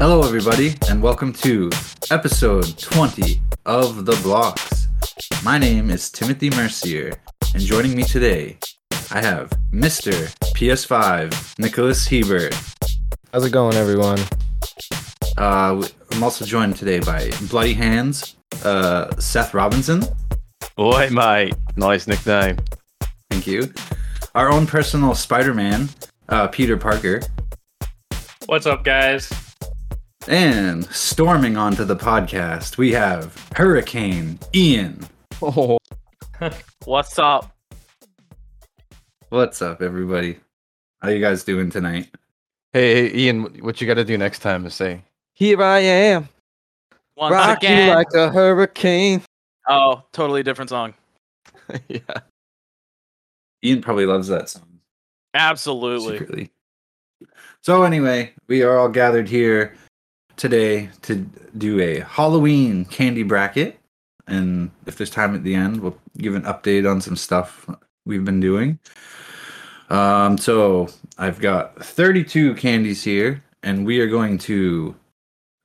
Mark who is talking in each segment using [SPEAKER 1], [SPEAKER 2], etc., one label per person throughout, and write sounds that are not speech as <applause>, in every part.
[SPEAKER 1] Hello, everybody, and welcome to episode 20 of The Blocks. My name is Timothy Mercier, and joining me today, I have Mr. PS5, Nicholas Hebert.
[SPEAKER 2] How's it going, everyone?
[SPEAKER 1] Uh, I'm also joined today by Bloody Hands, uh, Seth Robinson.
[SPEAKER 3] Oi, mate. Nice nickname.
[SPEAKER 1] Thank you. Our own personal Spider Man, uh, Peter Parker.
[SPEAKER 4] What's up, guys?
[SPEAKER 1] And storming onto the podcast, we have Hurricane Ian.
[SPEAKER 2] Oh, <laughs>
[SPEAKER 3] What's up?
[SPEAKER 1] What's up, everybody? How you guys doing tonight?
[SPEAKER 2] hey, hey, Ian, what you got to do next time is say, "Here I am,
[SPEAKER 3] Once
[SPEAKER 2] rock you
[SPEAKER 3] again.
[SPEAKER 2] like a hurricane."
[SPEAKER 3] oh, totally different song. <laughs>
[SPEAKER 2] yeah,
[SPEAKER 1] Ian probably loves that song.
[SPEAKER 3] Absolutely.
[SPEAKER 1] secretly. So anyway, we are all gathered here today to do a Halloween candy bracket, and if there's time at the end, we'll give an update on some stuff we've been doing. Um, so I've got 32 candies here, and we are going to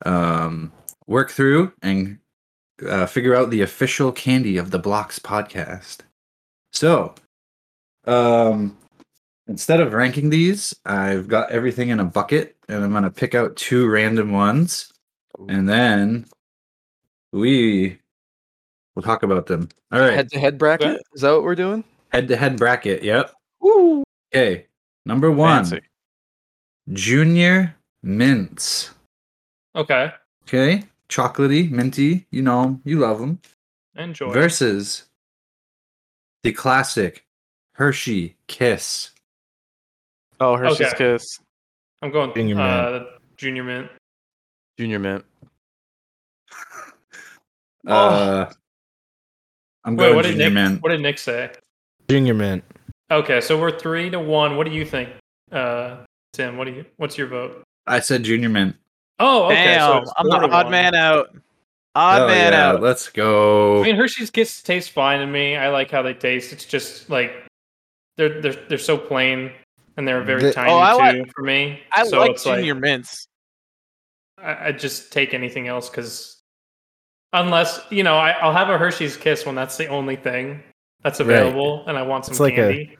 [SPEAKER 1] um, work through and uh, figure out the official candy of the Blocks podcast. So, um, instead of ranking these, I've got everything in a bucket, and I'm gonna pick out two random ones, and then we will talk about them. All right,
[SPEAKER 2] head-to-head bracket. Is that what we're doing?
[SPEAKER 1] head-to-head bracket. Yep.
[SPEAKER 2] Woo!
[SPEAKER 1] Okay, number one,
[SPEAKER 3] Fancy.
[SPEAKER 1] Junior Mints.
[SPEAKER 4] Okay.
[SPEAKER 1] Okay, chocolatey, minty. You know, you love them.
[SPEAKER 4] Enjoy.
[SPEAKER 1] Versus the classic Hershey Kiss.
[SPEAKER 3] Oh, Hershey's
[SPEAKER 4] Okay.
[SPEAKER 3] Kiss.
[SPEAKER 4] I'm going
[SPEAKER 2] Junior
[SPEAKER 4] uh, Junior Mint.
[SPEAKER 2] Junior Mint. <laughs>
[SPEAKER 1] Uh, I'm
[SPEAKER 4] Wait,
[SPEAKER 1] going
[SPEAKER 4] what did
[SPEAKER 1] Junior
[SPEAKER 4] Nick?
[SPEAKER 1] Mint.
[SPEAKER 4] What did Nick say?
[SPEAKER 2] Junior Mint.
[SPEAKER 4] Okay, so we're three to one. What do you think, uh, Tim? What do you? What's your vote?
[SPEAKER 1] I said Junior Mint.
[SPEAKER 4] Oh, okay.
[SPEAKER 3] Damn,
[SPEAKER 4] it's
[SPEAKER 3] I'm
[SPEAKER 4] four
[SPEAKER 3] the odd man out. Odd
[SPEAKER 1] Hell
[SPEAKER 3] man
[SPEAKER 1] yeah,
[SPEAKER 3] out.
[SPEAKER 1] Let's go.
[SPEAKER 4] I mean, Hershey's Kiss tastes fine to me. I like how they taste. It's just like they're they're they're so plain and they're very
[SPEAKER 2] The-
[SPEAKER 4] tiny
[SPEAKER 3] Oh, I
[SPEAKER 4] too
[SPEAKER 3] like-
[SPEAKER 4] for me.
[SPEAKER 3] I
[SPEAKER 4] so
[SPEAKER 3] like
[SPEAKER 4] it's
[SPEAKER 3] Junior Mints.
[SPEAKER 4] I, I just take anything else because unless you know, I, I'll have a Hershey's Kiss when that's the only thing that's
[SPEAKER 2] Right.
[SPEAKER 4] available, and I want some
[SPEAKER 2] It's like a-
[SPEAKER 4] candy,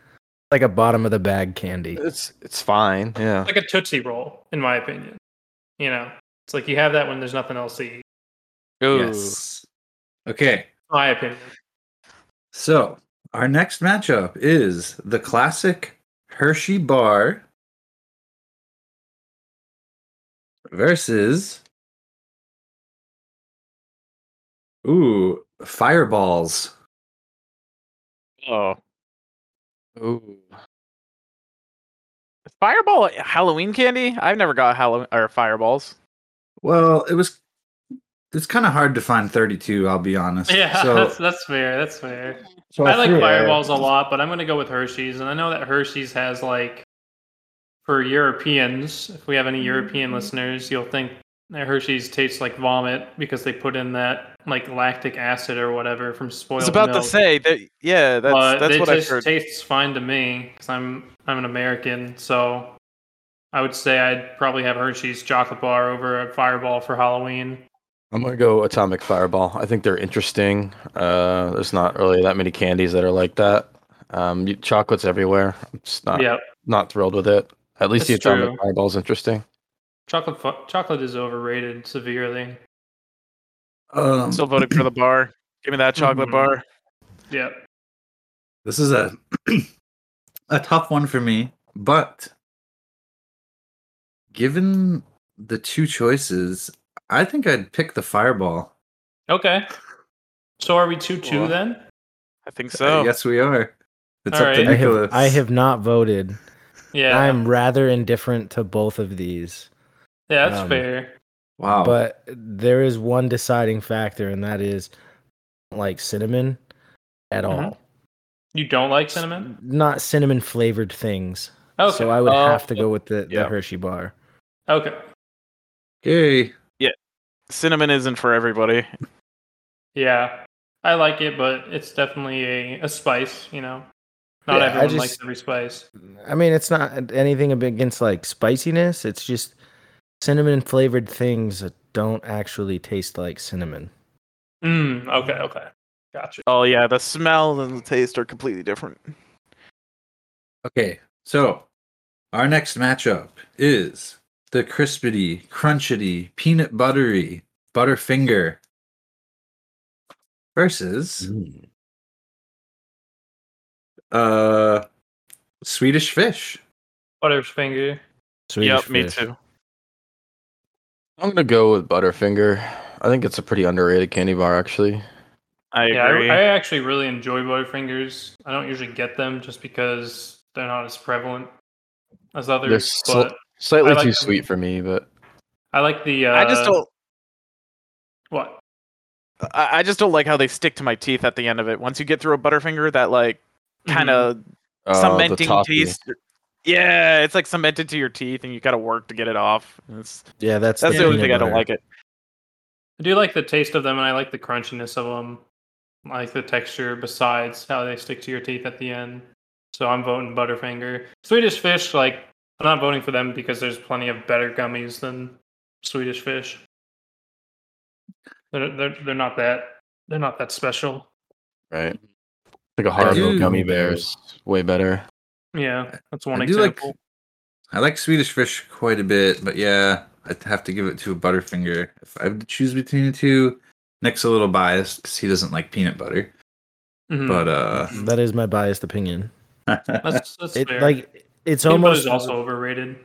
[SPEAKER 2] Like a bottom of the bag candy.
[SPEAKER 3] It's it's fine. Yeah.
[SPEAKER 4] like a Tootsie Roll, in my opinion. You know, it's like you have that when there's nothing else to eat.
[SPEAKER 3] Ooh.
[SPEAKER 1] Yes. Okay.
[SPEAKER 4] My opinion.
[SPEAKER 1] So our next matchup is the classic Hershey bar versus ooh fireballs.
[SPEAKER 3] Oh. Ooh. Fireball Halloween candy? I've never got Halloween or fireballs.
[SPEAKER 1] Well, it was. It's kind of hard to find 32. I'll be honest.
[SPEAKER 4] Yeah,
[SPEAKER 1] So, <laughs>
[SPEAKER 4] that's that's fair. That's fair.
[SPEAKER 1] so
[SPEAKER 4] I like fireballs a lot, but I'm gonna go with Hershey's, and I know that Hershey's has like for Europeans. If we have any mm-hmm. European listeners, you'll think that Hershey's tastes like vomit because they put in that like lactic acid or whatever from
[SPEAKER 3] I
[SPEAKER 4] spoiled
[SPEAKER 3] was about
[SPEAKER 4] milk.
[SPEAKER 3] to say that. Yeah, that's
[SPEAKER 4] but
[SPEAKER 3] that's
[SPEAKER 4] it
[SPEAKER 3] what I
[SPEAKER 4] just
[SPEAKER 3] heard.
[SPEAKER 4] tastes fine to me because I'm I'm an American, so I would say I'd probably have Hershey's chocolate bar over a Fireball for Halloween.
[SPEAKER 2] I'm gonna go Atomic Fireball. I think they're interesting. Uh, there's not really that many candies that are like that. Um, you- chocolate's everywhere. I'm just not
[SPEAKER 4] yeah,
[SPEAKER 2] not thrilled with it. At least
[SPEAKER 4] That's
[SPEAKER 2] the Atomic
[SPEAKER 4] true.
[SPEAKER 2] Fireball's interesting.
[SPEAKER 4] chocolate fu- chocolate is overrated severely.
[SPEAKER 1] Um,
[SPEAKER 3] Still voting for the <clears throat> bar. Give me that chocolate
[SPEAKER 4] Mhm.
[SPEAKER 3] bar.
[SPEAKER 4] Yeah.
[SPEAKER 1] This is a <clears throat> a tough one for me, but given the two choices, I think I'd pick the fireball.
[SPEAKER 4] Okay. So are we two two
[SPEAKER 3] Well,
[SPEAKER 4] then?
[SPEAKER 3] I think so.
[SPEAKER 1] yes, we are. It's
[SPEAKER 4] All
[SPEAKER 1] up to
[SPEAKER 4] right.
[SPEAKER 5] I have,
[SPEAKER 1] Nicholas.
[SPEAKER 5] I have not voted.
[SPEAKER 4] Yeah.
[SPEAKER 5] I'm rather indifferent to both of these.
[SPEAKER 4] yeah, that's
[SPEAKER 5] um,
[SPEAKER 4] fair.
[SPEAKER 1] wow.
[SPEAKER 5] But there is one deciding factor, and that is like cinnamon at
[SPEAKER 4] Mhm.
[SPEAKER 5] all.
[SPEAKER 4] You don't like cinnamon?
[SPEAKER 5] Not cinnamon flavored things.
[SPEAKER 4] Okay.
[SPEAKER 5] So I would
[SPEAKER 4] Oh,
[SPEAKER 5] have to go with the, the
[SPEAKER 3] yeah.
[SPEAKER 5] Hershey bar.
[SPEAKER 4] Okay.
[SPEAKER 1] okay.
[SPEAKER 3] Cinnamon isn't for everybody.
[SPEAKER 4] Yeah. I like it, but it's definitely a, a spice, you know. Not
[SPEAKER 5] Yeah,
[SPEAKER 4] everyone
[SPEAKER 5] just-
[SPEAKER 4] likes every spice.
[SPEAKER 5] I mean, it's not anything against like spiciness. It's just cinnamon flavored things that don't actually taste like cinnamon.
[SPEAKER 4] Mm, okay, okay. Gotcha.
[SPEAKER 3] Oh yeah, the smell and the taste are completely different.
[SPEAKER 1] Okay, so our next matchup is the crispity, crunchity, peanut buttery Butterfinger versus uh Swedish fish.
[SPEAKER 4] Butterfinger.
[SPEAKER 5] Swedish
[SPEAKER 3] yep, me too.
[SPEAKER 2] I'm gonna go with Butterfinger. I think it's a pretty underrated candy bar, actually.
[SPEAKER 3] I
[SPEAKER 4] Yeah,
[SPEAKER 3] agree.
[SPEAKER 4] I, I actually really enjoy Butterfingers. I don't usually get them just because they're not as prevalent as
[SPEAKER 2] They're
[SPEAKER 4] others.
[SPEAKER 2] sl-
[SPEAKER 4] but
[SPEAKER 2] slightly
[SPEAKER 4] like
[SPEAKER 2] too
[SPEAKER 4] them.
[SPEAKER 2] sweet for me, but
[SPEAKER 4] I like the. Uh,
[SPEAKER 3] I just don't.
[SPEAKER 4] What?
[SPEAKER 3] I I just don't like how they stick to my teeth at the end of it. Once you get through a Butterfinger, that like kind of
[SPEAKER 2] uh, the
[SPEAKER 3] cementing
[SPEAKER 2] toffee.
[SPEAKER 3] taste. Yeah, it's like cemented to your teeth, and you gotta work to get it off. It's,
[SPEAKER 5] Yeah, that's
[SPEAKER 3] that's
[SPEAKER 5] the
[SPEAKER 3] the only thing I don't
[SPEAKER 5] butter.
[SPEAKER 3] like it.
[SPEAKER 4] I do like the taste of them, and I like the crunchiness of them. I like the texture. Besides how they stick to your teeth at the end, so I'm voting Butterfinger. Swedish Fish, like I'm not voting for them because there's plenty of better gummies than Swedish Fish. They're they're, they're not that they're not that special.
[SPEAKER 2] right? Like a Haribo
[SPEAKER 1] do-
[SPEAKER 2] gummy bears, way better.
[SPEAKER 4] Yeah, that's one
[SPEAKER 1] I do like
[SPEAKER 4] example.
[SPEAKER 1] I like Swedish fish quite a bit, but yeah, I'd have to give it to a Butterfinger. If I have to choose between the two, Nick's a little biased because he doesn't like peanut butter.
[SPEAKER 4] Mhm.
[SPEAKER 1] But uh
[SPEAKER 5] That is my biased opinion.
[SPEAKER 4] that's, that's
[SPEAKER 5] It
[SPEAKER 4] fair.
[SPEAKER 5] like it's
[SPEAKER 4] Peanut
[SPEAKER 5] almost
[SPEAKER 4] butter's also overrated.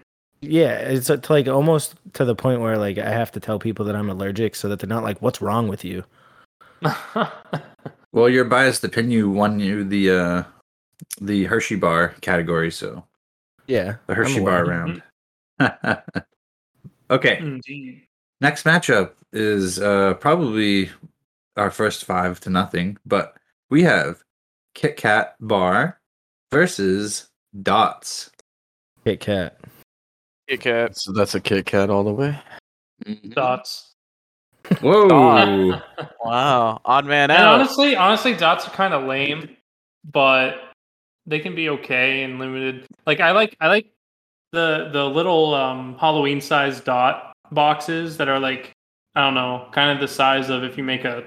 [SPEAKER 5] yeah, it's uh, like almost to the point where like I have to tell people that I'm allergic so that they're not like, "What's wrong with you?" <laughs>
[SPEAKER 1] well, your biased opinion won you the uh the Hershey bar category, so
[SPEAKER 5] Yeah,
[SPEAKER 1] the Hershey bar round. <laughs> okay,
[SPEAKER 4] Indeed.
[SPEAKER 1] next matchup is uh probably our first five to nothing, but we have Kit Kat bar versus Dots.
[SPEAKER 5] Kit Kat.
[SPEAKER 3] Kit Kat.
[SPEAKER 2] So that's a Kit Kat all the way.
[SPEAKER 4] Dots.
[SPEAKER 1] Whoa.
[SPEAKER 3] Dot. <laughs> Wow, odd man
[SPEAKER 4] And
[SPEAKER 3] out.
[SPEAKER 4] honestly, honestly, dots are kind of lame, but they can be okay and limited. Like I like I like the the little um, Halloween sized dot boxes that are like I don't know, kind of the size of if you make a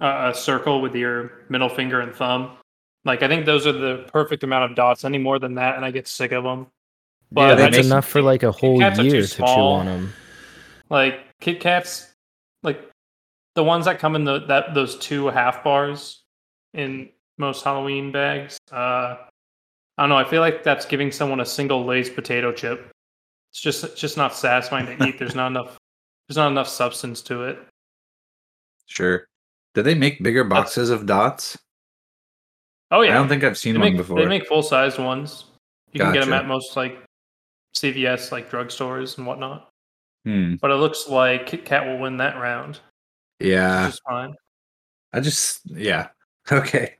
[SPEAKER 4] a, a circle with your middle finger and thumb. Like I think those are the perfect amount of dots. Any more than that, and I get sick of them.
[SPEAKER 5] yeah,
[SPEAKER 4] But I
[SPEAKER 5] that's
[SPEAKER 1] just-
[SPEAKER 5] enough for like a whole
[SPEAKER 4] Kats are too
[SPEAKER 5] year to chew
[SPEAKER 4] small.
[SPEAKER 5] on them.
[SPEAKER 4] like Kit Kats, like the ones that come in the that those two half bars in most Halloween bags. Uh, I don't know. I feel like that's giving someone a single Lay's potato chip. It's just it's just not satisfying to eat. There's not enough. There's not enough substance to it.
[SPEAKER 1] Sure. Do they make bigger boxes of dots?
[SPEAKER 4] Oh yeah,
[SPEAKER 1] I don't think I've seen
[SPEAKER 4] they
[SPEAKER 1] one
[SPEAKER 4] make
[SPEAKER 1] before.
[SPEAKER 4] they make full sized ones. You can get them at most like CVS, like drugstores and whatnot.
[SPEAKER 1] Hmm.
[SPEAKER 4] But it looks like Kit Kat will win that round,
[SPEAKER 1] Yeah.
[SPEAKER 4] which is fine.
[SPEAKER 1] I just yeah. <laughs> Okay.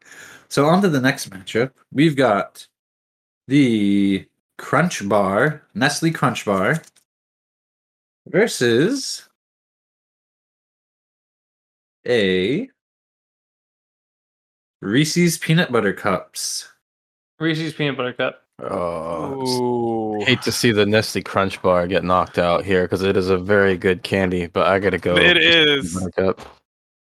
[SPEAKER 1] So on to the next matchup. We've got the Crunch Bar, Nestle Crunch Bar versus a Reese's Peanut Butter Cups.
[SPEAKER 4] Reese's peanut butter cup.
[SPEAKER 2] Oh,
[SPEAKER 3] Ooh.
[SPEAKER 2] hate to see the Nestle Crunch Bar get knocked out here because it is a very good candy, but I gotta go.
[SPEAKER 3] It
[SPEAKER 2] with
[SPEAKER 3] is.
[SPEAKER 2] Peanut Butter Cup.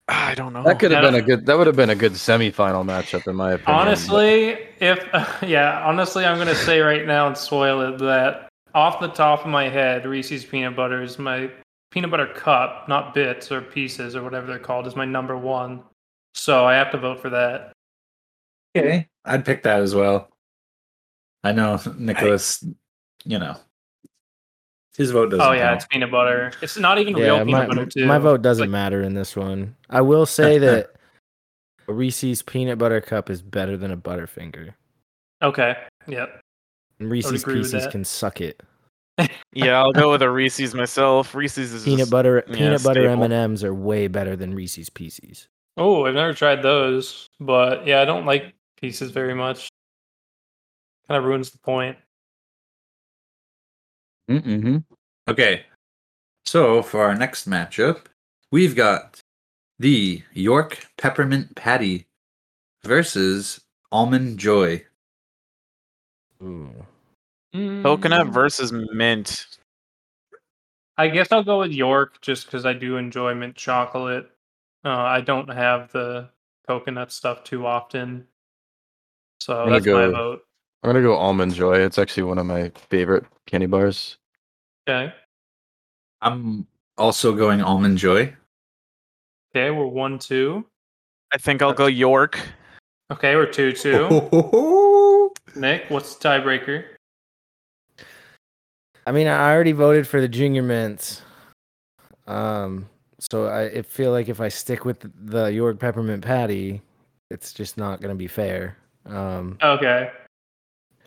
[SPEAKER 3] Ah, I don't know.
[SPEAKER 2] That could have been a good. That would have been a good semifinal matchup in my opinion.
[SPEAKER 4] Honestly, if <laughs> yeah, honestly, I'm gonna say right now and spoil it that off the top of my head, Reese's peanut butter is my peanut butter cup, not bits or pieces or whatever they're called, is my number one. So I have to vote for that.
[SPEAKER 1] Okay. I'd pick that as well. I know Nicholas, you know. His vote doesn't
[SPEAKER 4] oh yeah,
[SPEAKER 1] count.
[SPEAKER 4] it's peanut butter. It's not even
[SPEAKER 5] Yeah,
[SPEAKER 4] real
[SPEAKER 5] my,
[SPEAKER 4] peanut butter too.
[SPEAKER 5] my vote doesn't
[SPEAKER 4] Like-
[SPEAKER 5] matter in this one. I will say <laughs> that a Reese's peanut butter cup is better than a Butterfinger.
[SPEAKER 4] Okay. Yep.
[SPEAKER 5] And Reese's Pieces can suck it. <laughs>
[SPEAKER 3] Yeah, I'll go with a Reese's myself. Reese's is
[SPEAKER 5] Peanut
[SPEAKER 3] just-
[SPEAKER 5] butter
[SPEAKER 3] yeah,
[SPEAKER 5] peanut butter. M and M's are way better than Reese's Pieces.
[SPEAKER 4] Oh, I've never tried those, but yeah, I don't like pieces very much. Kind of ruins the point.
[SPEAKER 1] Mm-hmm. Okay. So for our next matchup, we've got the York Peppermint Patty versus Almond Joy.
[SPEAKER 5] Ooh.
[SPEAKER 3] Coconut
[SPEAKER 4] Mm.
[SPEAKER 3] versus mint.
[SPEAKER 4] I guess I'll go with York just because I do enjoy mint chocolate. Uh, I don't have the coconut stuff too often, so
[SPEAKER 2] gonna
[SPEAKER 4] that's my vote.
[SPEAKER 2] I'm gonna go almond joy. It's actually one of my favorite candy bars.
[SPEAKER 4] Okay,
[SPEAKER 1] I'm also going almond joy.
[SPEAKER 4] okay, we're one two.
[SPEAKER 3] I think I'll go York.
[SPEAKER 4] Okay, we're two two. <laughs> Nick, what's the tiebreaker?
[SPEAKER 5] I mean, I already voted for the junior mints. Um, so I it feel like if I stick with the York peppermint patty, it's just not gonna be fair. Um,
[SPEAKER 4] Okay,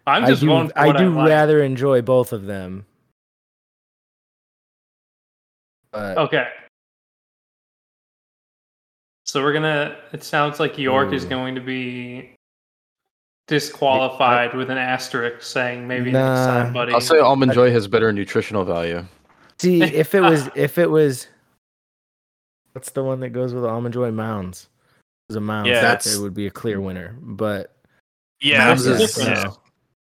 [SPEAKER 4] I'm
[SPEAKER 5] I
[SPEAKER 4] just
[SPEAKER 5] do,
[SPEAKER 4] going for
[SPEAKER 5] I
[SPEAKER 4] what
[SPEAKER 5] do
[SPEAKER 4] like.
[SPEAKER 5] rather enjoy both of them. But
[SPEAKER 4] Okay. So we're gonna. It sounds like York is going to be disqualified with an asterisk saying maybe next time, buddy.
[SPEAKER 2] I'll say almond joy has better nutritional value.
[SPEAKER 5] see, if it was, if it was, what's the one that goes with almond joy mounds? It was a mound.
[SPEAKER 3] Yeah.
[SPEAKER 1] That's-
[SPEAKER 5] it would be a clear winner. But
[SPEAKER 3] Yeah,
[SPEAKER 1] Mounds is-
[SPEAKER 5] no,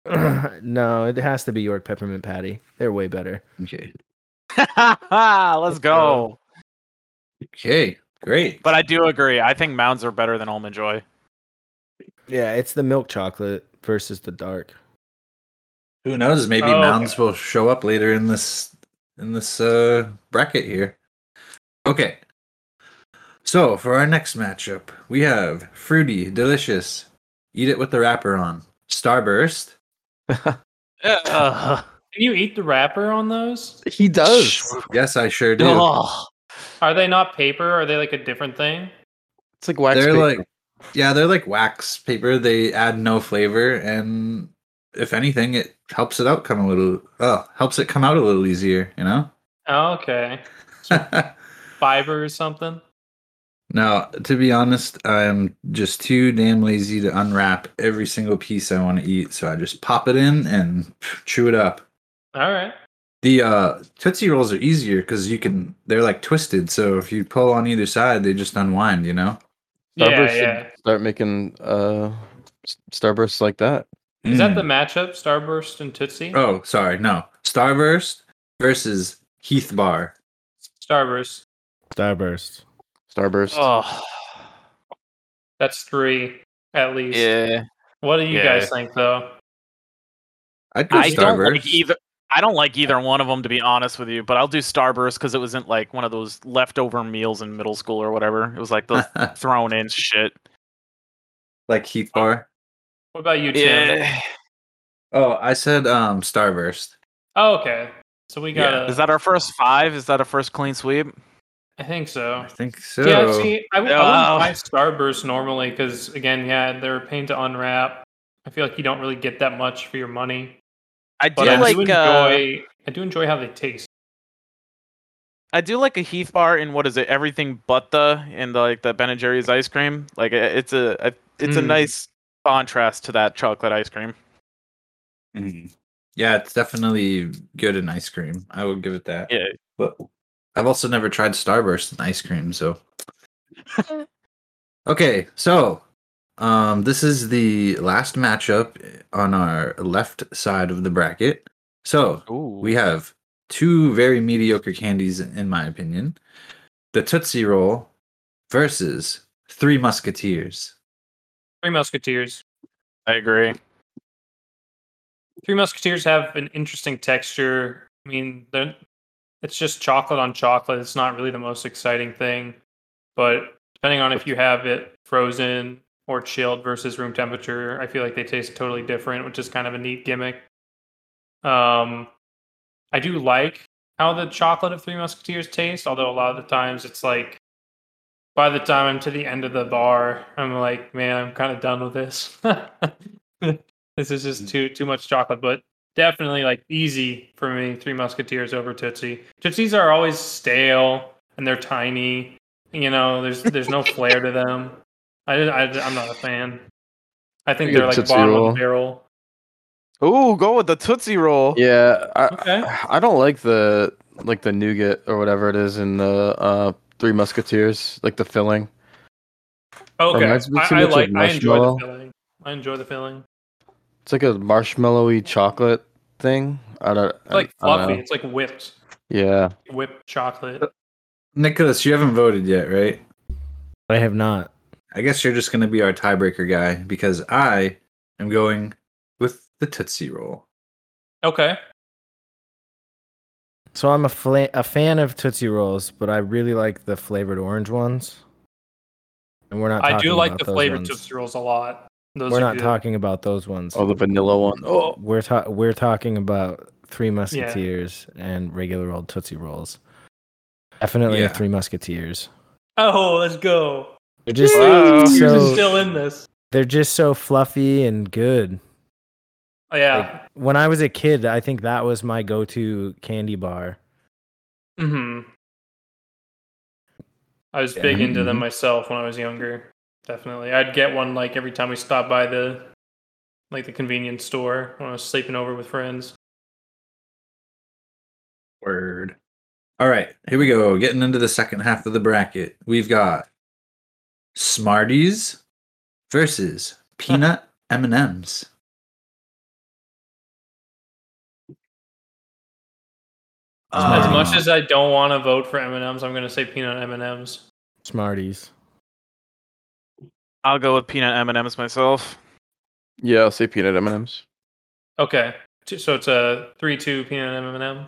[SPEAKER 5] <laughs> no, it has to be York peppermint patty. They're way better.
[SPEAKER 1] Okay. <laughs>
[SPEAKER 3] let's go.
[SPEAKER 1] Okay. Great.
[SPEAKER 3] But I do agree. I think Mounds are better than Almond Joy.
[SPEAKER 5] Yeah, it's the milk chocolate versus the dark.
[SPEAKER 1] Who knows? Maybe
[SPEAKER 4] Oh,
[SPEAKER 1] Mounds will show up later in this in this uh, bracket here. Okay. So for our next matchup, we have fruity, delicious, eat it with the wrapper on. Starburst.
[SPEAKER 3] Ugh. <laughs>
[SPEAKER 4] Can you eat the wrapper on those?
[SPEAKER 2] He does.
[SPEAKER 1] Yes, I sure do.
[SPEAKER 3] Ugh.
[SPEAKER 4] Are they not paper? Are they like a different thing?
[SPEAKER 2] It's like wax
[SPEAKER 1] they're
[SPEAKER 2] paper.
[SPEAKER 1] like yeah, they're like wax paper. They add no flavor, and if anything, it helps it out come a little. Oh, helps it come out a little easier. You know.
[SPEAKER 4] Oh, okay. <laughs> Fiber or something?
[SPEAKER 1] Now, to be honest, I'm just too damn lazy to unwrap every single piece I want to eat, so I just pop it in and chew it up.
[SPEAKER 4] All right.
[SPEAKER 1] The uh, Tootsie Rolls are easier because you can, they're like twisted, so if you pull on either side, they just unwind, you know?
[SPEAKER 4] Yeah,
[SPEAKER 2] Starburst should
[SPEAKER 4] yeah.
[SPEAKER 2] Start making uh starbursts like that.
[SPEAKER 4] Is that
[SPEAKER 1] Mm.
[SPEAKER 4] the matchup? Starburst and Tootsie?
[SPEAKER 1] Oh, sorry, no. Starburst versus Heath Bar.
[SPEAKER 4] Starburst.
[SPEAKER 5] Starburst.
[SPEAKER 2] Starburst.
[SPEAKER 3] Ugh.
[SPEAKER 4] That's three at least.
[SPEAKER 3] Yeah.
[SPEAKER 4] What do you
[SPEAKER 3] Yeah.
[SPEAKER 4] guys think though?
[SPEAKER 1] I'd go
[SPEAKER 3] I don't like either. I don't like either one of them to be honest with you, but I'll do Starburst because it wasn't like one of those leftover meals in middle school or whatever. It was like those <laughs> thrown in shit.
[SPEAKER 1] like Heath Bar.
[SPEAKER 4] What about you, Tim?
[SPEAKER 3] Yeah.
[SPEAKER 1] Oh, I said um Starburst.
[SPEAKER 4] Oh, okay. So we got.
[SPEAKER 1] Yeah.
[SPEAKER 4] a.
[SPEAKER 3] Is that our first five? Is that a first clean sweep?
[SPEAKER 4] I think so.
[SPEAKER 1] I think so.
[SPEAKER 4] Yeah, see, I, w- I
[SPEAKER 3] Oh.
[SPEAKER 4] wouldn't buy Starburst normally because, again, yeah, they're a pain to unwrap. I feel like you don't really get that much for your money.
[SPEAKER 3] I do
[SPEAKER 4] But I
[SPEAKER 3] like
[SPEAKER 4] do
[SPEAKER 3] uh,
[SPEAKER 4] enjoy. I do enjoy how they taste.
[SPEAKER 3] I do like a Heath bar in what is it? Everything but the in the like the Ben and Jerry's ice cream. Like it's a, a it's a
[SPEAKER 4] Mm.
[SPEAKER 3] nice contrast to that chocolate ice cream.
[SPEAKER 1] Mhm. Yeah, it's definitely good in ice cream. I would give it that.
[SPEAKER 3] Yeah.
[SPEAKER 1] But I've also never tried Starburst in ice cream, so <laughs> Okay, so um this is the last matchup on our left side of the bracket. So
[SPEAKER 3] Ooh.
[SPEAKER 1] we have two very mediocre candies in my opinion. The Tootsie Roll versus Three Musketeers.
[SPEAKER 4] Three Musketeers.
[SPEAKER 3] I agree.
[SPEAKER 4] Three Musketeers have an interesting texture. I mean, they're, it's just chocolate on chocolate. It's not really the most exciting thing, but depending on if you have it frozen or chilled versus room temperature, I feel like they taste totally different, which is kind of a neat gimmick. Um, I do like how the chocolate of Three Musketeers tastes, although a lot of the times it's like by the time I'm to the end of the bar, I'm like, man, I'm kind of done with this. <laughs> this is just too too much chocolate, but definitely like easy for me. Three Musketeers over Tootsie. Tootsies are always stale and they're tiny. You know, there's there's no flair to them. I, I I'm not a fan. I think they're like
[SPEAKER 2] Tootsie
[SPEAKER 4] bottom
[SPEAKER 2] Roll.
[SPEAKER 4] of the barrel.
[SPEAKER 3] Ooh, go with the Tootsie Roll.
[SPEAKER 2] Yeah, I,
[SPEAKER 4] Okay.
[SPEAKER 2] I don't like the like the nougat or whatever it is in the uh Three Musketeers, like the filling.
[SPEAKER 4] Okay,
[SPEAKER 2] reminds me too
[SPEAKER 4] I, I like I enjoy the
[SPEAKER 2] marshmallow.
[SPEAKER 4] filling. I enjoy the filling.
[SPEAKER 2] It's like a marshmallowy chocolate thing. I don't.
[SPEAKER 4] It's like
[SPEAKER 2] I don't
[SPEAKER 4] fluffy.
[SPEAKER 2] know.
[SPEAKER 4] It's like whipped.
[SPEAKER 2] Yeah.
[SPEAKER 4] whipped chocolate.
[SPEAKER 1] Nicholas, you haven't voted yet, right?
[SPEAKER 5] I have not.
[SPEAKER 1] I guess you're just going to be our tiebreaker guy because I am going with the Tootsie Roll.
[SPEAKER 4] Okay.
[SPEAKER 5] So I'm a fla- a fan of Tootsie Rolls, but I really like the flavored orange ones. And we're not.
[SPEAKER 4] I do like the flavored
[SPEAKER 5] ones.
[SPEAKER 4] Tootsie Rolls a lot. Those
[SPEAKER 5] We're not
[SPEAKER 4] good.
[SPEAKER 5] talking about those ones.
[SPEAKER 2] Oh, the vanilla one. Oh,
[SPEAKER 5] We're ta- we're talking about Three Musketeers and regular old Tootsie Rolls. Definitely
[SPEAKER 1] Yeah.
[SPEAKER 5] the Three Musketeers.
[SPEAKER 4] Oh, let's go.
[SPEAKER 5] They're just
[SPEAKER 3] Wow.
[SPEAKER 5] So
[SPEAKER 4] still in this.
[SPEAKER 5] they're just so fluffy and good.
[SPEAKER 4] Oh, yeah.
[SPEAKER 5] When I was a kid, I think that was my go-to candy bar.
[SPEAKER 4] hmm I was
[SPEAKER 5] Yeah.
[SPEAKER 4] big into them
[SPEAKER 1] Mhm.
[SPEAKER 4] myself when I was younger. Definitely, I'd get one like every time we stopped by the like the convenience store when I was sleeping over with friends.
[SPEAKER 1] Word. All right, here we go. Getting into the second half of the bracket. We've got Smarties versus <laughs> peanut M&Ms.
[SPEAKER 4] as much um, as I don't want to vote for M and M's, I'm going to say peanut M and M's.
[SPEAKER 5] Smarties.
[SPEAKER 3] I'll go with peanut M and M's myself.
[SPEAKER 2] yeah. I'll say peanut M and M's.
[SPEAKER 4] Okay, so it's a three-two peanut M and M.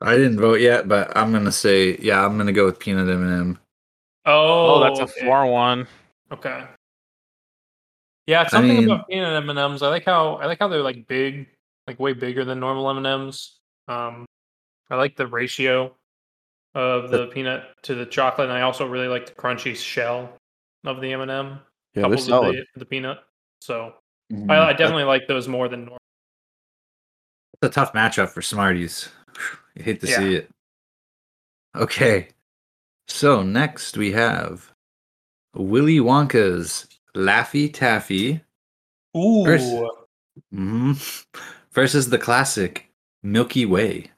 [SPEAKER 1] I didn't vote yet, but I'm gonna say yeah. I'm gonna go with peanut M&M.
[SPEAKER 4] Oh,
[SPEAKER 3] Oh, that's a four one.
[SPEAKER 4] Okay. Yeah, it's
[SPEAKER 1] I
[SPEAKER 4] something
[SPEAKER 1] mean-
[SPEAKER 4] about peanut M and M's. I like how I like how they're like big, like way bigger than normal M and M's. Um, I like the ratio of the peanut to the chocolate, and I also really like the crunchy shell of the M and M
[SPEAKER 2] Yeah, they're solid.
[SPEAKER 4] the, the peanut. So
[SPEAKER 1] Mhm.
[SPEAKER 4] I, I definitely like those more than normal.
[SPEAKER 1] It's a tough matchup for Smarties. You hate to
[SPEAKER 4] Yeah.
[SPEAKER 1] see it. Okay. So next we have Willy Wonka's Laffy Taffy
[SPEAKER 4] Ooh,
[SPEAKER 1] First- mhm, versus the classic Milky Way.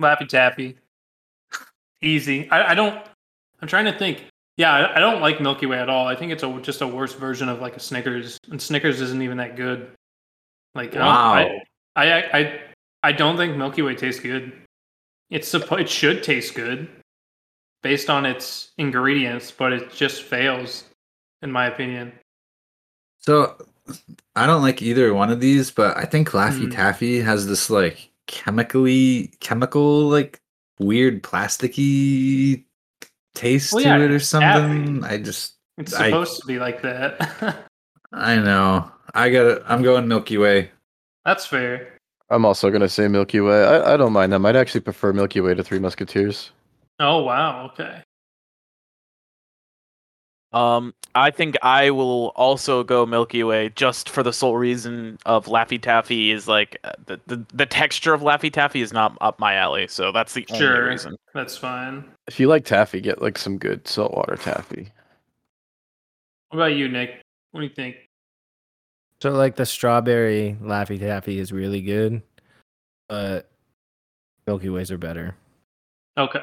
[SPEAKER 4] Laffy Taffy, easy. I, I don't. I'm trying to think. Yeah, I, I don't like Milky Way at all. I think it's a, just a worse version of like a Snickers, and Snickers isn't even that good. Like, I
[SPEAKER 1] Wow.
[SPEAKER 4] I, I, I, I don't think Milky Way tastes good. It's supposed it should taste good based on its ingredients, but it just fails, in my opinion.
[SPEAKER 1] So I don't like either one of these, but I think Laffy
[SPEAKER 4] Mm.
[SPEAKER 1] Taffy has this like chemically chemical like weird plasticky taste
[SPEAKER 4] Well,
[SPEAKER 1] to it or something.
[SPEAKER 4] taffy.
[SPEAKER 1] I just
[SPEAKER 4] It's
[SPEAKER 1] I-
[SPEAKER 4] supposed to be like that. <laughs>
[SPEAKER 1] I know. I got it. I'm going Milky Way.
[SPEAKER 4] That's fair.
[SPEAKER 2] I'm also gonna say Milky Way. I, I don't mind them. I'd actually prefer Milky Way to Three Musketeers.
[SPEAKER 4] Oh wow. Okay.
[SPEAKER 3] Um, I think I will also go Milky Way just for the sole reason of Laffy Taffy is like uh, the, the the texture of Laffy Taffy is not up my alley, so that's the only
[SPEAKER 4] Sure.
[SPEAKER 3] reason.
[SPEAKER 4] That's fine.
[SPEAKER 2] If you like taffy, get like some good saltwater taffy.
[SPEAKER 4] What about you, Nick? What do you think?
[SPEAKER 5] So like the strawberry Laffy Taffy is really good, but Milky Ways are better.
[SPEAKER 4] Okay.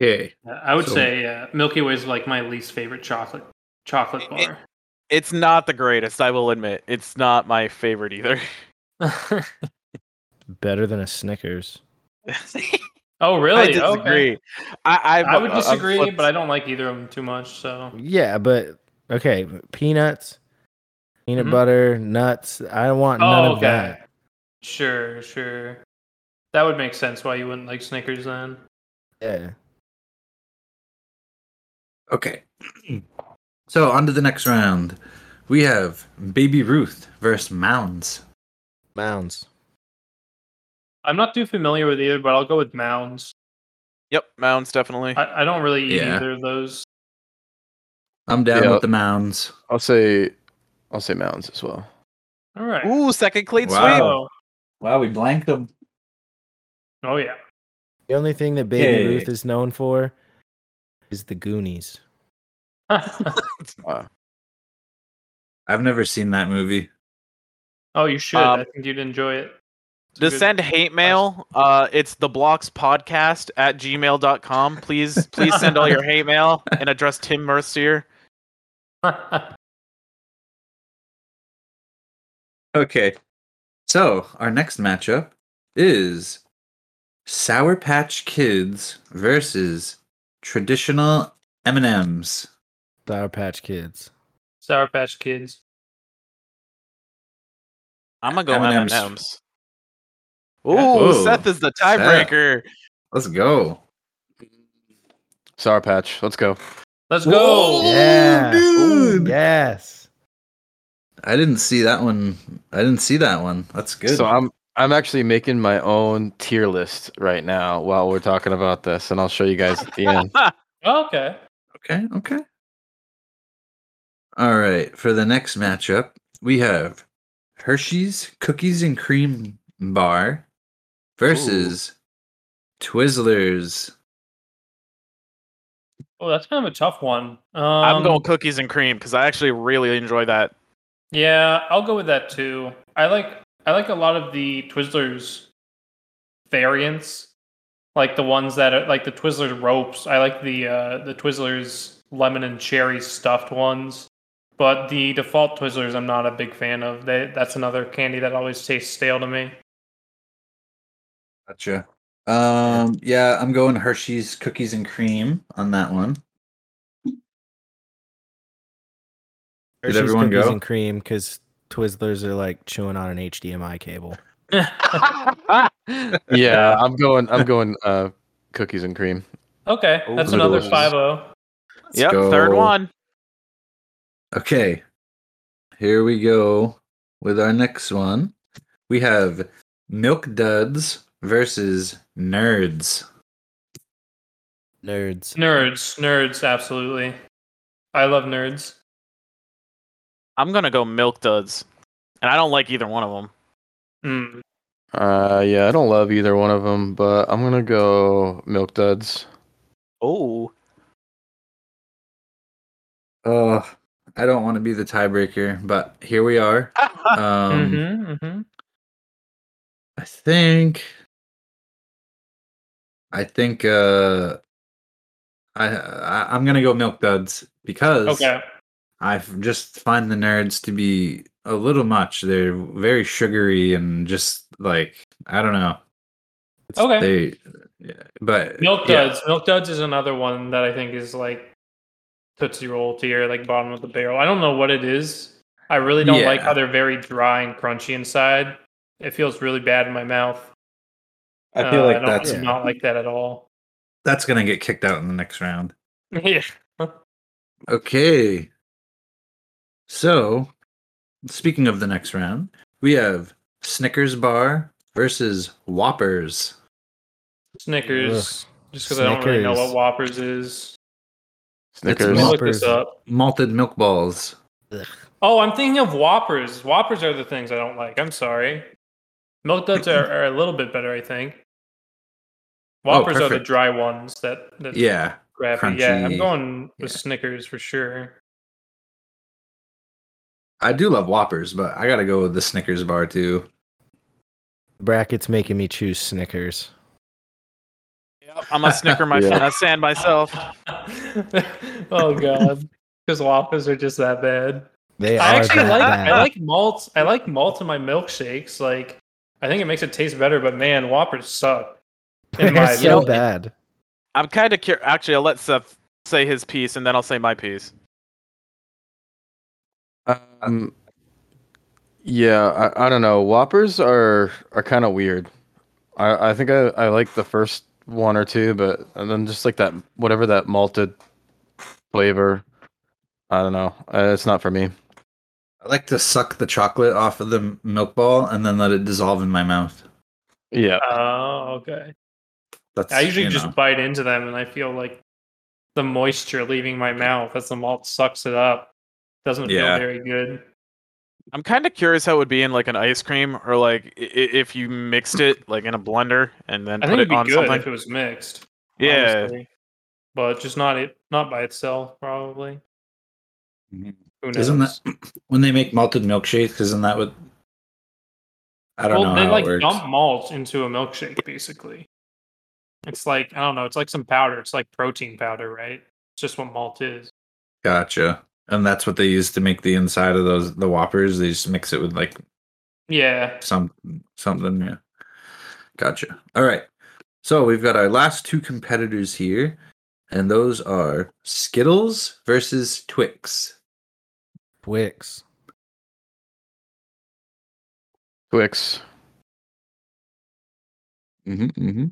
[SPEAKER 1] Okay.
[SPEAKER 4] Uh, I would
[SPEAKER 1] So-
[SPEAKER 4] say uh, Milky Way is like my least favorite chocolate chocolate
[SPEAKER 3] It-
[SPEAKER 4] bar.
[SPEAKER 3] It's not the greatest, I will admit. It's not my favorite either. <laughs>
[SPEAKER 5] Better than a Snickers.
[SPEAKER 4] Oh, really? <laughs>
[SPEAKER 3] I
[SPEAKER 4] really?
[SPEAKER 3] disagree.
[SPEAKER 4] Okay.
[SPEAKER 3] I I,
[SPEAKER 4] I would disagree,
[SPEAKER 3] flipped.
[SPEAKER 4] but I don't like either of them too much. So
[SPEAKER 5] Yeah, but okay, peanuts, peanut
[SPEAKER 4] Mhm.
[SPEAKER 5] butter, nuts. I don't want none
[SPEAKER 4] oh,
[SPEAKER 5] of
[SPEAKER 4] okay.
[SPEAKER 5] that.
[SPEAKER 4] Sure, sure. That would make sense why you wouldn't like Snickers then.
[SPEAKER 5] Yeah.
[SPEAKER 1] Okay. <clears throat> So on to the next round. We have Baby Ruth versus Mounds.
[SPEAKER 5] Mounds.
[SPEAKER 4] I'm not too familiar with either, but I'll go with Mounds.
[SPEAKER 3] Yep, Mounds definitely.
[SPEAKER 4] I, I don't really eat
[SPEAKER 1] Yeah.
[SPEAKER 4] either of those.
[SPEAKER 1] I'm down
[SPEAKER 2] Yeah.
[SPEAKER 1] with the Mounds.
[SPEAKER 2] I'll say I'll say mountains as well.
[SPEAKER 4] All right.
[SPEAKER 3] Ooh, second clean
[SPEAKER 1] Wow.
[SPEAKER 3] sweep.
[SPEAKER 4] Oh,
[SPEAKER 1] Wow, we blanked them.
[SPEAKER 4] oh yeah.
[SPEAKER 5] The only thing that Baby
[SPEAKER 1] Hey.
[SPEAKER 5] Ruth is known for is the Goonies. <laughs> <laughs>
[SPEAKER 2] Wow.
[SPEAKER 1] I've never seen that movie.
[SPEAKER 4] oh, you should.
[SPEAKER 3] Um,
[SPEAKER 4] I think you'd enjoy it. It's
[SPEAKER 3] To
[SPEAKER 4] good-
[SPEAKER 3] send hate mail, uh, it's the blocks podcast at gmail.com. Please, <laughs> please send all your hate mail and address Tim Mercier. <laughs>
[SPEAKER 1] Okay. So our next matchup is Sour Patch Kids versus traditional M and M's.
[SPEAKER 5] Sour Patch Kids.
[SPEAKER 4] Sour Patch Kids.
[SPEAKER 3] I'm gonna go
[SPEAKER 1] M&Ms.
[SPEAKER 3] M&Ms. Ooh,
[SPEAKER 1] Whoa.
[SPEAKER 3] Seth is the tiebreaker.
[SPEAKER 1] Let's go.
[SPEAKER 2] Sour Patch. Let's go.
[SPEAKER 4] Let's go.
[SPEAKER 5] Yeah.
[SPEAKER 1] dude.
[SPEAKER 5] Yes.
[SPEAKER 1] I didn't see that one. I didn't see that one. That's good.
[SPEAKER 2] So I'm I'm actually making my own tier list right now while we're talking about this, and I'll show you guys at the end. <laughs>
[SPEAKER 4] Oh, okay.
[SPEAKER 1] Okay, okay. All right, for the next matchup, we have Hershey's Cookies and Cream Bar versus Twizzlers.
[SPEAKER 4] Oh, that's kind of a tough one. Um,
[SPEAKER 3] I'm going cookies and cream because I actually really enjoy that.
[SPEAKER 4] Yeah, I'll go with that too. I like I like a lot of the Twizzlers variants, like the ones that are like the Twizzlers ropes. I like the uh, the Twizzlers lemon and cherry stuffed ones, but the default Twizzlers I'm not a big fan of. They that's another candy that always tastes stale to me.
[SPEAKER 1] Gotcha. Um, yeah, I'm going Hershey's Cookies and Cream on that one.
[SPEAKER 5] Hershey's
[SPEAKER 1] everyone
[SPEAKER 5] cookies
[SPEAKER 1] go?
[SPEAKER 5] and cream because Twizzlers are like chewing on an HDMI cable. <laughs>
[SPEAKER 2] yeah, I'm going. I'm going. Uh, cookies and cream.
[SPEAKER 4] okay, that's
[SPEAKER 1] Ooh.
[SPEAKER 4] another
[SPEAKER 1] Noodles.
[SPEAKER 4] five oh. zero.
[SPEAKER 1] Let's
[SPEAKER 3] third one.
[SPEAKER 1] Okay, here we go with our next one. We have Milk Duds versus Nerds.
[SPEAKER 5] Nerds.
[SPEAKER 4] Nerds, nerds, absolutely. I love nerds.
[SPEAKER 3] I'm gonna go milk duds, and I don't like either one of them.
[SPEAKER 4] Mm.
[SPEAKER 2] Uh, yeah, I don't love either one of them, but I'm gonna go Milk Duds.
[SPEAKER 3] Oh,
[SPEAKER 1] Oh, I don't want to be the tiebreaker, but here we are. <laughs> Um,
[SPEAKER 4] hmm hmm
[SPEAKER 1] I think, I think, uh, I, I I'm gonna go Milk Duds because
[SPEAKER 4] Okay.
[SPEAKER 1] I just find the nerds to be a little much. They're very sugary and just like I don't know. It's-
[SPEAKER 4] Okay.
[SPEAKER 1] They, yeah, but
[SPEAKER 4] Milk
[SPEAKER 1] yeah,
[SPEAKER 4] Duds. Milk Duds is another one that I think is like Tootsie Roll tier, like bottom of the barrel. I don't know what it is. I really don't like how they're very dry and crunchy inside. It feels really bad in my mouth.
[SPEAKER 1] I feel
[SPEAKER 4] Uh,
[SPEAKER 1] like
[SPEAKER 4] don't
[SPEAKER 1] that's
[SPEAKER 5] Yeah.
[SPEAKER 4] not like that at all.
[SPEAKER 1] that's gonna get kicked out in the next round. <laughs>
[SPEAKER 4] yeah.
[SPEAKER 1] Okay. So, speaking of the next round, we have Snickers bar versus Whoppers.
[SPEAKER 4] Snickers. Just because I don't really know what Whoppers is.
[SPEAKER 2] Snickers.
[SPEAKER 4] Let me look this up.
[SPEAKER 1] Malted milk balls.
[SPEAKER 4] Oh, I'm thinking of Whoppers. Whoppers are the things I don't like. I'm sorry. Milk Duds are, <clears throat> are a little bit better, I think. Whoppers are the
[SPEAKER 1] Oh,
[SPEAKER 4] dry ones that, that
[SPEAKER 1] Yeah.
[SPEAKER 4] grab you. Yeah, I'm going with
[SPEAKER 1] Yeah.
[SPEAKER 4] Snickers for sure.
[SPEAKER 1] I do love Whoppers, but I gotta go with the Snickers bar too.
[SPEAKER 5] Brackets making me choose Snickers.
[SPEAKER 3] I'm a snicker <laughs> my
[SPEAKER 2] Yeah.
[SPEAKER 3] uh, sand myself. <laughs>
[SPEAKER 4] oh god, because Whoppers are just that bad.
[SPEAKER 5] They
[SPEAKER 4] I
[SPEAKER 5] are
[SPEAKER 4] actually like
[SPEAKER 5] bad.
[SPEAKER 4] I like malt. I like malt in my milkshakes. Like I think it makes it taste better. But man, Whoppers suck. In my
[SPEAKER 5] They're so
[SPEAKER 4] opinion.
[SPEAKER 5] bad.
[SPEAKER 3] I'm kind of curious. Actually, I'll let Seth say his piece, and then I'll say my piece.
[SPEAKER 2] Um, yeah, I, I don't know. Whoppers are are kind of weird. I I think I, I like the first one or two, but and then just like that whatever that malted flavor. I don't know. Uh, it's not for me.
[SPEAKER 1] I like to suck the chocolate off of the milk ball and then let it dissolve in my mouth.
[SPEAKER 2] Yeah.
[SPEAKER 4] Oh, okay.
[SPEAKER 1] That's
[SPEAKER 4] I usually
[SPEAKER 1] you
[SPEAKER 4] just
[SPEAKER 1] know.
[SPEAKER 4] bite into them, and I feel like the moisture leaving my mouth as the malt sucks it up. Doesn't
[SPEAKER 1] Yeah.
[SPEAKER 4] feel very good.
[SPEAKER 3] I'm kind of curious how it would be in like an ice cream, or like i- i- if you mixed it like in a blender and then
[SPEAKER 4] I
[SPEAKER 3] put
[SPEAKER 4] think
[SPEAKER 3] it
[SPEAKER 4] it'd be
[SPEAKER 3] on
[SPEAKER 4] good
[SPEAKER 3] something.
[SPEAKER 4] if it was mixed.
[SPEAKER 3] yeah,
[SPEAKER 4] honestly. but just not it, not by itself, probably. Who knows?
[SPEAKER 1] Isn't that <clears throat> when they make malted milkshakes? Isn't that what? I don't
[SPEAKER 4] well,
[SPEAKER 1] know
[SPEAKER 4] they
[SPEAKER 1] how
[SPEAKER 4] like
[SPEAKER 1] it works.
[SPEAKER 4] dump malt into a milkshake, basically. It's like I don't know. It's like some powder. It's like protein powder, right? It's just what malt is.
[SPEAKER 1] Gotcha. And that's what they use to make the inside of those the whoppers. They just mix it with like
[SPEAKER 4] Yeah.
[SPEAKER 1] some something. Yeah, gotcha. All right. So we've got our last two competitors here, and those are Skittles versus Twix.
[SPEAKER 5] Twix.
[SPEAKER 2] Twix.
[SPEAKER 1] Mm-hmm, mm-hmm.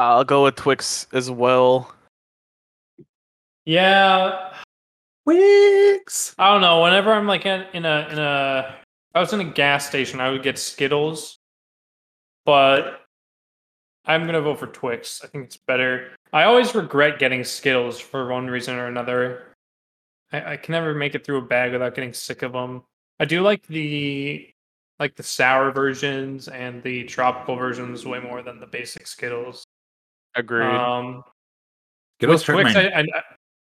[SPEAKER 3] I'll go with Twix as well.
[SPEAKER 4] Yeah.
[SPEAKER 1] Twix.
[SPEAKER 4] I don't know. Whenever I'm like in, in a in a, I was in a gas station, I would get Skittles, but I'm gonna vote for Twix. I think it's better. I always regret getting Skittles for one reason or another. I, I can never make it through a bag without getting sick of them. I do like the like the sour versions and the tropical versions way more than the basic Skittles.
[SPEAKER 3] Agreed.
[SPEAKER 4] Um,
[SPEAKER 1] Skittles
[SPEAKER 4] with
[SPEAKER 1] hurt
[SPEAKER 4] Twix, I, I,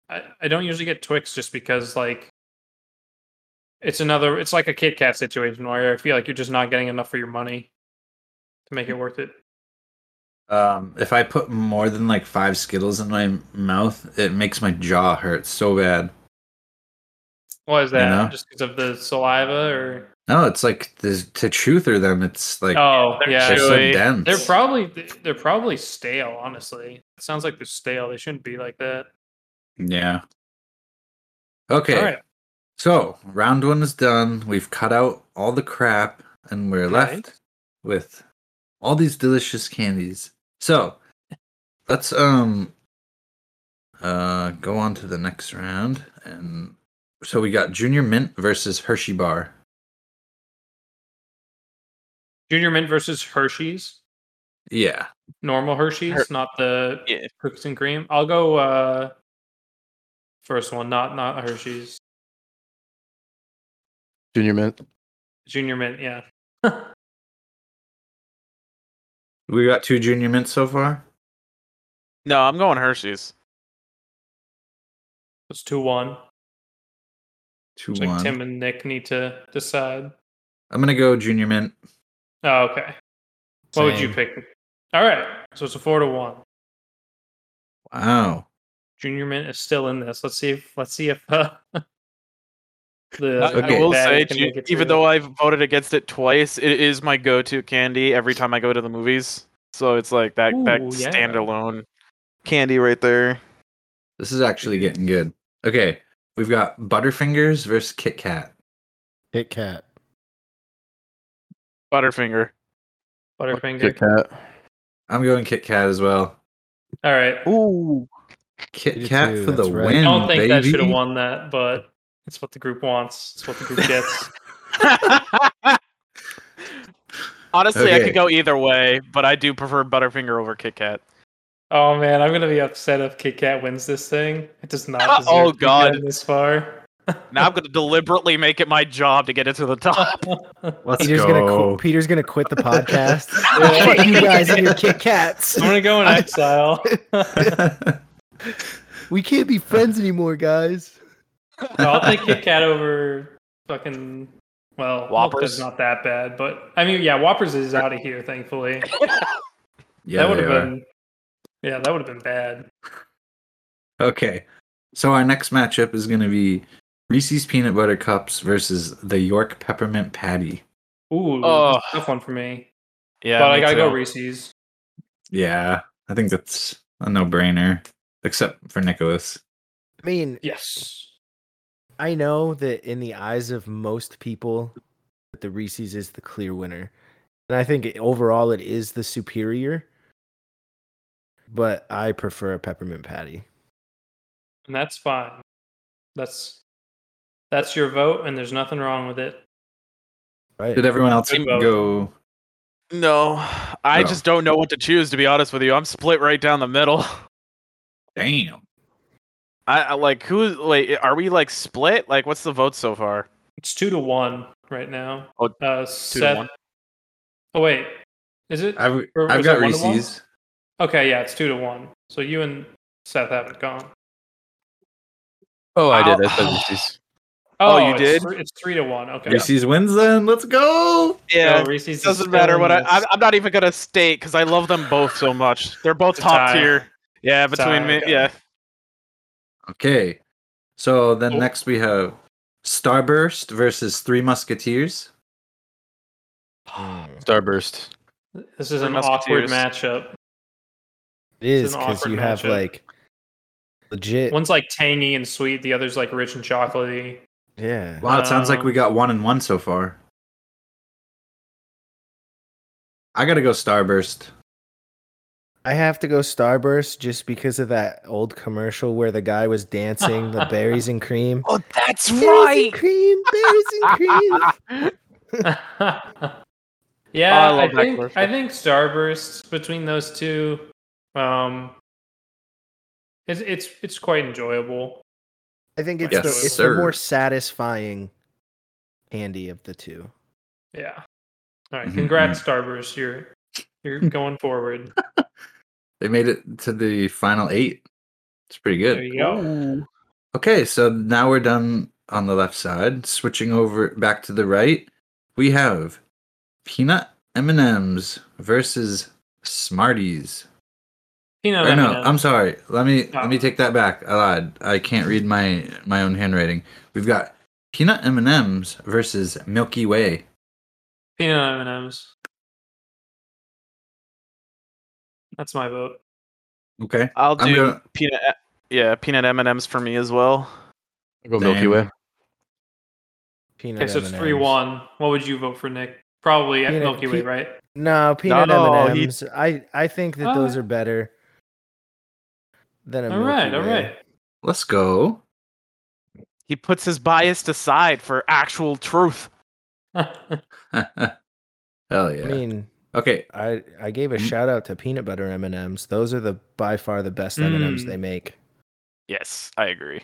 [SPEAKER 4] I I don't usually get Twix just because like it's another it's like a Kit Kat situation where I feel like you're just not getting enough for your money to make it worth it.
[SPEAKER 1] Um, if I put more than like five Skittles in my mouth, it makes my jaw hurt so bad.
[SPEAKER 4] Why is that?
[SPEAKER 1] know?
[SPEAKER 4] Just because of the saliva or
[SPEAKER 1] No, it's like the, to chew through them. It's like
[SPEAKER 4] oh
[SPEAKER 3] they're
[SPEAKER 4] yeah,
[SPEAKER 1] they're so dense.
[SPEAKER 4] they're probably they're probably stale. Honestly, it sounds like they're stale. They shouldn't be like that.
[SPEAKER 1] yeah. Okay,
[SPEAKER 4] All right,
[SPEAKER 1] so round one is done. We've cut out all the crap, and we're left with all these delicious candies. So let's um uh go on to the next round, and so we got Junior Mint versus Hershey Bar.
[SPEAKER 4] Junior Mint versus Hershey's.
[SPEAKER 1] Yeah,
[SPEAKER 4] Normal Hershey's,
[SPEAKER 3] Her-
[SPEAKER 4] not the
[SPEAKER 3] Yeah.
[SPEAKER 4] cookies and cream. I'll go uh first one, not not Hershey's.
[SPEAKER 2] Junior Mint.
[SPEAKER 4] Junior Mint, yeah. <laughs>
[SPEAKER 1] we got two Junior Mints so far.
[SPEAKER 3] no, I'm going Hershey's.
[SPEAKER 4] It's two one.
[SPEAKER 1] Two
[SPEAKER 4] It's like
[SPEAKER 1] one.
[SPEAKER 4] Tim and Nick need to decide.
[SPEAKER 1] I'm gonna go Junior Mint.
[SPEAKER 4] Oh, okay. What would you pick? All right. So it's a four to one.
[SPEAKER 1] Wow.
[SPEAKER 4] Junior Mint is still in this. Let's see if let's see if <laughs> uh, the
[SPEAKER 3] I-
[SPEAKER 1] Okay.
[SPEAKER 3] I will say,
[SPEAKER 4] can
[SPEAKER 3] Ju-
[SPEAKER 4] make it
[SPEAKER 3] even though I've voted against it twice, it is my go-to candy every time I go to the movies. So it's like that that
[SPEAKER 4] Ooh, yeah.
[SPEAKER 3] standalone candy right there.
[SPEAKER 1] This is actually getting good. Okay, we've got Butterfingers versus Kit Kat.
[SPEAKER 5] Kit Kat.
[SPEAKER 3] Butterfinger.
[SPEAKER 4] Butterfinger.
[SPEAKER 2] Kit Kat.
[SPEAKER 1] I'm going Kit Kat as well.
[SPEAKER 4] All right.
[SPEAKER 3] Ooh.
[SPEAKER 1] Kit
[SPEAKER 5] Me too,
[SPEAKER 1] Kat for the
[SPEAKER 5] right.
[SPEAKER 1] win,
[SPEAKER 4] I don't think that should have won that, but it's what the group wants. It's what the group <laughs> gets. <laughs>
[SPEAKER 3] Honestly, I could go either way, but I do prefer Butterfinger over Kit Kat.
[SPEAKER 4] oh man, I'm gonna be upset if Kit Kat wins this thing. It does not <laughs> oh, deserve
[SPEAKER 3] Oh,
[SPEAKER 4] to be
[SPEAKER 3] God.
[SPEAKER 4] this far.
[SPEAKER 3] Now I'm going to deliberately make it my job to get it to the top.
[SPEAKER 1] Let's
[SPEAKER 5] Peter's
[SPEAKER 1] go.
[SPEAKER 5] gonna qu- Peter's gonna quit the podcast. <laughs> Fuck you guys and your Kit Kats.
[SPEAKER 4] I'm gonna go in <laughs> exile. <laughs>
[SPEAKER 5] We can't be friends anymore, guys.
[SPEAKER 4] No, I'll take Kit Kat over fucking. Well,
[SPEAKER 3] Whoppers?
[SPEAKER 4] is not that bad, but I mean, yeah, Whoppers is out of here, thankfully.
[SPEAKER 1] yeah,
[SPEAKER 4] that would
[SPEAKER 1] they
[SPEAKER 4] have
[SPEAKER 1] are.
[SPEAKER 4] been. Yeah, that would have been bad.
[SPEAKER 1] Okay, so our next matchup is going to be Reese's Peanut Butter Cups versus the York Peppermint Patty.
[SPEAKER 4] Ooh,
[SPEAKER 3] Oh.
[SPEAKER 4] that's a tough one for me.
[SPEAKER 3] yeah,
[SPEAKER 4] but I gotta go. Reese's.
[SPEAKER 1] Yeah, I think that's a no-brainer, except for Nicholas.
[SPEAKER 5] I mean,
[SPEAKER 4] Yes.
[SPEAKER 5] I know that in the eyes of most people, that the Reese's is the clear winner, and I think overall it is the superior. But I prefer a peppermint patty.
[SPEAKER 4] And that's fine. That's that's your vote, and there's nothing wrong with it.
[SPEAKER 5] Right?
[SPEAKER 1] Did everyone else
[SPEAKER 4] Good
[SPEAKER 1] go?
[SPEAKER 3] No, I
[SPEAKER 1] No.
[SPEAKER 3] just don't know what to choose. To be honest with you, I'm split right down the middle. <laughs>
[SPEAKER 1] Damn.
[SPEAKER 3] I, I like who? Wait, are we like split? Like, what's the vote so far?
[SPEAKER 4] It's two to one right now.
[SPEAKER 3] Oh,
[SPEAKER 4] uh,
[SPEAKER 3] to
[SPEAKER 4] Seth.
[SPEAKER 3] one?
[SPEAKER 4] Oh wait, is it?
[SPEAKER 1] I've, I've
[SPEAKER 4] was
[SPEAKER 1] got
[SPEAKER 4] it one to?
[SPEAKER 1] Reese's.
[SPEAKER 4] Okay, yeah, it's two to one. So you and Seth haven't gone.
[SPEAKER 2] Oh, I did. I said Reese's.
[SPEAKER 3] Oh, you
[SPEAKER 4] it's
[SPEAKER 3] did?
[SPEAKER 4] Three, it's three to one. Okay.
[SPEAKER 1] Reese's wins then. Let's go.
[SPEAKER 3] Yeah,
[SPEAKER 4] So Reese's
[SPEAKER 3] doesn't matter what I,
[SPEAKER 4] I.
[SPEAKER 3] am I'm not even gonna state because I love them both so much. They're both top
[SPEAKER 4] tie.
[SPEAKER 3] tier. Yeah, between
[SPEAKER 4] tie,
[SPEAKER 3] me.
[SPEAKER 4] okay.
[SPEAKER 3] Yeah.
[SPEAKER 1] Okay. So then
[SPEAKER 4] Oh.
[SPEAKER 1] next we have Starburst versus Three Musketeers.
[SPEAKER 5] Mm.
[SPEAKER 2] Starburst.
[SPEAKER 4] This is
[SPEAKER 3] Three
[SPEAKER 4] an awkward matchup.
[SPEAKER 5] It is because
[SPEAKER 4] awkward
[SPEAKER 5] you have like legit.
[SPEAKER 4] One's like tangy and sweet, the other's like rich and chocolatey.
[SPEAKER 5] Yeah.
[SPEAKER 1] Wow, it sounds like we
[SPEAKER 4] Um,
[SPEAKER 1] got one and one so far. I gotta go Starburst.
[SPEAKER 5] I have to go Starburst just because of that old commercial where the guy was dancing the <laughs> berries and cream.
[SPEAKER 3] Oh, that's
[SPEAKER 5] Berries and cream, berries and cream. <laughs>
[SPEAKER 4] yeah,
[SPEAKER 3] I
[SPEAKER 4] I, think
[SPEAKER 3] commercial.
[SPEAKER 4] I think Starburst between those two, um, it's it's it's quite enjoyable.
[SPEAKER 5] I think it's
[SPEAKER 1] Yes,
[SPEAKER 5] the it's
[SPEAKER 1] sir.
[SPEAKER 5] the more satisfying candy of the two.
[SPEAKER 4] Yeah. All right,
[SPEAKER 1] Mhm,
[SPEAKER 4] congrats, Starburst. You're you're <laughs> going forward. <laughs>
[SPEAKER 1] They made it to the final eight. It's pretty good.
[SPEAKER 4] There you go.
[SPEAKER 1] Okay, so now we're done on the left side. Switching over back to the right, we have peanut M and M's versus Smarties.
[SPEAKER 4] Peanut
[SPEAKER 1] Or no,
[SPEAKER 4] M&Ms.
[SPEAKER 1] I'm sorry. Let me let me
[SPEAKER 4] Oh.
[SPEAKER 1] take that back. I lied. I can't read my my own handwriting. We've got peanut M and M's versus Milky Way.
[SPEAKER 4] Peanut M&Ms. That's my vote.
[SPEAKER 1] Okay.
[SPEAKER 3] I'll
[SPEAKER 1] I'm
[SPEAKER 3] do
[SPEAKER 1] gonna-
[SPEAKER 3] peanut. Yeah, peanut M and M's for me as well.
[SPEAKER 2] I'll go Milky Way.
[SPEAKER 5] Peanut
[SPEAKER 4] Okay, so it's
[SPEAKER 5] M&Ms.
[SPEAKER 4] three one. What would you vote for, Nick? Probably at
[SPEAKER 5] Peanut-
[SPEAKER 4] Milky Way,
[SPEAKER 5] pe-
[SPEAKER 4] right?
[SPEAKER 5] No, peanut
[SPEAKER 3] No,
[SPEAKER 5] M&Ms. I I think that those are better than a
[SPEAKER 4] All
[SPEAKER 5] Milky
[SPEAKER 4] right, all
[SPEAKER 5] Way.
[SPEAKER 4] right.
[SPEAKER 1] Let's go.
[SPEAKER 3] He puts his bias aside for actual truth. <laughs>
[SPEAKER 1] Hell yeah.
[SPEAKER 5] I mean,
[SPEAKER 1] Okay.
[SPEAKER 5] I I gave a
[SPEAKER 1] Mm.
[SPEAKER 5] shout out to peanut butter M and M's. Those are the by far the best M and M's
[SPEAKER 4] Mm.
[SPEAKER 5] they make.
[SPEAKER 3] Yes, I agree.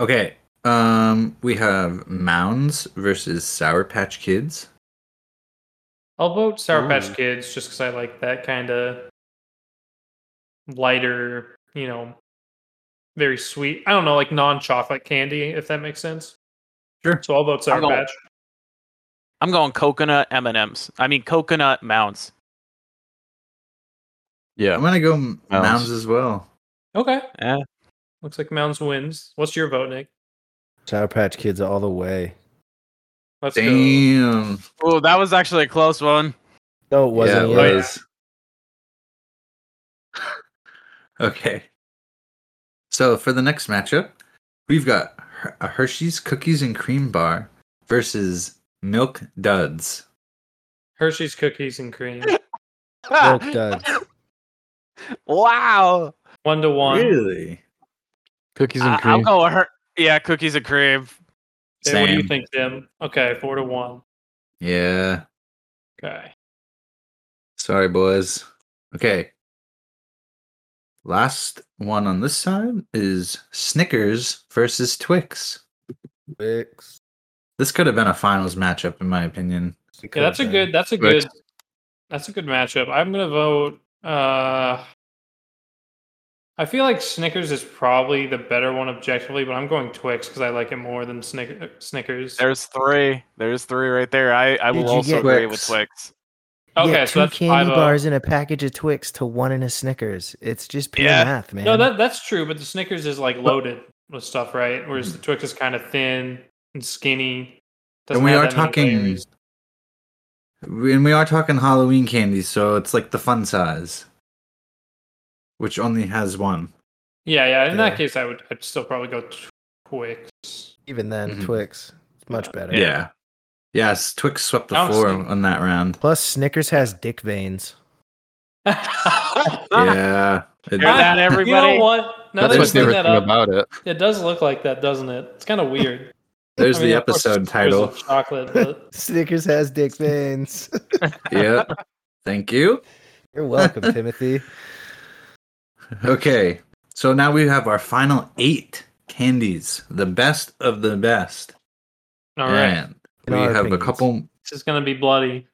[SPEAKER 1] Okay. Um, we have Mounds versus Sour Patch Kids.
[SPEAKER 4] I'll vote Sour Patch Kids just because I like that kind of lighter, you know, very sweet. I don't know, like non-chocolate candy, if that makes sense.
[SPEAKER 1] Sure.
[SPEAKER 4] So I'll vote Sour
[SPEAKER 3] going-
[SPEAKER 4] Patch.
[SPEAKER 3] I'm going coconut M and M's. I mean coconut mounds.
[SPEAKER 2] Yeah.
[SPEAKER 1] I'm gonna go M-
[SPEAKER 2] Mounds.
[SPEAKER 1] Mounds as well.
[SPEAKER 4] Okay.
[SPEAKER 3] Yeah.
[SPEAKER 4] Looks like Mounds wins. What's your vote, Nick?
[SPEAKER 5] Sour Patch Kids all the way.
[SPEAKER 4] Let's go.
[SPEAKER 1] Damn.
[SPEAKER 3] Oh, that was actually a close one.
[SPEAKER 5] No, it wasn't.
[SPEAKER 1] yeah, it
[SPEAKER 5] yet.
[SPEAKER 1] was. Okay. So for the next matchup, we've got a Hershey's Cookies and Cream Bar versus Milk Duds.
[SPEAKER 4] Hershey's Cookies and Cream. <laughs>
[SPEAKER 5] Milk duds.
[SPEAKER 3] wow.
[SPEAKER 4] One to one.
[SPEAKER 1] Really?
[SPEAKER 2] Cookies and
[SPEAKER 3] I-
[SPEAKER 2] cream.
[SPEAKER 3] I'll go with her. Yeah, cookies and cream.
[SPEAKER 4] Okay, what do you
[SPEAKER 1] Same.
[SPEAKER 4] think, Tim? Okay, four to one.
[SPEAKER 1] Yeah.
[SPEAKER 4] Okay.
[SPEAKER 1] Sorry, boys. Okay. Last one on this side is Snickers versus Twix.
[SPEAKER 5] Twix.
[SPEAKER 1] This could have been a finals matchup, in my opinion.
[SPEAKER 4] Yeah, that's a good. That's a
[SPEAKER 1] Twix.
[SPEAKER 4] good. That's a good matchup. I'm gonna vote. Uh, I feel like Snickers is probably the better one objectively, but I'm going Twix because I like it more than Snick- Snickers.
[SPEAKER 3] There's three. There's three right there. I, I
[SPEAKER 5] Did
[SPEAKER 3] will also
[SPEAKER 5] get
[SPEAKER 3] agree with
[SPEAKER 1] Twix?
[SPEAKER 3] Twix.
[SPEAKER 5] been.
[SPEAKER 4] okay,
[SPEAKER 5] Get
[SPEAKER 4] so
[SPEAKER 5] two
[SPEAKER 4] that's
[SPEAKER 5] candy
[SPEAKER 4] 5-0.
[SPEAKER 5] bars in a package of Twix to one in a Snickers. It's just pure
[SPEAKER 3] Yeah.
[SPEAKER 5] math, man.
[SPEAKER 4] No, that that's true, but the Snickers is like loaded with stuff, right? Whereas the Twix is kind of thin and skinny. Doesn't
[SPEAKER 1] and we are
[SPEAKER 4] that many
[SPEAKER 1] talking and we are talking Halloween candy, so it's like the fun size. Which only has one.
[SPEAKER 4] Yeah, yeah. In
[SPEAKER 5] Yeah.
[SPEAKER 4] that case, I would. I'd still probably go Twix.
[SPEAKER 5] Even then,
[SPEAKER 1] Mhm.
[SPEAKER 5] Twix. It's much
[SPEAKER 4] Yeah.
[SPEAKER 5] better.
[SPEAKER 1] Yeah. Yes, Twix swept the
[SPEAKER 4] Honestly.
[SPEAKER 1] floor on that round.
[SPEAKER 5] Plus, Snickers has dick veins. <laughs>
[SPEAKER 1] yeah. It-
[SPEAKER 3] Hear that,
[SPEAKER 4] You
[SPEAKER 3] everybody?
[SPEAKER 4] know what? Now
[SPEAKER 2] That's
[SPEAKER 4] that
[SPEAKER 2] my
[SPEAKER 4] you
[SPEAKER 2] favorite
[SPEAKER 4] that
[SPEAKER 2] thing
[SPEAKER 4] up,
[SPEAKER 2] about it.
[SPEAKER 4] it does look like that, doesn't it? It's kind of weird. <laughs>
[SPEAKER 1] There's
[SPEAKER 4] I mean,
[SPEAKER 1] the episode title.
[SPEAKER 4] Chocolate, but <laughs>
[SPEAKER 5] Snickers has dick veins.
[SPEAKER 1] yeah. Thank you.
[SPEAKER 5] You're welcome, Timothy.
[SPEAKER 1] Okay. So now we have our final eight candies, the best of the best.
[SPEAKER 4] all right,
[SPEAKER 1] And
[SPEAKER 5] In
[SPEAKER 1] we
[SPEAKER 5] our
[SPEAKER 1] have a couple
[SPEAKER 4] this is gonna be bloody.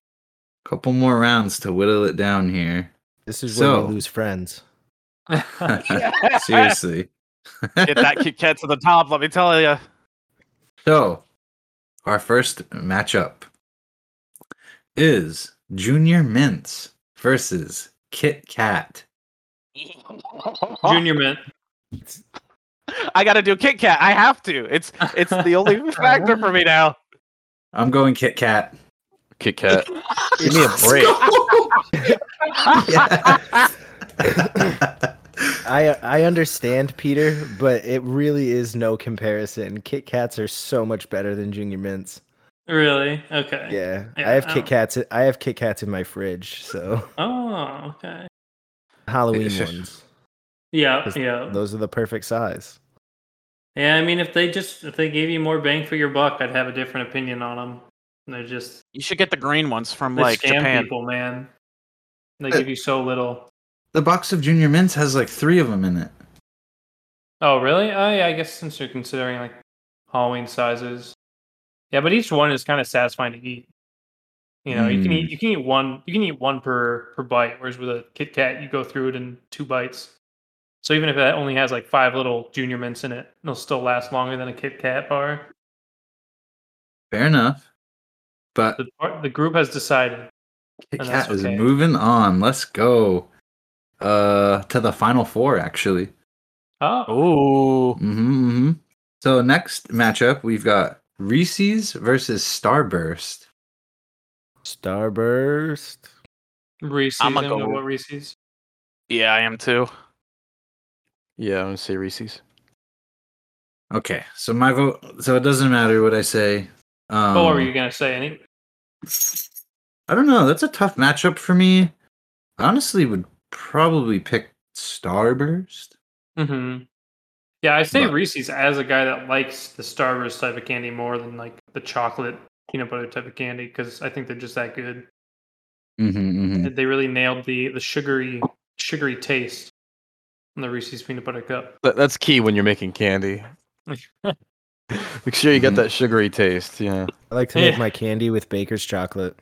[SPEAKER 1] couple more rounds to whittle it down here.
[SPEAKER 5] This is where we lose friends. <laughs>
[SPEAKER 1] Seriously. <laughs>
[SPEAKER 3] Get that Kit Kat to the top, let me tell you.
[SPEAKER 1] So, our first matchup is Junior Mints versus Kit Kat.
[SPEAKER 4] Junior Mint.
[SPEAKER 3] I gotta do Kit Kat. I have to. It's it's the only <laughs> factor for me now.
[SPEAKER 1] I'm going Kit Kat.
[SPEAKER 2] Kit Kat. <laughs> Give me a break. <laughs>
[SPEAKER 5] I I understand Peter, but it really is no comparison. Kit Kats are so much better than Junior Mints.
[SPEAKER 4] Really? Okay.
[SPEAKER 5] Yeah,
[SPEAKER 4] Yeah,
[SPEAKER 5] I have
[SPEAKER 4] I
[SPEAKER 5] Kit oh. Kats. I have Kit Kats in my fridge. So
[SPEAKER 4] Oh, okay.
[SPEAKER 5] Halloween <laughs> ones.
[SPEAKER 4] Yeah,
[SPEAKER 5] 'cause
[SPEAKER 4] yeah.
[SPEAKER 5] Those are the perfect size.
[SPEAKER 4] Yeah, I mean, if they just if they gave you more bang for your buck, I'd have a different opinion on them. They're just
[SPEAKER 3] You should get the green ones from
[SPEAKER 4] they
[SPEAKER 3] like
[SPEAKER 4] scam
[SPEAKER 3] Japan.
[SPEAKER 4] people, man. They
[SPEAKER 1] Uh,
[SPEAKER 4] give you so little.
[SPEAKER 1] the box of Junior Mints has like three of them in it.
[SPEAKER 4] Oh, really? Oh, yeah. I guess since you're considering like Halloween sizes, yeah. But each one is kind of satisfying to eat. You know, you can
[SPEAKER 1] Mm.
[SPEAKER 4] eat you can eat one you can eat one per per bite, whereas with a Kit Kat you go through it in two bites. So even if it only has like five little Junior Mints in it, it'll still last longer than a Kit Kat bar.
[SPEAKER 1] Fair enough. But
[SPEAKER 4] The par- the group has decided.
[SPEAKER 1] Kit
[SPEAKER 4] and that's
[SPEAKER 1] Kat is
[SPEAKER 4] okay.
[SPEAKER 1] moving on. Let's go. Uh, to the final four actually.
[SPEAKER 4] Oh,
[SPEAKER 3] Ooh.
[SPEAKER 1] hmm hmm So next matchup we've got Reese's versus Starburst.
[SPEAKER 5] Starburst.
[SPEAKER 4] Reese's.
[SPEAKER 3] I'ma go-
[SPEAKER 4] go with Reese's.
[SPEAKER 3] Yeah, I am too.
[SPEAKER 2] Yeah, I'm gonna say Reese's.
[SPEAKER 1] Okay, so my vote. So it doesn't matter what I say. Um,
[SPEAKER 4] what were you gonna say? Any?
[SPEAKER 1] I don't know. That's a tough matchup for me. I honestly would probably pick Starburst.
[SPEAKER 4] Mm-hmm. Yeah, I say
[SPEAKER 1] But-
[SPEAKER 4] Reese's as a guy that likes the Starburst type of candy more than like the chocolate peanut butter type of candy because I think they're just that good.
[SPEAKER 1] Mm-hmm,
[SPEAKER 4] They really nailed the the sugary sugary taste on the Reese's peanut butter cup.
[SPEAKER 2] That, that's key when you're making candy. <laughs> Make sure you get
[SPEAKER 1] Mhm.
[SPEAKER 2] that sugary taste. Yeah.
[SPEAKER 5] I like to make
[SPEAKER 4] Yeah.
[SPEAKER 5] my candy with baker's chocolate.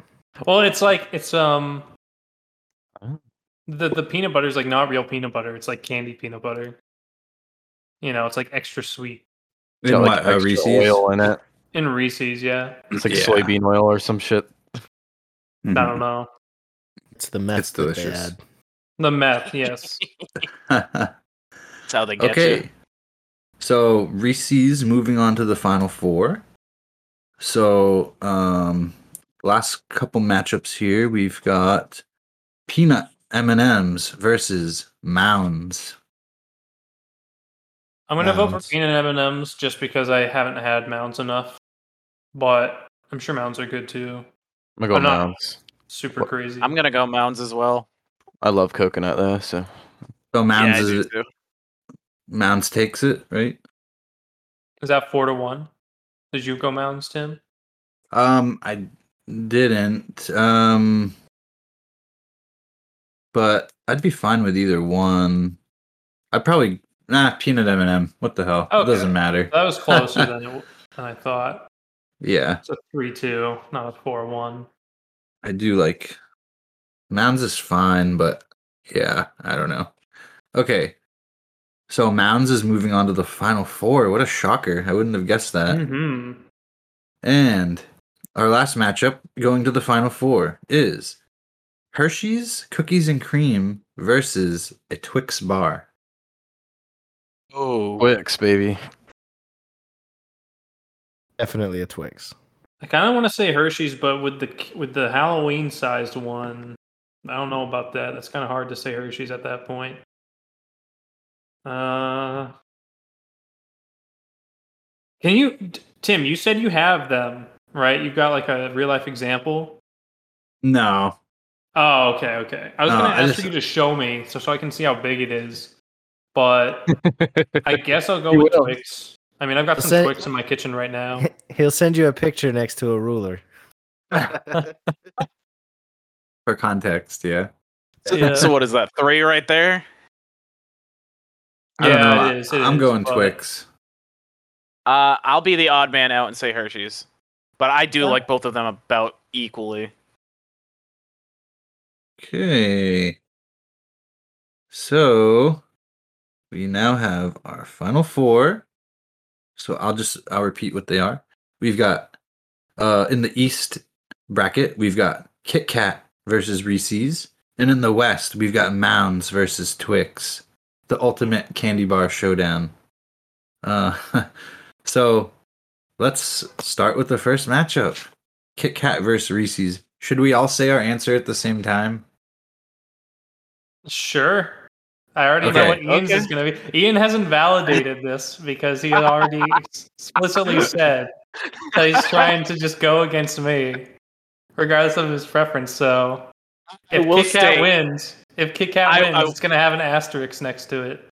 [SPEAKER 4] Well, it's like it's um
[SPEAKER 2] Oh.
[SPEAKER 4] the the peanut butter is like not real peanut butter. It's like candy peanut butter. You know, it's like extra sweet.
[SPEAKER 2] It's
[SPEAKER 1] In
[SPEAKER 2] got,
[SPEAKER 1] what,
[SPEAKER 2] like
[SPEAKER 1] uh,
[SPEAKER 2] extra
[SPEAKER 1] Reese's?
[SPEAKER 2] oil in it.
[SPEAKER 4] In Reese's, yeah.
[SPEAKER 2] It's like
[SPEAKER 1] Yeah.
[SPEAKER 2] soybean oil or some shit.
[SPEAKER 1] Mm-hmm.
[SPEAKER 4] I don't know.
[SPEAKER 5] It's the meth
[SPEAKER 1] It's
[SPEAKER 5] that they
[SPEAKER 1] delicious.
[SPEAKER 5] Add.
[SPEAKER 4] The meth, yes. <laughs>
[SPEAKER 3] That's how they get
[SPEAKER 1] okay.
[SPEAKER 3] you.
[SPEAKER 1] So Reese's moving on to the final four. So um last couple matchups here we've got peanut M&Ms versus Mounds.
[SPEAKER 4] I'm gonna vote for peanut M and M's just because I haven't had mounds enough, but I'm sure mounds are good too.
[SPEAKER 2] I'm gonna
[SPEAKER 4] I'm
[SPEAKER 2] go Mounds.
[SPEAKER 4] Super crazy.
[SPEAKER 3] I'm gonna go Mounds as well.
[SPEAKER 2] I love coconut though, so
[SPEAKER 1] So Mounds
[SPEAKER 3] yeah, I do too.
[SPEAKER 1] Mounds takes it, right?
[SPEAKER 4] Is that four to one? Did you go mounds, Tim?
[SPEAKER 1] Um I didn't. Um but I'd be fine with either one. I'd probably nah peanut M&M. What the hell? It
[SPEAKER 4] Okay.
[SPEAKER 1] doesn't matter.
[SPEAKER 4] That was closer than, <laughs> it, than I thought.
[SPEAKER 1] Yeah.
[SPEAKER 4] It's a three-two, not a four-one.
[SPEAKER 1] I do like Mounds is fine, but yeah, I don't know. Okay. So Mounds is moving on to the final four. What a shocker. I wouldn't have guessed that.
[SPEAKER 4] Mm-hmm.
[SPEAKER 1] And our last matchup going to the final four is Hershey's Cookies and Cream versus a Twix bar.
[SPEAKER 3] Oh,
[SPEAKER 2] Twix, baby.
[SPEAKER 5] Definitely a Twix.
[SPEAKER 4] I kind of want to say Hershey's, but with the with the Halloween-sized one, I don't know about that. That's kind of hard to say Hershey's at that point. Uh, can you, Tim? You said you have them, right? You've got like a real life example.
[SPEAKER 1] No.
[SPEAKER 4] Oh, okay, okay. I was
[SPEAKER 1] No,
[SPEAKER 4] gonna
[SPEAKER 1] I
[SPEAKER 4] ask
[SPEAKER 1] just-
[SPEAKER 4] for you to show me so so I can see how big it is, but <laughs> I guess I'll go
[SPEAKER 2] You
[SPEAKER 4] with
[SPEAKER 2] will.
[SPEAKER 4] Twix. I mean, I've got some
[SPEAKER 5] Say-
[SPEAKER 4] Twix in my kitchen right now. <laughs>
[SPEAKER 5] He'll send you a picture next to a ruler. <laughs>
[SPEAKER 1] For context, yeah.
[SPEAKER 3] so,
[SPEAKER 4] Yeah.
[SPEAKER 3] so what is that? Three right there.
[SPEAKER 1] I don't
[SPEAKER 4] Yeah,
[SPEAKER 1] know.
[SPEAKER 4] it is, it
[SPEAKER 1] I'm
[SPEAKER 4] is,
[SPEAKER 1] going
[SPEAKER 4] but-
[SPEAKER 1] Twix.
[SPEAKER 3] Uh, I'll be the odd man out and say Hershey's, but I do
[SPEAKER 4] Yeah.
[SPEAKER 3] like both of them about equally.
[SPEAKER 1] Okay. So we now have our final four. So I'll just I'll repeat what they are. We've got uh in the East bracket, we've got Kit Kat versus Reese's. And in the West, we've got Mounds versus Twix. The ultimate candy bar showdown. Uh <laughs> so let's start with the first matchup. Kit Kat versus Reese's. Should we all say our answer at the same time?
[SPEAKER 4] Sure. I already know what Ian's
[SPEAKER 3] Okay.
[SPEAKER 4] is going to be. Ian hasn't validated this because he had already <laughs> explicitly said that he's trying to just go against me, regardless of his preference. So if
[SPEAKER 3] will
[SPEAKER 4] Kit Kat wins, if Kit Kat wins,
[SPEAKER 3] I-
[SPEAKER 4] it's going to have an asterisk next to it.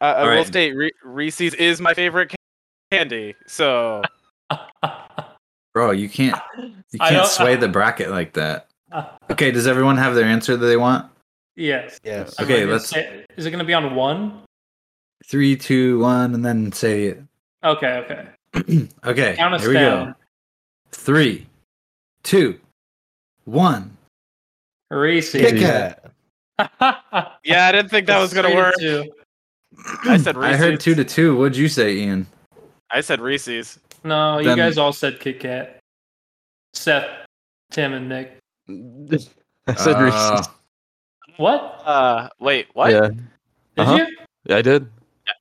[SPEAKER 3] I, I
[SPEAKER 1] All
[SPEAKER 3] will
[SPEAKER 1] right.
[SPEAKER 3] state Re- Reese's is my favorite candy. So
[SPEAKER 1] Bro, you can't you can't
[SPEAKER 4] don't-
[SPEAKER 1] sway the bracket like that. <laughs> Okay, does everyone have their answer that they want?
[SPEAKER 4] yes.
[SPEAKER 5] Yes.
[SPEAKER 4] I'm
[SPEAKER 1] Okay, let's-
[SPEAKER 4] is it going to be on one?
[SPEAKER 1] Three, two, one, and then say it.
[SPEAKER 4] Okay, okay. <clears throat>
[SPEAKER 1] okay,
[SPEAKER 4] Count us
[SPEAKER 1] here we
[SPEAKER 4] down.
[SPEAKER 1] go. Three, two, one.
[SPEAKER 4] Reese's.
[SPEAKER 1] Kit
[SPEAKER 5] Kit
[SPEAKER 1] Kat.
[SPEAKER 5] Kat.
[SPEAKER 3] yeah, I didn't think that was gonna
[SPEAKER 4] Three to
[SPEAKER 3] work. I said Reese's.
[SPEAKER 1] I heard two to two. What'd you say, Ian?
[SPEAKER 3] I said Reese's.
[SPEAKER 4] No, you
[SPEAKER 1] Then-
[SPEAKER 4] guys all said Kit Kat. Seth, Tim, and Nick. <laughs>
[SPEAKER 2] I said
[SPEAKER 1] Uh,
[SPEAKER 2] Reese's.
[SPEAKER 4] What?
[SPEAKER 3] Uh, wait, what?
[SPEAKER 2] Yeah,
[SPEAKER 4] Did
[SPEAKER 2] Uh-huh.
[SPEAKER 4] you?
[SPEAKER 2] I did.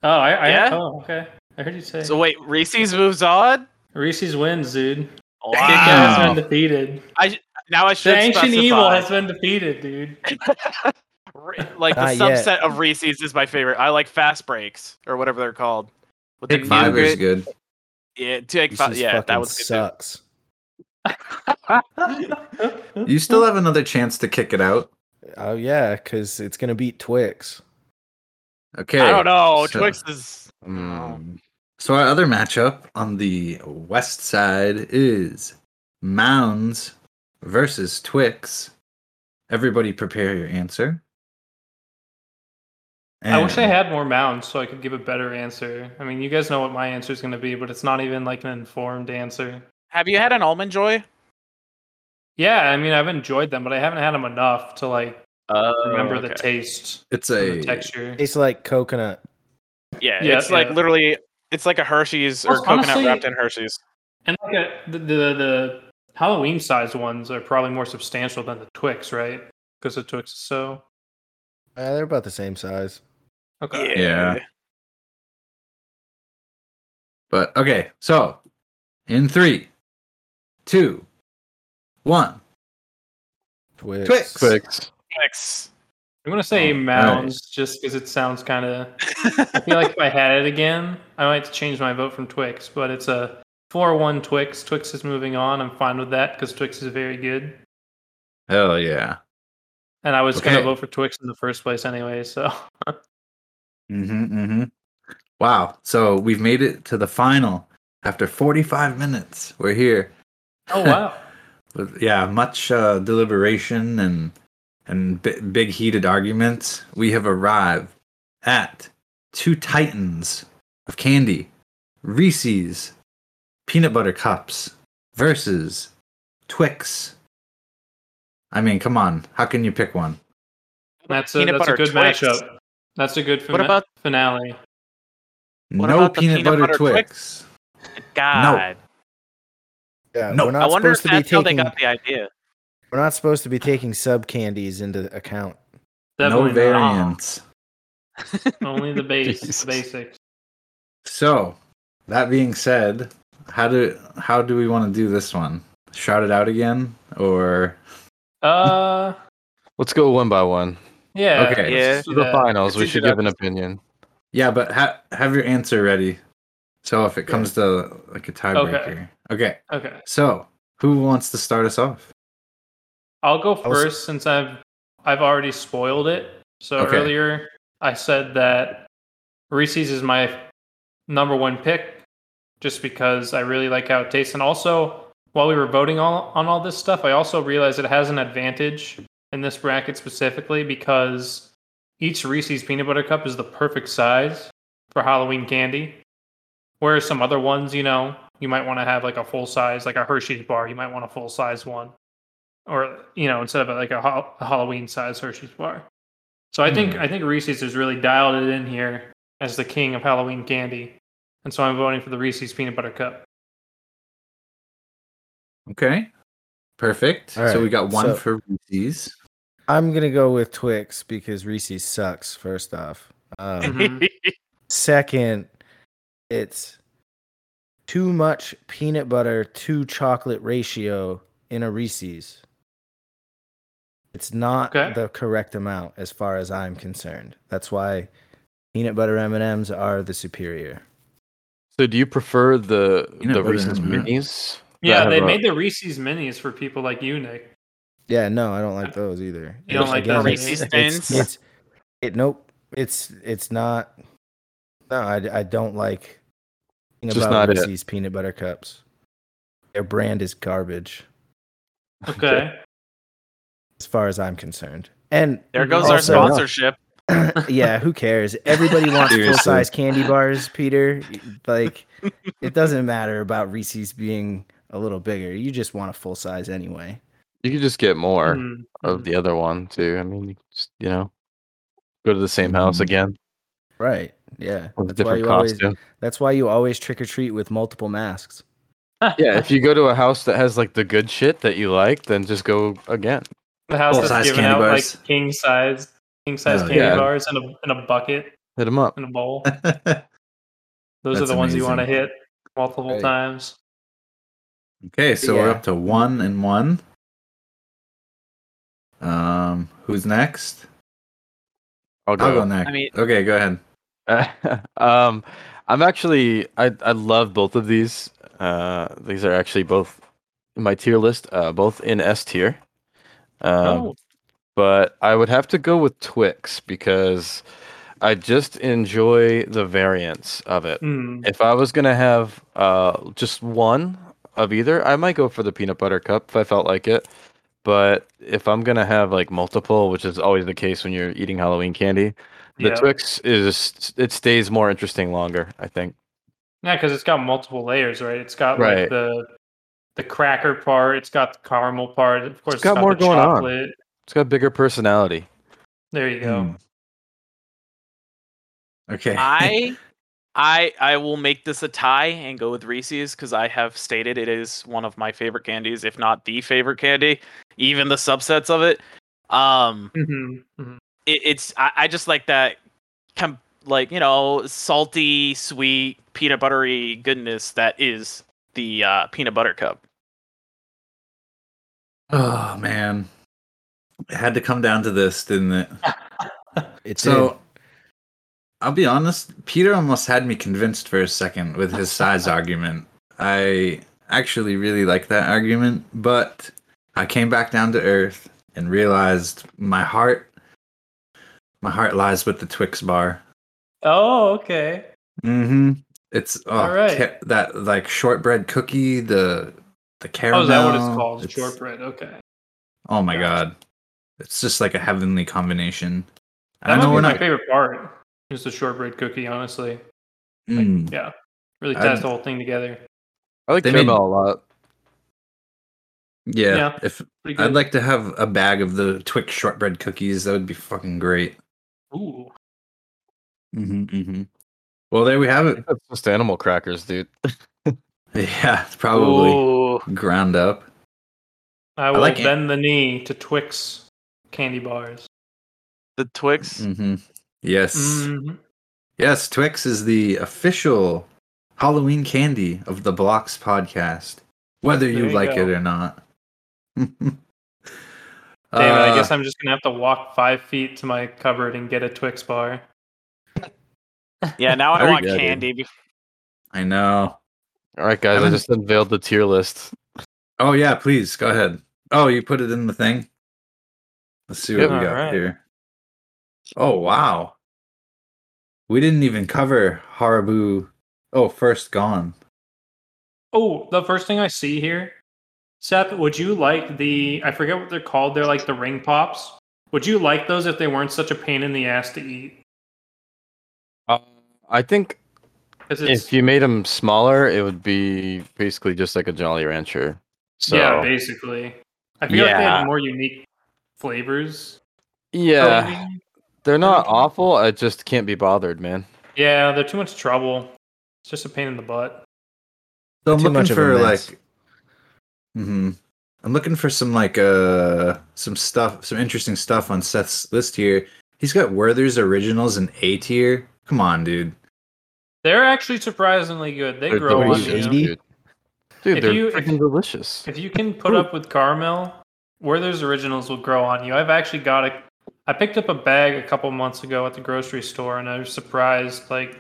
[SPEAKER 4] Oh, I, I
[SPEAKER 3] Yeah?
[SPEAKER 4] oh, okay. I heard you say.
[SPEAKER 3] So wait, Reese's moves on.
[SPEAKER 4] Reese's wins, dude.
[SPEAKER 3] Wow.
[SPEAKER 4] Kit Kat has been defeated.
[SPEAKER 3] I Now I should
[SPEAKER 4] The ancient
[SPEAKER 3] specify.
[SPEAKER 4] evil has been defeated, dude. <laughs>
[SPEAKER 3] Like the
[SPEAKER 5] Not yet.
[SPEAKER 3] subset of Reese's is my favorite. I like fast breaks or whatever they're called. With
[SPEAKER 1] Take five is good.
[SPEAKER 3] Yeah, take five. Yeah, that
[SPEAKER 5] fucking
[SPEAKER 3] was good.
[SPEAKER 5] sucks. <laughs>
[SPEAKER 1] You still have another chance to kick it out.
[SPEAKER 5] Oh yeah, because it's gonna beat Twix.
[SPEAKER 1] Okay.
[SPEAKER 3] I don't know.
[SPEAKER 1] so-
[SPEAKER 3] Twix is.
[SPEAKER 2] Mm.
[SPEAKER 1] So our other matchup on the west side is Mounds versus Twix. Everybody prepare your answer.
[SPEAKER 4] I wish I had more mounds so I could give a better answer. I mean, you guys know what my answer is going to be, but it's not even like an informed answer.
[SPEAKER 3] Have you had an almond joy?
[SPEAKER 4] Yeah, I mean, I've enjoyed them, but I haven't had them enough to like
[SPEAKER 3] Uh,
[SPEAKER 4] remember the taste,
[SPEAKER 1] It's a
[SPEAKER 4] the texture.
[SPEAKER 5] Tastes like coconut.
[SPEAKER 3] Yeah,
[SPEAKER 4] Yeah,
[SPEAKER 3] it's like literally, it's like a Hershey's or
[SPEAKER 4] Well,
[SPEAKER 3] coconut wrapped in Hershey's.
[SPEAKER 4] And like a, the, the the Halloween sized ones are probably more substantial than the Twix, right? Because the Twix is so
[SPEAKER 5] Uh, they're about the same size.
[SPEAKER 4] okay.
[SPEAKER 1] Yeah. But okay, so in three, two, one.
[SPEAKER 5] Twix.
[SPEAKER 1] Twix.
[SPEAKER 2] Twix.
[SPEAKER 3] Twix.
[SPEAKER 4] I'm gonna say
[SPEAKER 1] Oh,
[SPEAKER 4] mounds just because it sounds kind of. I feel like <laughs> if I had it again, I might change my vote from Twix. But it's a four-one Twix. Twix is moving on. I'm fine with that because Twix is very good.
[SPEAKER 1] Hell yeah.
[SPEAKER 4] And I was gonna vote for Twix in the first place anyway. So
[SPEAKER 1] Mm-hmm, mm-hmm. Wow. So we've made it to the final after 45 minutes. We're here.
[SPEAKER 4] oh wow. <laughs>
[SPEAKER 1] Yeah, much uh, deliberation and and bi- big heated arguments. We have arrived at two titans of candy, Reese's peanut butter cups versus Twix. I mean, come on. How can you pick one?
[SPEAKER 4] That's a that's a good
[SPEAKER 3] Twix.
[SPEAKER 4] matchup. That's a good
[SPEAKER 3] What about-
[SPEAKER 4] finale.
[SPEAKER 3] What
[SPEAKER 1] no
[SPEAKER 3] about the
[SPEAKER 1] peanut,
[SPEAKER 3] peanut
[SPEAKER 1] butter,
[SPEAKER 3] butter
[SPEAKER 1] Twix.
[SPEAKER 3] God.
[SPEAKER 5] Yeah,
[SPEAKER 1] No.
[SPEAKER 5] we're
[SPEAKER 3] I wonder if
[SPEAKER 5] to be
[SPEAKER 3] that's how they got the idea.
[SPEAKER 5] We're not supposed to be taking sub candies into account.
[SPEAKER 1] no
[SPEAKER 4] Definitely not.
[SPEAKER 1] variants. <laughs>
[SPEAKER 4] Only the base, the basics.
[SPEAKER 1] So, that being said, how do how do we want to do this one? Shout it out again, or
[SPEAKER 4] Uh,
[SPEAKER 2] Let's go one by one.
[SPEAKER 4] yeah.
[SPEAKER 1] Okay.
[SPEAKER 4] let's
[SPEAKER 3] Yeah.
[SPEAKER 4] just do
[SPEAKER 2] The
[SPEAKER 4] that.
[SPEAKER 2] finals, we
[SPEAKER 3] Let's
[SPEAKER 2] should
[SPEAKER 3] do
[SPEAKER 2] give an opinion.
[SPEAKER 1] yeah, but ha- have your answer ready. So if it comes to like a tiebreaker, okay.
[SPEAKER 4] Okay.
[SPEAKER 1] So who wants to start us off?
[SPEAKER 4] I'll go
[SPEAKER 5] I was-
[SPEAKER 4] first since I've I've already spoiled it. So
[SPEAKER 1] Okay.
[SPEAKER 4] earlier I said that Reese's is my number one pick just because I really like how it tastes. And also, while we were voting all, on all this stuff, I also realized it has an advantage in this bracket specifically because each Reese's peanut butter cup is the perfect size for Halloween candy. Whereas some other ones, you know, you might want to have like a full size, like a Hershey's bar, you might want a full size one or you know instead of like a, ha- a Halloween size Hershey's bar. So I think
[SPEAKER 1] Hmm.
[SPEAKER 4] I think Reese's has really dialed it in here as the king of Halloween candy, and so I'm voting for the Reese's peanut butter cup.
[SPEAKER 1] Okay, perfect.
[SPEAKER 5] All
[SPEAKER 1] so we got one
[SPEAKER 5] so-
[SPEAKER 1] for Reese's.
[SPEAKER 5] I'm gonna go with Twix because Reese's sucks. First off, um,
[SPEAKER 4] Mhm. <laughs>
[SPEAKER 5] second, it's too much peanut butter to chocolate ratio in a Reese's. It's not
[SPEAKER 4] Okay.
[SPEAKER 5] the correct amount as far as I'm concerned. That's why peanut butter M&Ms are the superior.
[SPEAKER 2] So do you prefer the
[SPEAKER 1] Peanut
[SPEAKER 2] the Reese's
[SPEAKER 1] M&Ms.
[SPEAKER 2] minis?
[SPEAKER 4] Yeah, they
[SPEAKER 2] have a-
[SPEAKER 4] made the Reese's minis for people like you, Nick.
[SPEAKER 5] Yeah, no, I don't like uh, those either.
[SPEAKER 4] You don't like the
[SPEAKER 5] it's-
[SPEAKER 3] Reese's
[SPEAKER 5] it's,
[SPEAKER 3] Thins?
[SPEAKER 5] it's it nope. It's it's not no, I, I don't like peanut
[SPEAKER 2] Just
[SPEAKER 5] butter
[SPEAKER 2] not it.
[SPEAKER 5] Reese's peanut butter cups. Their brand is garbage
[SPEAKER 4] Okay.
[SPEAKER 5] As far as I'm concerned. And
[SPEAKER 3] There goes our sponsorship. <laughs>
[SPEAKER 5] yeah, who cares? Everybody wants full size candy bars, Peter. Like, it doesn't matter about Reese's being a little bigger. You just want a full size anyway.
[SPEAKER 2] You could just get more
[SPEAKER 4] Mm,
[SPEAKER 2] of the other one too. I mean, you just you know, go to the same house
[SPEAKER 1] Mhm.
[SPEAKER 2] again
[SPEAKER 5] Right. Yeah.
[SPEAKER 2] with a
[SPEAKER 5] That's why
[SPEAKER 2] different
[SPEAKER 5] you always
[SPEAKER 2] costume.
[SPEAKER 5] that's why you always trick or treat with multiple masks.
[SPEAKER 2] Yeah, if you go to a house that has like the good shit that you like, then just go again.
[SPEAKER 4] The house
[SPEAKER 1] Full-size
[SPEAKER 4] that's giving
[SPEAKER 1] candy
[SPEAKER 4] out
[SPEAKER 1] bars.
[SPEAKER 4] like king size king size
[SPEAKER 1] Oh,
[SPEAKER 4] candy
[SPEAKER 2] yeah.
[SPEAKER 4] bars in a in a bucket
[SPEAKER 2] Hit them up.
[SPEAKER 4] in a bowl. <laughs> Those are
[SPEAKER 1] That's
[SPEAKER 4] the ones you want to hit multiple
[SPEAKER 5] Right.
[SPEAKER 4] times.
[SPEAKER 1] okay, so we're up to one and one. Um, who's next?
[SPEAKER 2] I'll
[SPEAKER 1] I'll
[SPEAKER 2] go.
[SPEAKER 1] go next.
[SPEAKER 3] I mean-
[SPEAKER 1] okay, go ahead. <laughs>
[SPEAKER 2] um, I'm actually I I love both of these. Uh, these are actually both in my tier list. Uh, both in S tier. Um,
[SPEAKER 4] oh,
[SPEAKER 2] but I would have to go with Twix because I just enjoy the variance of it.
[SPEAKER 4] mm.
[SPEAKER 2] If I was gonna have uh just one of either, I might go for the peanut butter cup if I felt like it. But if I'm gonna have like multiple, which is always the case when you're eating Halloween candy, the
[SPEAKER 4] yeah.
[SPEAKER 2] Twix is it stays more interesting longer. I think.
[SPEAKER 4] Yeah, because it's got multiple layers, right? It's got
[SPEAKER 2] Right.
[SPEAKER 4] like the the cracker part. It's got the caramel part. Of course, it's
[SPEAKER 2] got it's
[SPEAKER 4] got
[SPEAKER 2] more
[SPEAKER 4] the
[SPEAKER 2] going on. It's got bigger personality.
[SPEAKER 4] There you go.
[SPEAKER 1] Hmm. Okay.
[SPEAKER 3] I <laughs> I I will make this a tie and go with Reese's because I have stated it is one of my favorite candies, if not the favorite candy. Even the subsets of it. Um,
[SPEAKER 4] Mhm, mhm.
[SPEAKER 3] it, it's I, I just like that, com- like you know, salty, sweet, peanut buttery goodness that is the uh, peanut butter cup.
[SPEAKER 1] oh man, it had to come down to this, didn't it? <laughs>
[SPEAKER 5] It's
[SPEAKER 1] So I'll be honest, Peter almost had me convinced for a second with his size argument. I actually really like that argument, but I came back down to earth and realized my heart my heart lies with the Twix bar.
[SPEAKER 4] Oh, okay.
[SPEAKER 1] Mm-hmm. It's oh,
[SPEAKER 4] All right.
[SPEAKER 1] ca- that like shortbread cookie, the the caramel.
[SPEAKER 4] Oh, is that what it's called?
[SPEAKER 1] it's-
[SPEAKER 4] Shortbread. Okay.
[SPEAKER 1] Oh my
[SPEAKER 4] Gotcha.
[SPEAKER 1] god. It's just like a heavenly combination.
[SPEAKER 4] That
[SPEAKER 1] I
[SPEAKER 4] might
[SPEAKER 1] know
[SPEAKER 4] be
[SPEAKER 1] we're
[SPEAKER 4] my
[SPEAKER 1] not
[SPEAKER 4] favorite part. Is the shortbread cookie, honestly.
[SPEAKER 1] Mm.
[SPEAKER 4] Yeah. Really
[SPEAKER 1] I'd-
[SPEAKER 4] ties the whole thing together.
[SPEAKER 2] I like
[SPEAKER 1] They made-
[SPEAKER 2] caramel a lot.
[SPEAKER 1] Yeah,
[SPEAKER 4] Yeah.
[SPEAKER 1] if I'd like to have a bag of the Twix shortbread cookies, that would be fucking great.
[SPEAKER 4] Ooh.
[SPEAKER 1] Mm-hmm, mm-hmm. Well, there we have it.
[SPEAKER 2] That's just animal crackers, dude. <laughs>
[SPEAKER 1] Yeah, it's probably
[SPEAKER 3] Ooh.
[SPEAKER 1] ground up.
[SPEAKER 4] I will
[SPEAKER 1] like it.
[SPEAKER 4] bend the knee to Twix candy bars.
[SPEAKER 3] The Twix.
[SPEAKER 1] Mm-hmm. Yes,
[SPEAKER 4] Mhm.
[SPEAKER 1] yes. Twix is the official Halloween candy of the Blocks podcast, whether you
[SPEAKER 4] you
[SPEAKER 1] like
[SPEAKER 4] go.
[SPEAKER 1] it or not. <laughs>
[SPEAKER 4] David, I
[SPEAKER 1] Uh,
[SPEAKER 4] guess I'm just gonna have to walk five feet to my cupboard and get a Twix bar.
[SPEAKER 3] Yeah, now I want
[SPEAKER 1] good.
[SPEAKER 3] candy. bef-
[SPEAKER 1] I know.
[SPEAKER 2] All right, guys, I
[SPEAKER 1] Evan-
[SPEAKER 2] just unveiled the tier list.
[SPEAKER 1] Oh yeah, please go ahead. Oh, you put it in the thing. Let's see what
[SPEAKER 2] Yep.
[SPEAKER 1] we got
[SPEAKER 4] Alright.
[SPEAKER 1] here. Oh wow, we didn't even cover Haribo. Oh, first gone.
[SPEAKER 4] Oh, the first thing I see here, Seth, would you like the? I forget what they're called. They're like the ring pops. Would you like those if they weren't such a pain in the ass to eat?
[SPEAKER 2] I think if you made them smaller, it would be basically just like a Jolly Rancher. So
[SPEAKER 4] yeah, basically. I feel like they have more unique flavors.
[SPEAKER 2] yeah,
[SPEAKER 4] Probably.
[SPEAKER 2] they're not
[SPEAKER 4] Okay.
[SPEAKER 2] awful. I just can't be bothered, man.
[SPEAKER 4] Yeah, they're too much trouble. It's just a pain in the butt.
[SPEAKER 1] So I'm
[SPEAKER 5] Too
[SPEAKER 1] looking
[SPEAKER 5] much of a
[SPEAKER 1] for
[SPEAKER 5] mess.
[SPEAKER 1] like. hmm I'm looking for some like uh some stuff, some interesting stuff on Seth's list here. He's got Werther's Originals in A tier. Come on, dude.
[SPEAKER 4] They're actually surprisingly good. They
[SPEAKER 2] They're
[SPEAKER 4] grow on you.
[SPEAKER 2] Dude. Dude,
[SPEAKER 4] If
[SPEAKER 2] they're
[SPEAKER 4] you- if-
[SPEAKER 2] freaking delicious.
[SPEAKER 4] If you can put up with caramel, Werther's Originals will grow on you. I've actually got a. I picked up a bag a couple months ago at the grocery store, and I was surprised. Like,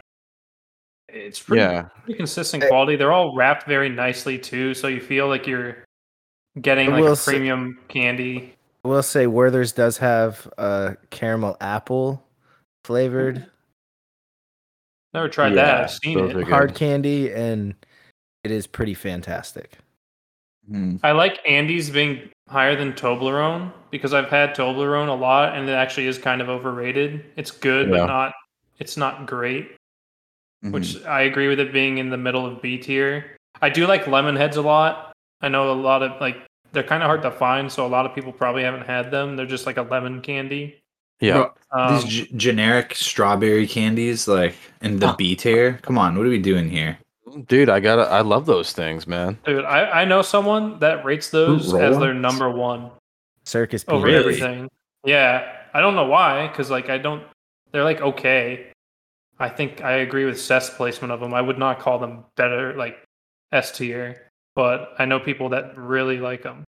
[SPEAKER 4] it's pretty,
[SPEAKER 2] Yeah.
[SPEAKER 4] pretty consistent quality. They're all wrapped very nicely too, so you feel like you're getting like
[SPEAKER 5] will
[SPEAKER 4] a
[SPEAKER 5] say-
[SPEAKER 4] premium candy.
[SPEAKER 5] I will say Werther's does have uh, caramel apple flavored
[SPEAKER 4] Never tried
[SPEAKER 2] Yeah,
[SPEAKER 4] that. I've seen it.
[SPEAKER 5] hard candy, and it is pretty fantastic.
[SPEAKER 1] Hmm.
[SPEAKER 4] I like Andes being higher than Toblerone because I've had Toblerone a lot, and it actually is kind of overrated. It's good,
[SPEAKER 2] Yeah.
[SPEAKER 4] but not. It's not great.
[SPEAKER 1] Mhm.
[SPEAKER 4] which I agree with it being in the middle of B tier. I do like lemon heads a lot. I know a lot of like they're kind of hard to find, so a lot of people probably haven't had them. They're just like a lemon candy.
[SPEAKER 2] Yeah.
[SPEAKER 1] Bro,
[SPEAKER 4] Um,
[SPEAKER 1] these g- generic strawberry candies, like in the
[SPEAKER 2] Huh.
[SPEAKER 1] B tier. Come on, what are we doing here?
[SPEAKER 2] Dude, I gotta I love those things, man.
[SPEAKER 4] dude, I, I know someone that rates those
[SPEAKER 1] Ooh,
[SPEAKER 4] as their number one
[SPEAKER 5] Circus
[SPEAKER 4] over.
[SPEAKER 1] Really?
[SPEAKER 4] everything. Yeah, I don't know why, because like I don't. They're like okay. I think I agree with Seth's placement of them. I would not call them better, like S tier, but I know people that really like them.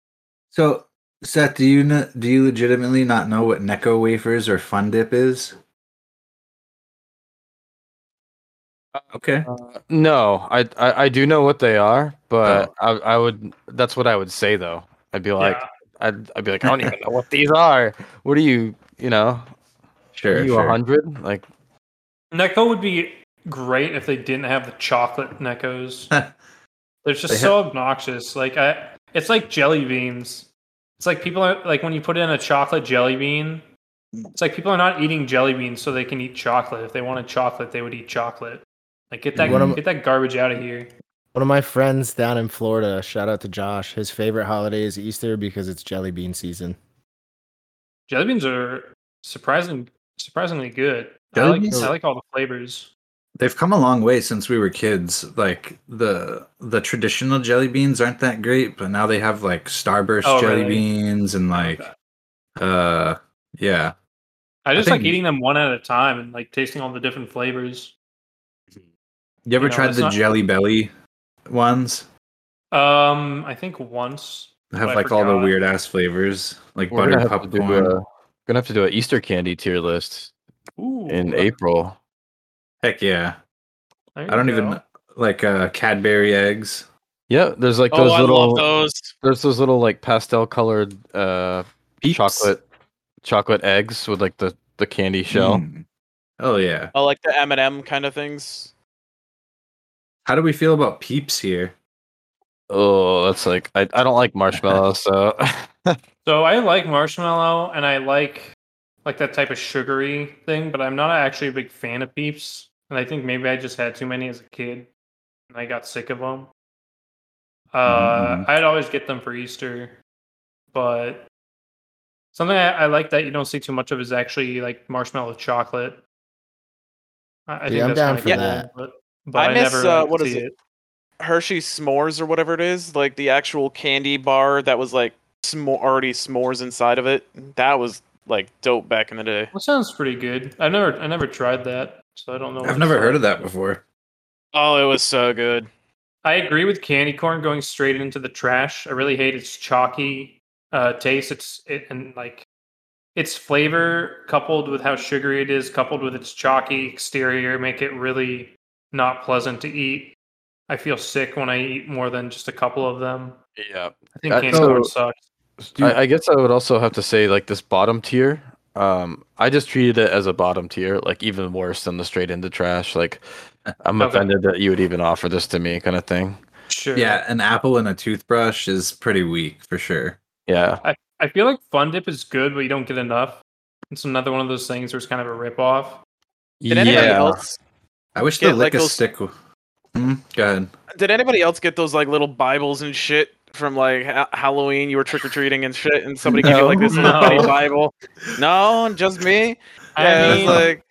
[SPEAKER 1] So, Seth, do you kn- do you legitimately not know what Necco wafers or Fun Dip is? Uh, okay.
[SPEAKER 2] Uh, no, I, I I do know what they are, but oh. I I would that's what I would say though. I'd be like
[SPEAKER 4] Yeah.
[SPEAKER 2] I'd I'd be like <laughs> I don't even know what these are. What are you you know?
[SPEAKER 1] Sure.
[SPEAKER 2] are you
[SPEAKER 1] sure.
[SPEAKER 2] a hundred? Like
[SPEAKER 4] Necco would be great if they didn't have the chocolate Neccos. <laughs> They're just
[SPEAKER 1] They
[SPEAKER 4] so obnoxious. Like I, it's like jelly beans. It's like people are like when you put in a chocolate jelly bean. Mm. It's like people are not eating jelly beans so they can eat chocolate. If they wanted chocolate, they would eat chocolate. Like get that
[SPEAKER 5] One of-
[SPEAKER 4] get that garbage out of here.
[SPEAKER 5] One of my friends down in Florida, shout out to Josh. His favorite holiday is Easter because it's jelly bean season.
[SPEAKER 4] Jelly beans are surprising surprisingly good. I like
[SPEAKER 1] beans-
[SPEAKER 4] I like all the flavors.
[SPEAKER 1] They've come a long way since we were kids. Like the the traditional jelly beans aren't that great, but now they have like Starburst
[SPEAKER 4] Oh,
[SPEAKER 1] jelly
[SPEAKER 4] really?
[SPEAKER 1] beans and like uh yeah.
[SPEAKER 4] I just
[SPEAKER 1] think-
[SPEAKER 4] like eating them one at a time and like tasting all the different flavors.
[SPEAKER 1] You ever
[SPEAKER 4] You know,
[SPEAKER 1] tried the
[SPEAKER 4] not-
[SPEAKER 1] Jelly Belly ones?
[SPEAKER 4] Um, I think once.
[SPEAKER 1] They have like all the weird ass flavors, like
[SPEAKER 2] we're gonna
[SPEAKER 1] buttered
[SPEAKER 2] have to do
[SPEAKER 1] popcorn.
[SPEAKER 2] a gonna have to do an Easter candy tier list
[SPEAKER 4] Ooh,
[SPEAKER 2] in April.
[SPEAKER 1] Heck yeah. I don't
[SPEAKER 4] go.
[SPEAKER 1] even like uh Cadbury eggs.
[SPEAKER 2] Yeah, there's like
[SPEAKER 3] Oh,
[SPEAKER 2] those
[SPEAKER 3] I
[SPEAKER 2] little
[SPEAKER 3] love those.
[SPEAKER 2] there's those little like pastel colored uh
[SPEAKER 1] Peeps.
[SPEAKER 2] chocolate chocolate eggs with like the the candy shell.
[SPEAKER 1] Mm. Oh yeah.
[SPEAKER 3] I like the M and M kind of things.
[SPEAKER 1] How do we feel about peeps here?
[SPEAKER 2] Oh, that's like I, I don't like marshmallow, so <laughs>
[SPEAKER 4] So I like marshmallow and I like like that type of sugary thing, but I'm not actually a big fan of Peeps. And I think maybe I just had too many as a kid, and I got sick of them. Uh,
[SPEAKER 1] Mhm.
[SPEAKER 4] I'd always get them for Easter, but something I, I like that you don't see too much of is actually like marshmallow chocolate. I, I
[SPEAKER 5] Yeah, I'm down for
[SPEAKER 4] cool,
[SPEAKER 5] that.
[SPEAKER 4] But, but
[SPEAKER 3] I
[SPEAKER 4] I,
[SPEAKER 3] miss,
[SPEAKER 4] never
[SPEAKER 3] uh,
[SPEAKER 4] like,
[SPEAKER 3] what is
[SPEAKER 4] see
[SPEAKER 3] it? Hershey s'mores or whatever it is, like the actual candy bar that was like smo- already s'mores inside of it. That was like dope back in the day.
[SPEAKER 4] That sounds pretty good. I never I never tried that, so I don't know.
[SPEAKER 1] I've never heard of that before.
[SPEAKER 3] Oh, it was so good.
[SPEAKER 4] I agree with candy corn going straight into the trash. I really hate its chalky uh, taste. It's it and like its flavor coupled with how sugary it is, coupled with its chalky exterior, make it really not pleasant to eat. I feel sick when I eat more than just a couple of them.
[SPEAKER 2] yeah.
[SPEAKER 4] I think candy
[SPEAKER 2] so-
[SPEAKER 4] corn sucks.
[SPEAKER 2] I, I guess I would also have to say like this bottom tier. Um, I just treated it as a bottom tier, like even worse than the straight into trash. Like I'm
[SPEAKER 4] Okay.
[SPEAKER 2] offended that you would even offer this to me, kind of thing.
[SPEAKER 4] Sure.
[SPEAKER 1] Yeah, an apple and a toothbrush is pretty weak for sure.
[SPEAKER 2] Yeah,
[SPEAKER 4] I I feel like Fun Dip is good, but you don't get enough. It's another one of those things where it's kind of a rip off.
[SPEAKER 3] Did anybody
[SPEAKER 2] yeah.
[SPEAKER 3] else?
[SPEAKER 1] I wish
[SPEAKER 3] Get,
[SPEAKER 1] the
[SPEAKER 3] like,
[SPEAKER 1] lick a
[SPEAKER 3] those-
[SPEAKER 1] stick. w- Hmm, go ahead.
[SPEAKER 3] Did anybody else get those like little Bibles and shit from like ha- Halloween? You were trick or treating and shit, and somebody gave you like this little
[SPEAKER 4] No.
[SPEAKER 3] funny Bible. No, just me.
[SPEAKER 4] I
[SPEAKER 3] Yeah, it
[SPEAKER 4] mean,
[SPEAKER 3] was like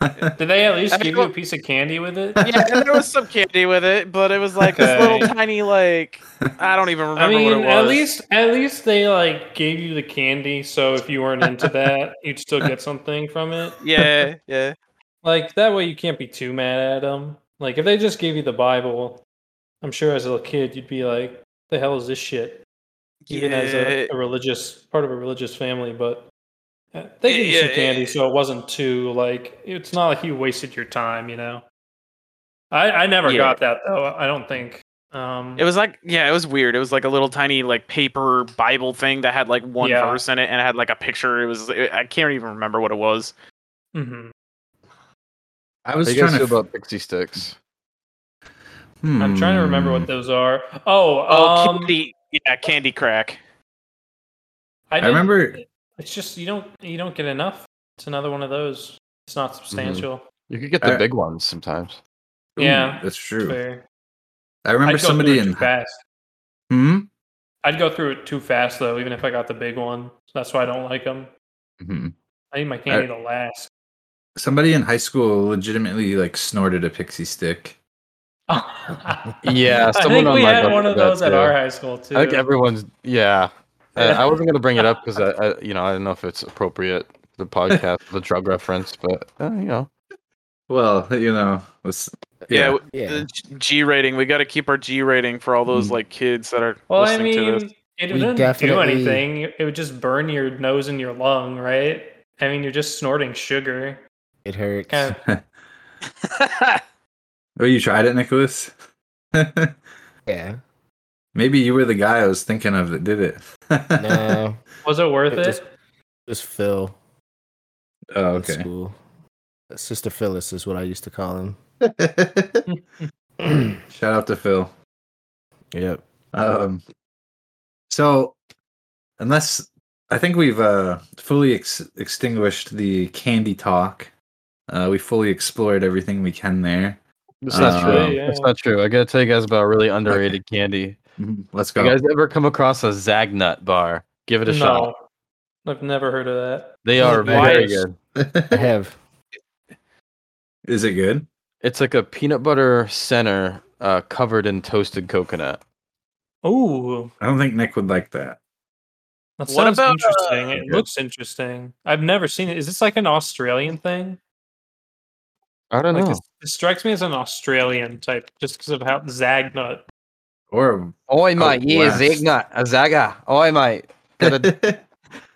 [SPEAKER 3] <laughs>
[SPEAKER 4] did they at least
[SPEAKER 3] I
[SPEAKER 4] give you a piece of candy with it?
[SPEAKER 3] yeah, and there was some candy with it, but it was like this little tiny like I don't even remember
[SPEAKER 4] I mean,
[SPEAKER 3] what it was.
[SPEAKER 4] at least at least they like gave you the candy, so if you weren't into <laughs> that, you'd still get something from it.
[SPEAKER 3] yeah, yeah.
[SPEAKER 4] Like that way, you can't be too mad at them. Like if they just gave you the Bible, I'm sure as a little kid you'd be like, "The hell is this shit?" Even as a, a religious part of a religious family, but uh, they gave you some
[SPEAKER 3] Yeah,
[SPEAKER 4] candy,
[SPEAKER 3] yeah.
[SPEAKER 4] so it wasn't too like it's not like you wasted your time, you know. I I never
[SPEAKER 3] Yeah.
[SPEAKER 4] got that though. I don't think. Um,
[SPEAKER 3] It was like yeah, it was weird. It was like a little tiny like paper Bible thing that had like one
[SPEAKER 4] Yeah.
[SPEAKER 3] verse in it and it had like a picture. It was I can't even remember what it was.
[SPEAKER 4] Mm-hmm.
[SPEAKER 1] I was
[SPEAKER 2] How
[SPEAKER 1] trying
[SPEAKER 2] feel
[SPEAKER 1] to.
[SPEAKER 2] about pixie sticks?
[SPEAKER 4] I'm trying to remember
[SPEAKER 1] Hmm.
[SPEAKER 4] what those are. Oh,
[SPEAKER 3] Oh,
[SPEAKER 4] um,
[SPEAKER 3] candy, yeah, candy crack.
[SPEAKER 4] I,
[SPEAKER 1] I remember.
[SPEAKER 4] It's just you don't you don't get enough. It's another one of those. It's not substantial.
[SPEAKER 2] You could get the
[SPEAKER 1] Uh,
[SPEAKER 2] big ones sometimes.
[SPEAKER 1] Ooh,
[SPEAKER 4] Yeah,
[SPEAKER 1] that's true.
[SPEAKER 4] Fair.
[SPEAKER 1] I remember
[SPEAKER 4] I'd
[SPEAKER 1] somebody
[SPEAKER 4] through it
[SPEAKER 1] in.
[SPEAKER 4] too fast.
[SPEAKER 1] Hmm.
[SPEAKER 4] I'd go through it too fast though, even if I got the big one. That's why I don't like them.
[SPEAKER 1] Mhm.
[SPEAKER 4] I need my candy to last.
[SPEAKER 1] Somebody in high school legitimately like snorted a pixie stick. <laughs>
[SPEAKER 2] Yeah,
[SPEAKER 4] I think
[SPEAKER 2] on
[SPEAKER 4] we
[SPEAKER 2] my
[SPEAKER 4] had one of those at
[SPEAKER 2] too.
[SPEAKER 4] our high school too.
[SPEAKER 2] I think everyone's yeah. <laughs> Uh, I wasn't gonna bring it up because I, I, you know, I don't know if it's appropriate the podcast, the drug reference, but uh, you know,
[SPEAKER 1] Well, you know, was
[SPEAKER 3] Yeah,
[SPEAKER 1] yeah.
[SPEAKER 5] Yeah.
[SPEAKER 3] G- G rating. We got to keep our G rating for all those
[SPEAKER 1] Mm.
[SPEAKER 3] like kids that are
[SPEAKER 4] well, I
[SPEAKER 3] listening to this.
[SPEAKER 4] mean, it
[SPEAKER 5] We
[SPEAKER 4] didn't do anything. It would just burn your nose and your lung, right? I mean, you're just snorting sugar.
[SPEAKER 5] It hurts.
[SPEAKER 4] Kind of, <laughs>
[SPEAKER 1] oh, you tried it, Nicholas? <laughs>
[SPEAKER 5] Yeah.
[SPEAKER 1] Maybe you were the guy I was thinking of that did it.
[SPEAKER 5] No. <laughs>
[SPEAKER 4] was it worth
[SPEAKER 5] It
[SPEAKER 4] it?
[SPEAKER 5] was- Just Phil.
[SPEAKER 1] oh, okay.
[SPEAKER 5] School. Sister Phyllis is what I used to call him. <laughs> <clears throat>
[SPEAKER 1] Shout out to Phil.
[SPEAKER 5] yep.
[SPEAKER 1] Um, so, unless I think we've uh, fully ex- extinguished the candy talk, uh, we fully explored everything we can there.
[SPEAKER 2] It's not
[SPEAKER 1] Uh,
[SPEAKER 2] true.
[SPEAKER 4] yeah.
[SPEAKER 2] It's not true. I gotta tell you guys about a really underrated candy.
[SPEAKER 1] Mhm, Let's go.
[SPEAKER 2] You guys ever come across a Zagnut bar? Give it a shot.
[SPEAKER 4] I've never heard of that.
[SPEAKER 2] They
[SPEAKER 5] Oh,
[SPEAKER 2] are very good. <laughs>
[SPEAKER 5] I have.
[SPEAKER 1] Is it good?
[SPEAKER 2] It's like a peanut butter center uh, covered in toasted coconut.
[SPEAKER 4] Ooh,
[SPEAKER 1] I don't think Nick would like that.
[SPEAKER 4] that
[SPEAKER 3] What
[SPEAKER 4] sounds
[SPEAKER 3] about,
[SPEAKER 4] interesting.
[SPEAKER 3] uh,
[SPEAKER 4] it looks interesting. I've never seen it. Is this like an Australian thing?
[SPEAKER 2] I don't
[SPEAKER 4] Like
[SPEAKER 2] know.
[SPEAKER 4] this, this strikes me as an Australian type, just because of how Zagnut.
[SPEAKER 1] Or
[SPEAKER 2] Oi,
[SPEAKER 1] mate, yeah,
[SPEAKER 2] yeah,
[SPEAKER 1] West.
[SPEAKER 2] Zagnut, a Zaga. Oi, mate. Gotta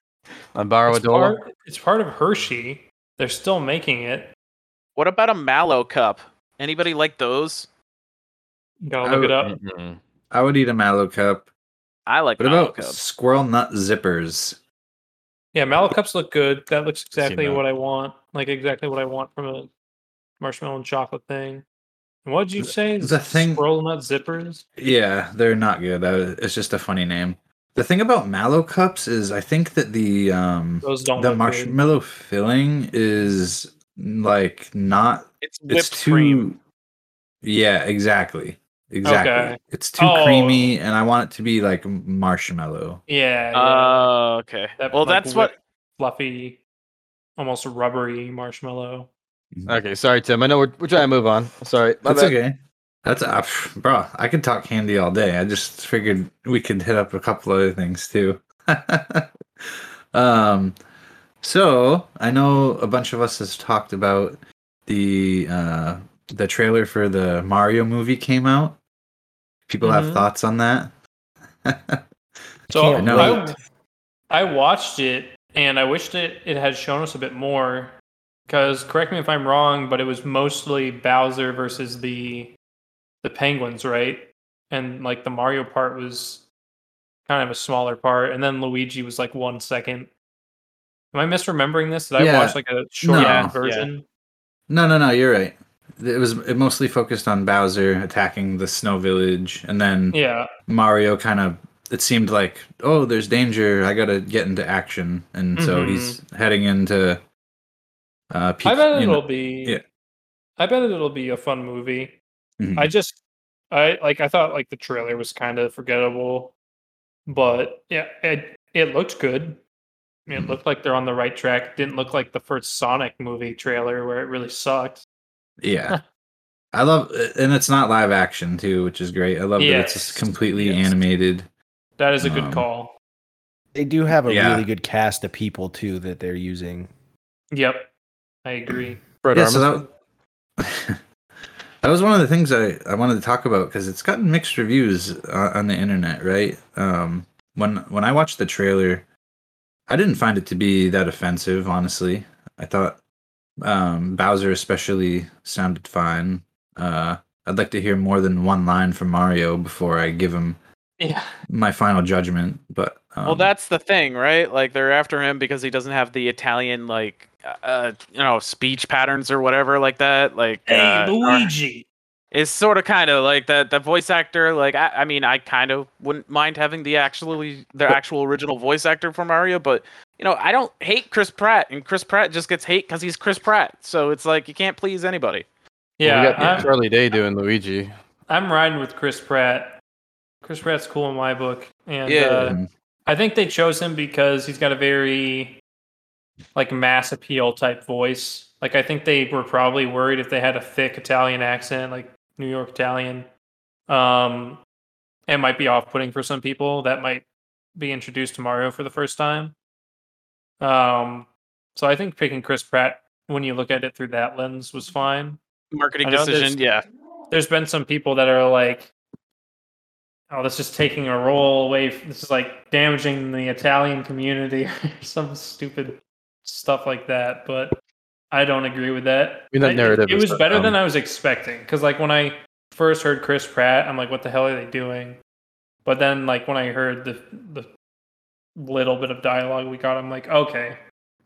[SPEAKER 2] <laughs> I borrow a
[SPEAKER 4] It's
[SPEAKER 2] dollar.
[SPEAKER 4] part, it's part of Hershey. They're still making it.
[SPEAKER 3] what about a mallow cup? Anybody like those?
[SPEAKER 4] Gotta
[SPEAKER 1] I
[SPEAKER 4] look it up.
[SPEAKER 2] Mm-mm.
[SPEAKER 1] I would eat a mallow cup.
[SPEAKER 3] I like
[SPEAKER 1] What
[SPEAKER 3] mallow
[SPEAKER 1] about
[SPEAKER 3] cups.
[SPEAKER 1] squirrel nut zippers?
[SPEAKER 4] Yeah, mallow cups look good. That looks exactly what I want. Like exactly what I want from a marshmallow and chocolate thing. And what did you say?
[SPEAKER 1] the thing-
[SPEAKER 4] Squirrel nut zippers.
[SPEAKER 1] Yeah, they're not good. Uh, It's just a funny name. The thing about mallow cups is I think that the um
[SPEAKER 4] Those don't
[SPEAKER 1] the
[SPEAKER 4] look good.
[SPEAKER 1] marshmallow filling is like not
[SPEAKER 3] It's
[SPEAKER 1] it's
[SPEAKER 3] whipped
[SPEAKER 1] too
[SPEAKER 3] cream.
[SPEAKER 1] Yeah, exactly. Exactly.
[SPEAKER 4] Okay.
[SPEAKER 1] It's too
[SPEAKER 4] Oh.
[SPEAKER 1] creamy and I want it to be like marshmallow.
[SPEAKER 4] Yeah. yeah.
[SPEAKER 3] Oh, okay.
[SPEAKER 4] That,
[SPEAKER 3] well,
[SPEAKER 4] like,
[SPEAKER 3] that's what.
[SPEAKER 4] fluffy, almost rubbery marshmallow.
[SPEAKER 2] Okay, sorry, Tim. I know we're, we're trying to move on. Sorry. My
[SPEAKER 1] That's
[SPEAKER 2] bad.
[SPEAKER 1] okay. That's uh, pff, bro. I could talk candy all day. I just figured we could hit up a couple other things too. <laughs> um, so I know a bunch of us has talked about the uh the trailer for the Mario movie came out. People have
[SPEAKER 4] Mhm.
[SPEAKER 1] thoughts on that. <laughs>
[SPEAKER 4] So
[SPEAKER 5] Can't.
[SPEAKER 4] I, I watched it and I wished it, it had shown us a bit more. Because correct me if I'm wrong, but it was mostly Bowser versus the the penguins, right? And like the Mario part was kind of a smaller part, and then Luigi was like one second. Am I misremembering this? Did I
[SPEAKER 1] Yeah.
[SPEAKER 4] watch like a short
[SPEAKER 1] No.
[SPEAKER 3] Yeah,
[SPEAKER 4] version?
[SPEAKER 1] No, no, no. You're right. It was it mostly focused on Bowser attacking the Snow Village, and then
[SPEAKER 4] Yeah.
[SPEAKER 1] Mario kind of it seemed like oh there's danger I gotta get into action and so
[SPEAKER 4] Mhm.
[SPEAKER 1] he's heading into uh peak,
[SPEAKER 4] I bet it'll be.
[SPEAKER 1] yeah.
[SPEAKER 4] I bet it'll be a fun movie.
[SPEAKER 1] Mhm.
[SPEAKER 4] I just, I like. I thought like the trailer was kind of forgettable, but yeah, it it looked good. I mean, it
[SPEAKER 1] Mhm.
[SPEAKER 4] looked like they're on the right track. Didn't look like the first Sonic movie trailer where it really sucked.
[SPEAKER 1] yeah <laughs> I love and it's not live action too which is great I love that it's just completely
[SPEAKER 4] yes.
[SPEAKER 1] animated
[SPEAKER 4] That is a good
[SPEAKER 1] Um,
[SPEAKER 4] call.
[SPEAKER 5] They do have a
[SPEAKER 1] Yeah.
[SPEAKER 5] really good cast of people too that they're using.
[SPEAKER 4] Yep, I agree.
[SPEAKER 2] Fred
[SPEAKER 1] yeah so
[SPEAKER 2] Armisen.
[SPEAKER 1] that, that <laughs> That was one of the things I, I wanted to talk about because it's gotten mixed reviews on, on the internet, right? Um, when when I watched the trailer, I didn't find it to be that offensive. Honestly, I thought um, Bowser especially sounded fine. Uh, I'd like to hear more than one line from Mario before I give him
[SPEAKER 4] Yeah.
[SPEAKER 1] my final judgment. But um,
[SPEAKER 3] well, that's the thing, right? Like they're after him because he doesn't have the Italian like uh you know speech patterns or whatever like that. Like
[SPEAKER 4] Hey,
[SPEAKER 3] uh,
[SPEAKER 4] Luigi.
[SPEAKER 3] it's sort of kind of like that the voice actor like I, I mean i kind of wouldn't mind having the actually the actual original voice actor for mario but you know i don't hate chris pratt and chris pratt just gets hate because he's chris pratt so it's like you can't please anybody
[SPEAKER 4] Yeah,
[SPEAKER 2] we got
[SPEAKER 4] I'm,
[SPEAKER 2] Charlie Day doing Luigi.
[SPEAKER 4] I'm riding with Chris Pratt. Chris Pratt's cool in my book, and
[SPEAKER 3] Yeah.
[SPEAKER 4] uh,
[SPEAKER 1] um,
[SPEAKER 4] I think they chose him because he's got a very like mass appeal type voice. Like I think they were probably worried if they had a thick Italian accent, like New York Italian, um, it might be off-putting for some people. That might be introduced to Mario for the first time. Um, so I think picking Chris Pratt when you look at it through that lens was fine.
[SPEAKER 3] marketing
[SPEAKER 4] know there's-
[SPEAKER 3] decision yeah
[SPEAKER 4] There's been some people that are like, "Oh, this is taking a role away. f- This is like damaging the Italian community, <laughs> or some stupid stuff like that." But I don't agree with that.
[SPEAKER 2] mean, that
[SPEAKER 4] I- it-
[SPEAKER 2] narrative
[SPEAKER 4] It,
[SPEAKER 2] is
[SPEAKER 4] was better than. I was expecting because, like, when I first heard Chris Pratt, I'm like, "What the hell are they doing?" But then, like, when I heard the the little bit of dialogue we got, I'm like, "Okay,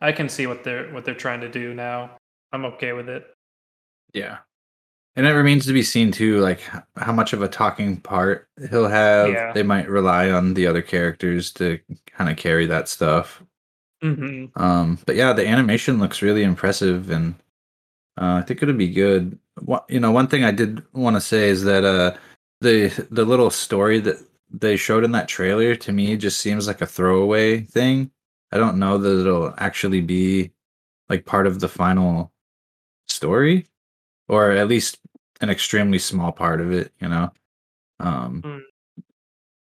[SPEAKER 4] I can see what they're what they're trying to do now. I'm okay with it."
[SPEAKER 1] Yeah. And it remains to be seen too, like how much of a talking part he'll have.
[SPEAKER 4] Yeah.
[SPEAKER 1] They might rely on the other characters to kind of carry that stuff.
[SPEAKER 4] hmm
[SPEAKER 1] Um, but yeah, the animation looks really impressive, and uh, I think it'll be good. What you know, one thing I did want to say is that uh, the the little story that they showed in that trailer to me just seems like a throwaway thing. I don't know that it'll actually be like part of the final story, or at least an extremely small part of it. You know, um,
[SPEAKER 4] Mm.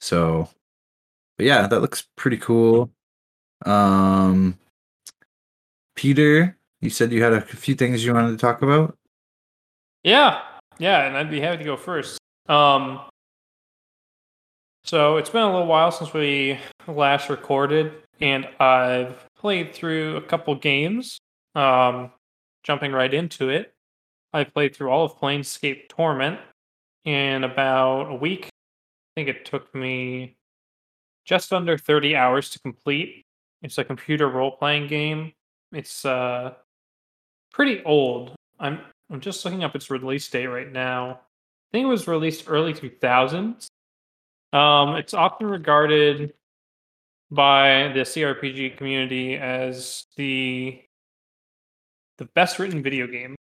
[SPEAKER 1] so but yeah, that looks pretty cool. Um, Peter, you said you had a few things you wanted to talk about.
[SPEAKER 4] Yeah, yeah, and I'd be happy to go first. Um, so it's been a little while since we last recorded, and I've played through a couple games. Um, jumping right into it, I played through all of Planescape Torment in about a week. I think it took me just under 30 hours to complete. It's a computer role playing game. It's uh, pretty old. I'm I'm just looking up its release date right now. I think it was released early 2000s. Um, it's often regarded by the CRPG community as the the best written video game,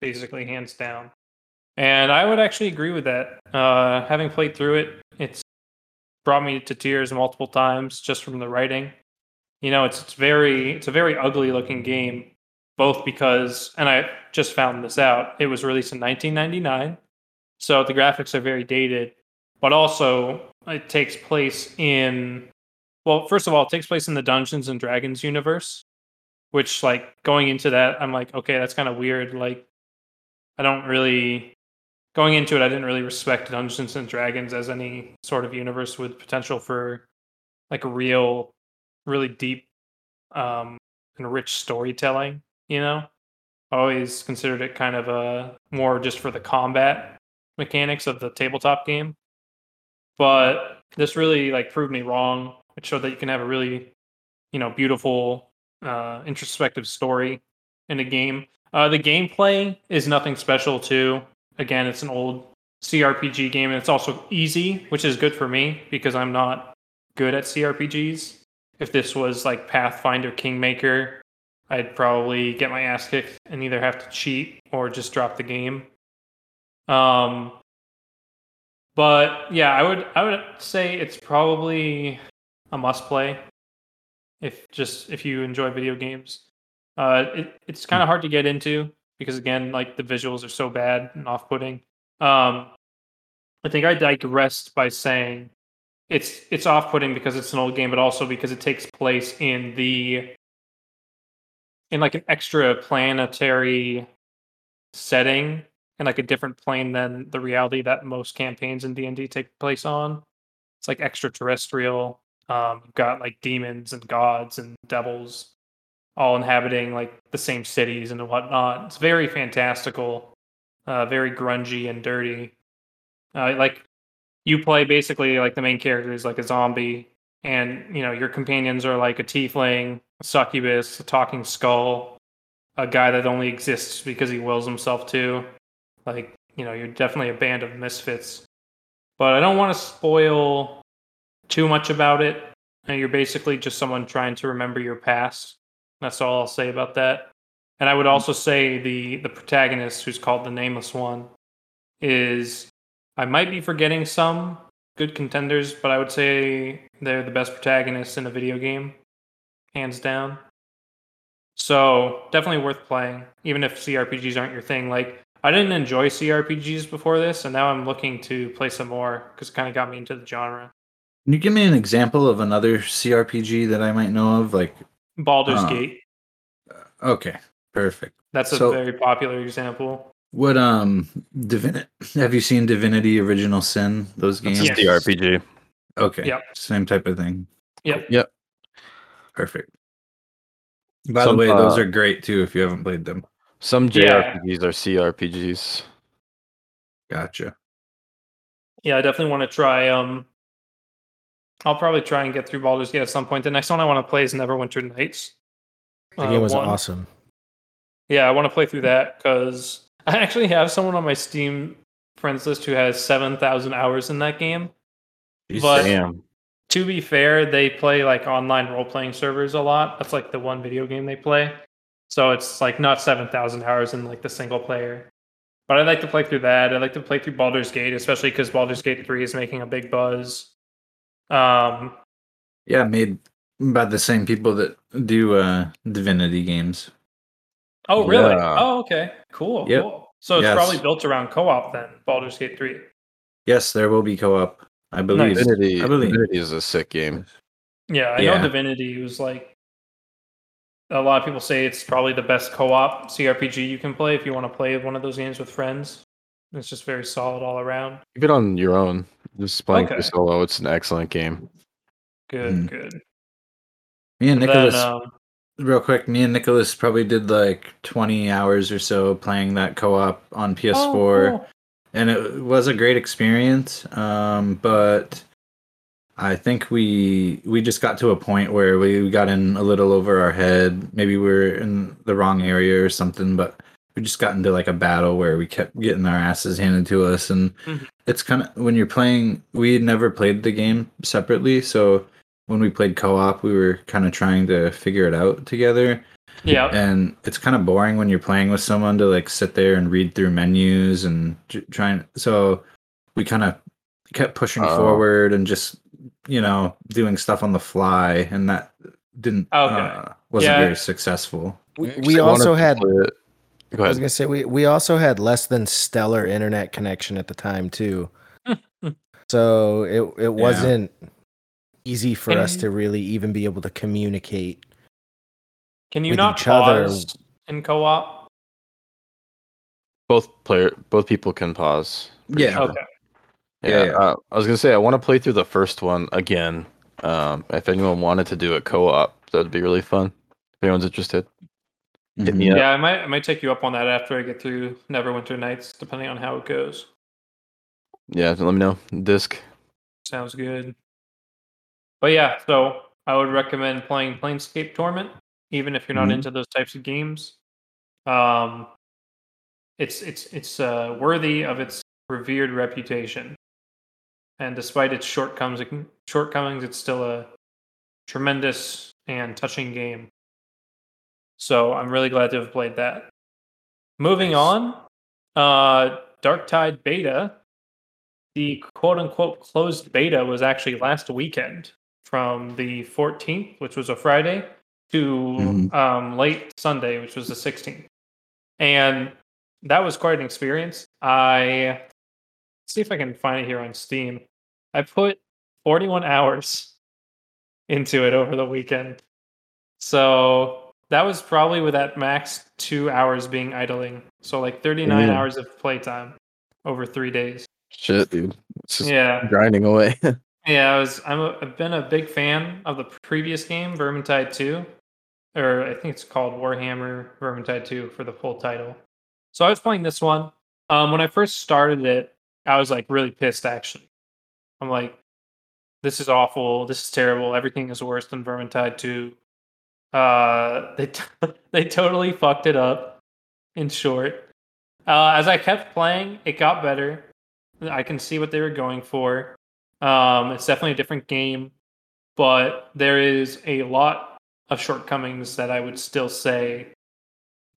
[SPEAKER 4] basically hands down. And I would actually agree with that. Uh, having played through it, it's brought me to tears multiple times just from the writing. You know, it's it's very it's a very ugly looking game both because, and I just found this out, it was released in 1999. So the graphics are very dated, but also it takes place in, well, first of all, it takes place in the Dungeons and Dragons universe, which, like, going into that, I'm like, okay, that's kind of weird. Like, I don't really, going into it, I didn't really respect Dungeons and Dragons as any sort of universe with potential for, like, a real, really deep, um, and rich storytelling you know? I always considered it kind of a more just for the combat mechanics of the tabletop game. But this really like proved me wrong. It showed that you can have a really you know beautiful uh introspective story in a game uh the gameplay is nothing special too again it's an old crpg game and it's also easy which is good for me because i'm not good at crpgs if this was like pathfinder kingmaker I'd probably get my ass kicked and either have to cheat or just drop the game. Um, but yeah, I would I would say it's probably a must play if just if you enjoy video games. Uh, it, it's kind of hard to get into because again, like the visuals are so bad and off putting. Um, I think I digressed by saying it's it's off putting because it's an old game, but also because it takes place in the in like an extra planetary setting in like a different plane than the reality that most campaigns in D&D take place on. It's like extraterrestrial. Um, you've got like demons and gods and devils all inhabiting like the same cities and whatnot. It's very fantastical, uh, very grungy and dirty. Uh, like you play basically like the main character is like a zombie, and you know your companions are like a tiefling, a succubus, a talking skull, a guy that only exists because he wills himself to. Like you know, you're definitely a band of misfits. But I don't want to spoil too much about it. You're basically just someone trying to remember your past. That's all I'll say about that. And I would hmm. also say the the protagonist, who's called the Nameless One, is I might be forgetting some good contenders, but I would say they're the best protagonists in a video game, hands down. So definitely worth playing, even if CRPGs aren't your thing. Like I didn't enjoy CRPGs before this, and now I'm looking to play some more because it kind of got me into the genre.
[SPEAKER 1] Can you give me an example of another CRPG that I might know of? Like,
[SPEAKER 4] Baldur's
[SPEAKER 1] Uh,
[SPEAKER 4] Gate.
[SPEAKER 1] okay, perfect.
[SPEAKER 4] That's a
[SPEAKER 1] so-
[SPEAKER 4] very popular example.
[SPEAKER 1] What um, Divinity? Have you seen Divinity: Original Sin? Those games.
[SPEAKER 2] It's
[SPEAKER 4] Yes.
[SPEAKER 2] the RPG.
[SPEAKER 1] Okay.
[SPEAKER 4] Yep.
[SPEAKER 1] Same type of thing.
[SPEAKER 4] Yep.
[SPEAKER 2] Yep.
[SPEAKER 1] Perfect. By
[SPEAKER 2] Some,
[SPEAKER 1] the way, those
[SPEAKER 2] uh,
[SPEAKER 1] are great too if you haven't played them.
[SPEAKER 2] Some
[SPEAKER 4] Yeah.
[SPEAKER 2] JRPGs are CRPGs.
[SPEAKER 1] Gotcha.
[SPEAKER 4] Yeah, I definitely want to try. Um, I'll probably try and get through Baldur's Gate at some point. The next one I want to play is Neverwinter Nights.
[SPEAKER 5] The
[SPEAKER 4] Uh,
[SPEAKER 5] game was
[SPEAKER 4] one.
[SPEAKER 5] awesome.
[SPEAKER 4] Yeah, I want to play through that because <laughs> I actually have someone on my Steam friends list who has seven thousand hours in that game.
[SPEAKER 1] Jeez.
[SPEAKER 4] But-
[SPEAKER 2] Damn.
[SPEAKER 4] To be fair, they play like online role playing servers a lot. That's like the one video game they play. So it's like not seven thousand hours in like the single player. But I'd like to play through that. I'd like to play through Baldur's Gate, especially because Baldur's Gate 3 is making a big buzz. Um,
[SPEAKER 1] yeah, made by the same people that do uh Divinity games.
[SPEAKER 4] oh, really?
[SPEAKER 2] Yeah.
[SPEAKER 4] Oh, okay. Cool.
[SPEAKER 1] Yep.
[SPEAKER 4] Cool. So it's
[SPEAKER 1] Yes.
[SPEAKER 4] probably built around co op then, Baldur's Gate 3.
[SPEAKER 1] Yes, there will be co-op. I believe.
[SPEAKER 4] Nice.
[SPEAKER 2] Divinity,
[SPEAKER 1] I believe.
[SPEAKER 2] Divinity is a sick game.
[SPEAKER 4] Yeah, I
[SPEAKER 1] Yeah.
[SPEAKER 4] know Divinity was like a lot of people say it's probably the best co-op CRPG you can play if you want to play one of those games with friends. It's just very solid all around.
[SPEAKER 2] Even on your own, just playing
[SPEAKER 4] Okay.
[SPEAKER 2] for solo, it's an excellent game.
[SPEAKER 4] Good,
[SPEAKER 1] Mm.
[SPEAKER 4] good.
[SPEAKER 1] Me and
[SPEAKER 4] Then,
[SPEAKER 1] Nicholas,
[SPEAKER 4] um,
[SPEAKER 1] real quick. Me and Nicholas probably did like twenty hours or so playing that co-op on PS4.
[SPEAKER 4] oh, cool.
[SPEAKER 1] and it was a great experience um but i think we we just got to a point where we got in a little over our head maybe we are in the wrong area or something but we just got into like a battle where we kept getting our asses handed to us and
[SPEAKER 4] Mhm.
[SPEAKER 1] it's kind of when you're playing we had never played the game separately so when we played co-op we were kind of trying to figure it out together
[SPEAKER 4] Yeah,
[SPEAKER 1] and it's kind of boring when you're playing with someone to like sit there and read through menus and j- try so we kind of kept pushing
[SPEAKER 2] Oh.
[SPEAKER 1] forward and just you know doing stuff on the fly and that didn't
[SPEAKER 4] Okay.
[SPEAKER 1] uh, wasn't
[SPEAKER 4] Yeah.
[SPEAKER 1] very successful
[SPEAKER 5] We, we also
[SPEAKER 2] had to
[SPEAKER 5] had.
[SPEAKER 2] play it. Go
[SPEAKER 5] I was gonna say we we also had less than stellar internet connection at the time too. <laughs> so it it wasn't easy for us
[SPEAKER 4] And-
[SPEAKER 5] to really even be able to communicate.
[SPEAKER 4] can you
[SPEAKER 5] with
[SPEAKER 4] not
[SPEAKER 5] each other.
[SPEAKER 4] pause in co-op?
[SPEAKER 2] Both player, both people can pause.
[SPEAKER 1] Yeah.
[SPEAKER 2] sure.
[SPEAKER 4] Okay.
[SPEAKER 2] Yeah,
[SPEAKER 1] Yeah, yeah.
[SPEAKER 2] Uh, I was gonna say I want to play through the first one again. Um, if anyone wanted to do a co-op, that'd be really fun. If anyone's interested, hit me
[SPEAKER 1] Mhm.
[SPEAKER 2] up.
[SPEAKER 4] Yeah, I might I might take you up on that after I get through Neverwinter Nights, depending on how it goes.
[SPEAKER 2] Yeah, let me know. Disc.
[SPEAKER 4] Sounds good. But yeah, so I would recommend playing Planescape Torment, even if you're not
[SPEAKER 1] Mhm.
[SPEAKER 4] into those types of games. Um, it's it's it's uh, worthy of its revered reputation, and despite its shortcomings, shortcomings, it's still a tremendous and touching game. So I'm really glad to have played that. Moving
[SPEAKER 1] Nice.
[SPEAKER 4] on, uh, Darktide Beta the quote unquote closed beta was actually last weekend from the 14th, which was a Friday, to
[SPEAKER 1] Mhm.
[SPEAKER 4] um, late Sunday, which was the 16th. And that was quite an experience. I see if I can find it here on Steam. I put 41 hours <laughs> into it over the weekend. So that was probably with at max two hours being idling. So like 39
[SPEAKER 2] Damn.
[SPEAKER 4] hours of playtime over three days.
[SPEAKER 2] Shit, dude. It's just
[SPEAKER 4] Yeah.
[SPEAKER 2] grinding away. <laughs>
[SPEAKER 4] Yeah, I was. I'm a, I've been a big fan of the previous game, Vermintide 2, or I think it's called Warhammer Vermintide 2 for the full title. So I was playing this one. Um, when I first started it, I was like really pissed. Actually, I'm like, this is awful. This is terrible. Everything is worse than Vermintide 2. Uh, they t- <laughs> they totally fucked it up. In short, uh, as I kept playing, it got better. I can see what they were going for. Um, it's definitely a different game, but there is a lot of shortcomings that I would still say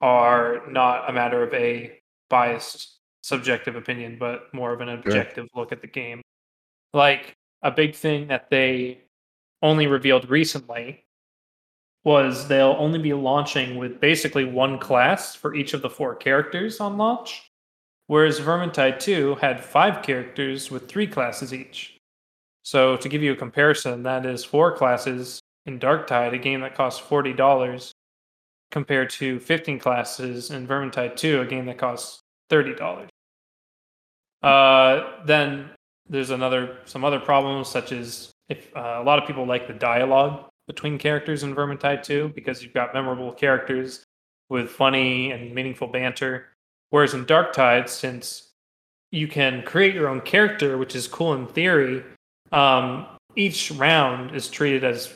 [SPEAKER 4] are not a matter of a biased subjective opinion, but more of an objective look at the game. Like a big thing that they only revealed recently was they'll only be launching with basically one class for each of the four characters on launch, whereas Vermintide 2 had five characters with three classes each. So to give you a comparison, that is four classes in Darktide, a game that costs forty dollars, compared to fifteen classes in Vermintide 2, a game that costs thirty dollars. Uh, then there's another some other problems such as if uh, a lot of people like the dialogue between characters in Vermintide 2 because you've got memorable characters with funny and meaningful banter, whereas in *Dark Darktide, since you can create your own character, which is cool in theory, um, each round is treated as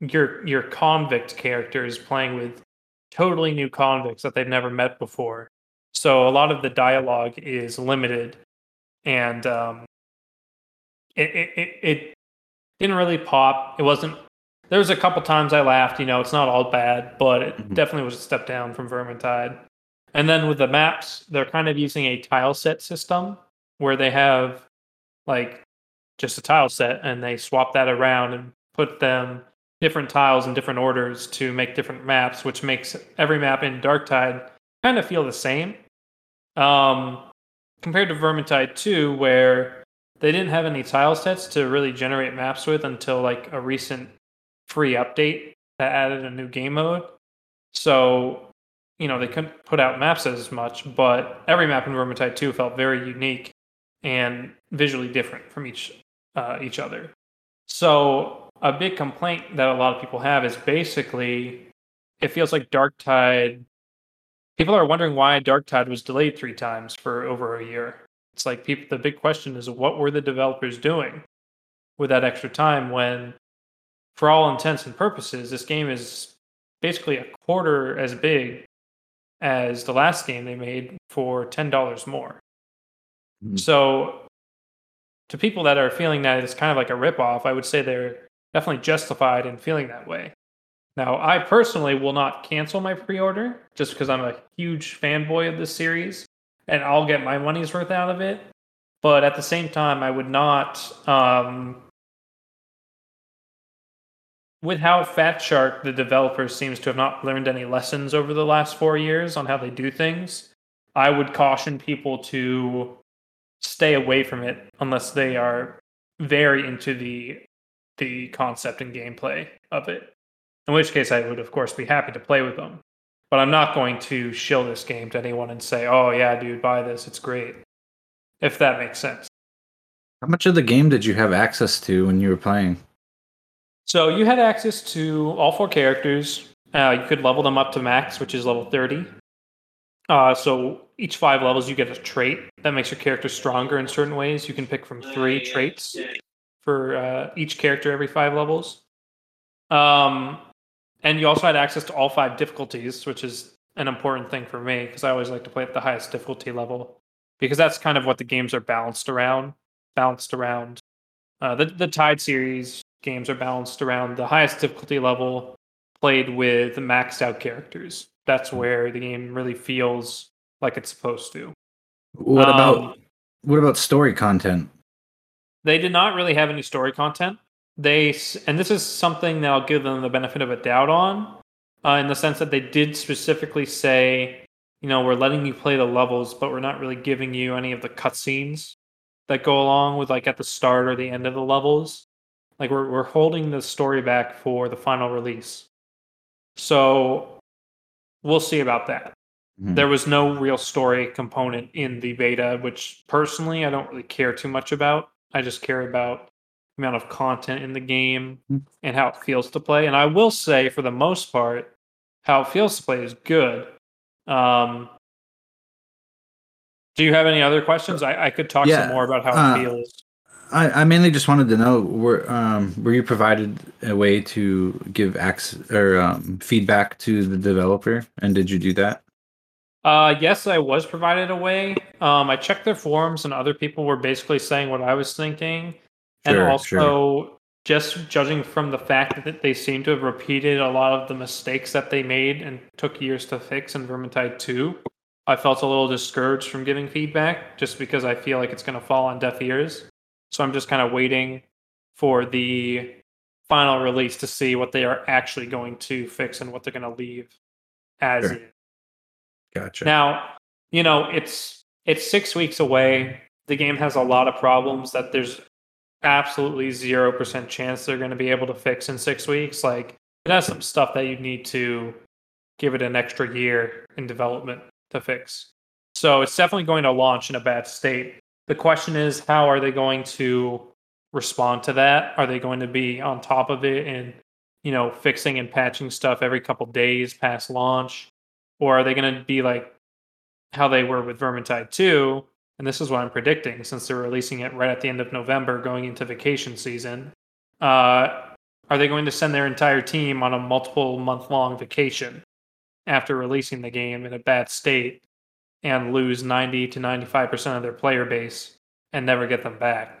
[SPEAKER 4] your your convict character is playing with totally new convicts that they've never met before. So a lot of the dialogue is limited, and um, it it it didn't really pop. It wasn't. There was a couple times I laughed. You know, it's not all bad, but it
[SPEAKER 1] Mhm.
[SPEAKER 4] definitely was a step down from Vermintide. And then with the maps, they're kind of using a tile set system where they have like just a tile set and they swap that around and put them different tiles in different orders to make different maps, which makes every map in Darktide kind of feel the same. Um, compared to Vermintide 2, where they didn't have any tile sets to really generate maps with until like a recent free update that added a new game mode. So, you know, they couldn't put out maps as much, but every map in Vermintide 2 felt very unique and visually different from each uh, each other. So a big complaint that a lot of people have is basically it feels like Darktide People are wondering why Darktide was delayed three times for over a year. It's like people. The big question is, what were the developers doing with that extra time? When, for all intents and purposes, this game is basically a quarter as big as the last game they made for ten dollars more.
[SPEAKER 1] Mhm.
[SPEAKER 4] So, to people that are feeling that it's kind of like a ripoff, I would say they're definitely justified in feeling that way. Now, I personally will not cancel my pre-order just because I'm a huge fanboy of this series, and I'll get my money's worth out of it. But at the same time, I would not. Um, with how Fatshark, the developer, seems to have not learned any lessons over the last four years on how they do things, I would caution people to stay away from it unless they are very into the the concept and gameplay of it. In which case, I would of course be happy to play with them. But I'm not going to shill this game to anyone and say, "Oh yeah, dude, buy this. It's great." If that makes sense.
[SPEAKER 1] How much of the game did you have access to when you were playing?
[SPEAKER 4] So you had access to all four characters. Uh, you could level them up to max, which is level 30. Uh, so each five levels, you get a trait that makes your character stronger in certain ways. You can pick from three traits for uh, each character every five levels. Um, and you also had access to all five difficulties, which is an important thing for me because I always like to play at the highest difficulty level because that's kind of what the games are balanced around. Balanced around uh, the the Tide series games are balanced around the highest difficulty level played with maxed out characters. That's where the game really feels like it's supposed to.
[SPEAKER 1] What about
[SPEAKER 4] Um,
[SPEAKER 1] what about story content?
[SPEAKER 4] They did not really have any story content. They and this is something that I'll give them the benefit of a doubt on, uh, in the sense that they did specifically say, you know, we're letting you play the levels, but we're not really giving you any of the cutscenes that go along with like at the start or the end of the levels. Like we're we're holding the story back for the final release. So we'll see about that.
[SPEAKER 1] Mhm.
[SPEAKER 4] There was no real story component in the beta, which personally I don't really care too much about. I just care about the amount of content in the game
[SPEAKER 1] Mhm.
[SPEAKER 4] and how it feels to play. And I will say, for the most part, how it feels to play is good. Um, do you have any other questions? I, I could talk
[SPEAKER 1] Yeah,
[SPEAKER 4] some more about how
[SPEAKER 1] uh,
[SPEAKER 4] it feels.
[SPEAKER 1] I, I mainly just wanted to know were um were you provided a way to give access or um, feedback to the developer and did you do that?
[SPEAKER 4] Uh, yes, I was provided a way. Um, I checked their forums, and other people were basically saying what I was thinking. and
[SPEAKER 1] Sure,
[SPEAKER 4] also,
[SPEAKER 1] sure.
[SPEAKER 4] just judging from the fact that they seem to have repeated a lot of the mistakes that they made and took years to fix in Vermintide 2, I felt a little discouraged from giving feedback just because I feel like it's going to fall on deaf ears. So I'm just kind of waiting for the final release to see what they are actually going to fix and what they're going to leave as
[SPEAKER 1] Sure. Gotcha.
[SPEAKER 4] Now, you know, it's it's six weeks away. The game has a lot of problems that there's absolutely zero percent chance they're going to be able to fix in six weeks. Like it has some stuff that you need to give it an extra year in development to fix. So it's definitely going to launch in a bad state. The question is, how are they going to respond to that? Are they going to be on top of it and you know fixing and patching stuff every couple days past launch? or are they going to be like how they were with Vermintide 2? And this is what I'm predicting since they're releasing it right at the end of November going into vacation season. Uh, are they going to send their entire team on a multiple month long vacation after releasing the game in a bad state and lose 90 to 95% of their player base and never get them back?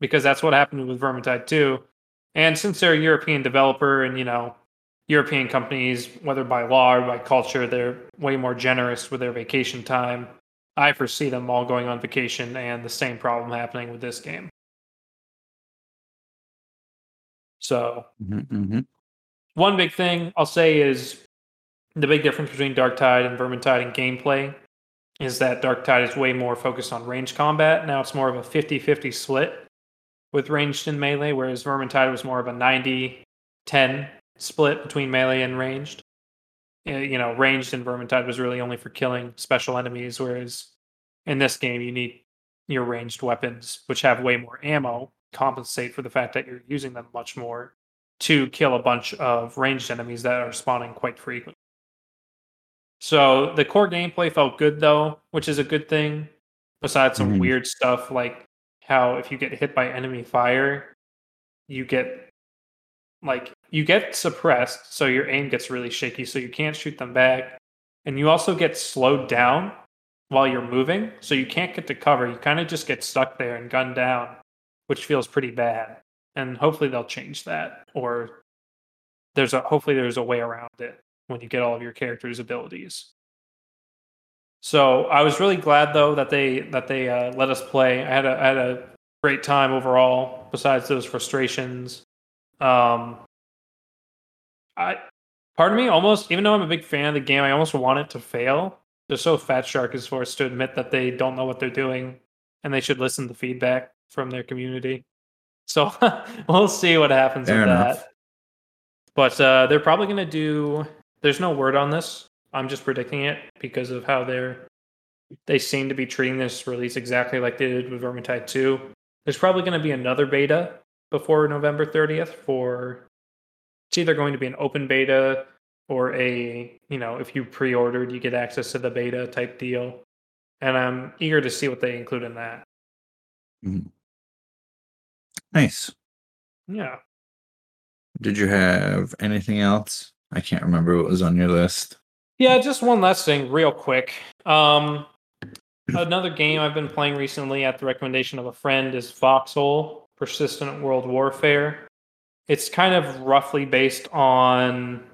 [SPEAKER 4] Because that's what happened with Vermintide 2. And since they're a European developer and, you know, European companies, whether by law or by culture, they're way more generous with their vacation time. I foresee them all going on vacation and the same problem happening with this game. So,
[SPEAKER 1] Mhm, mhm.
[SPEAKER 4] one big thing I'll say is the big difference between Darktide and Vermintide in gameplay is that Darktide is way more focused on range combat. Now it's more of a 50 50 split with ranged and melee, whereas Vermintide was more of a 90 10 split between melee and ranged. Uh, You know, ranged in Vermintide was really only for killing special enemies, whereas in this game you need your ranged weapons, which have way more ammo, compensate for the fact that you're using them much more to kill a bunch of ranged enemies that are spawning quite frequently. So the core gameplay felt good though, which is a good thing. Besides some
[SPEAKER 1] Mhm.
[SPEAKER 4] weird stuff like how if you get hit by enemy fire, you get like you get suppressed, so your aim gets really shaky, so you can't shoot them back. And you also get slowed down while you're moving, so you can't get to cover. You kind of just get stuck there and gunned down, which feels pretty bad. And hopefully they'll change that, or there's a hopefully there's a way around it when you get all of your characters' abilities. So I was really glad though that they that they uh, let us play. I had a I had a great time overall. Besides those frustrations, um, I part of me almost even though I'm a big fan of the game, I almost want it to fail. Just so Fatshark is forced to admit that they don't know what they're doing and they should listen to feedback from their community. So <laughs> we'll see what happens
[SPEAKER 1] Fair
[SPEAKER 4] with
[SPEAKER 1] enough.
[SPEAKER 4] that. But uh, they're probably going to do. There's no word on this. I'm just predicting it because of how they're. They seem to be treating this release exactly like they did with Vermintide 2. There's probably going to be another beta before November 30th for. It's either going to be an open beta or a you know if you pre-ordered you get access to the beta type deal, and I'm eager to see what they include in that. Mm-hmm.
[SPEAKER 1] Nice.
[SPEAKER 4] Yeah.
[SPEAKER 1] Did you have anything else? I can't remember what was on your list.
[SPEAKER 4] Yeah, just one last thing, real quick. Um, another game I've been playing recently at the recommendation of a friend is Foxhole Persistent World Warfare. It's kind of roughly based on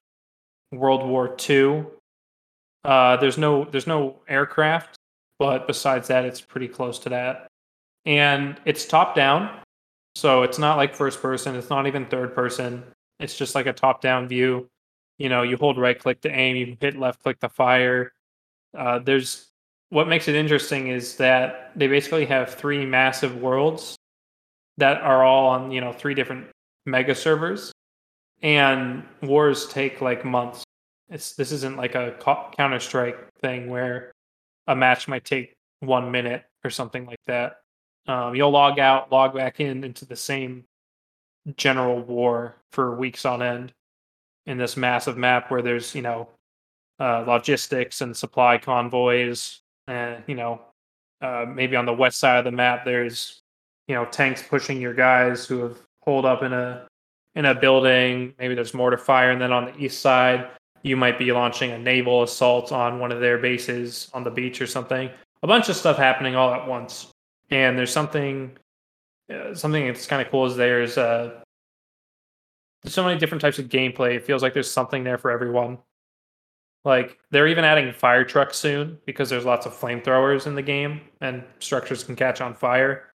[SPEAKER 4] World War II. Uh, there's no there's no aircraft, but besides that, it's pretty close to that. And it's top down, so it's not like first person. It's not even third person. It's just like a top down view you know you hold right click to aim you hit left click to fire. Uh, there's what makes it interesting is that they basically have three massive worlds that are all on you know three different mega servers. And wars take like months. It's this isn't like a Counter Strike thing where a match might take one minute or something like that. Um, you'll log out, log back in into the same general war for weeks on end in this massive map where there's you know uh, logistics and supply convoys, and you know uh, maybe on the west side of the map there's you know tanks pushing your guys who have holed up in a in a building. Maybe there's mortar fire, and then on the east side you might be launching a naval assault on one of their bases on the beach or something. A bunch of stuff happening all at once, and there's something uh, something that's kind of cool is there's uh, there's so many different types of gameplay. It feels like there's something there for everyone. Like they're even adding fire trucks soon because there's lots of flamethrowers in the game and structures can catch on fire.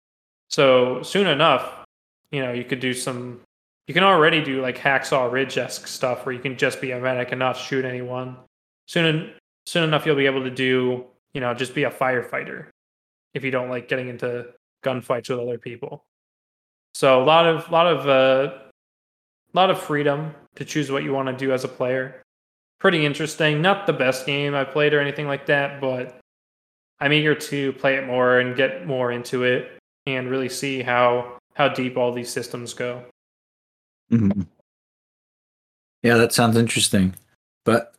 [SPEAKER 4] So soon enough, you know, you could do some you can already do like hacksaw ridge esque stuff where you can just be a medic and not shoot anyone. Soon soon enough you'll be able to do, you know, just be a firefighter if you don't like getting into gunfights with other people. So a lot of lot of uh a lot of freedom to choose what you want to do as a player. Pretty interesting. Not the best game I played or anything like that, but I'm eager to play it more and get more into it and really see how how deep all these systems go.
[SPEAKER 1] Mm-hmm. Yeah, that sounds interesting. But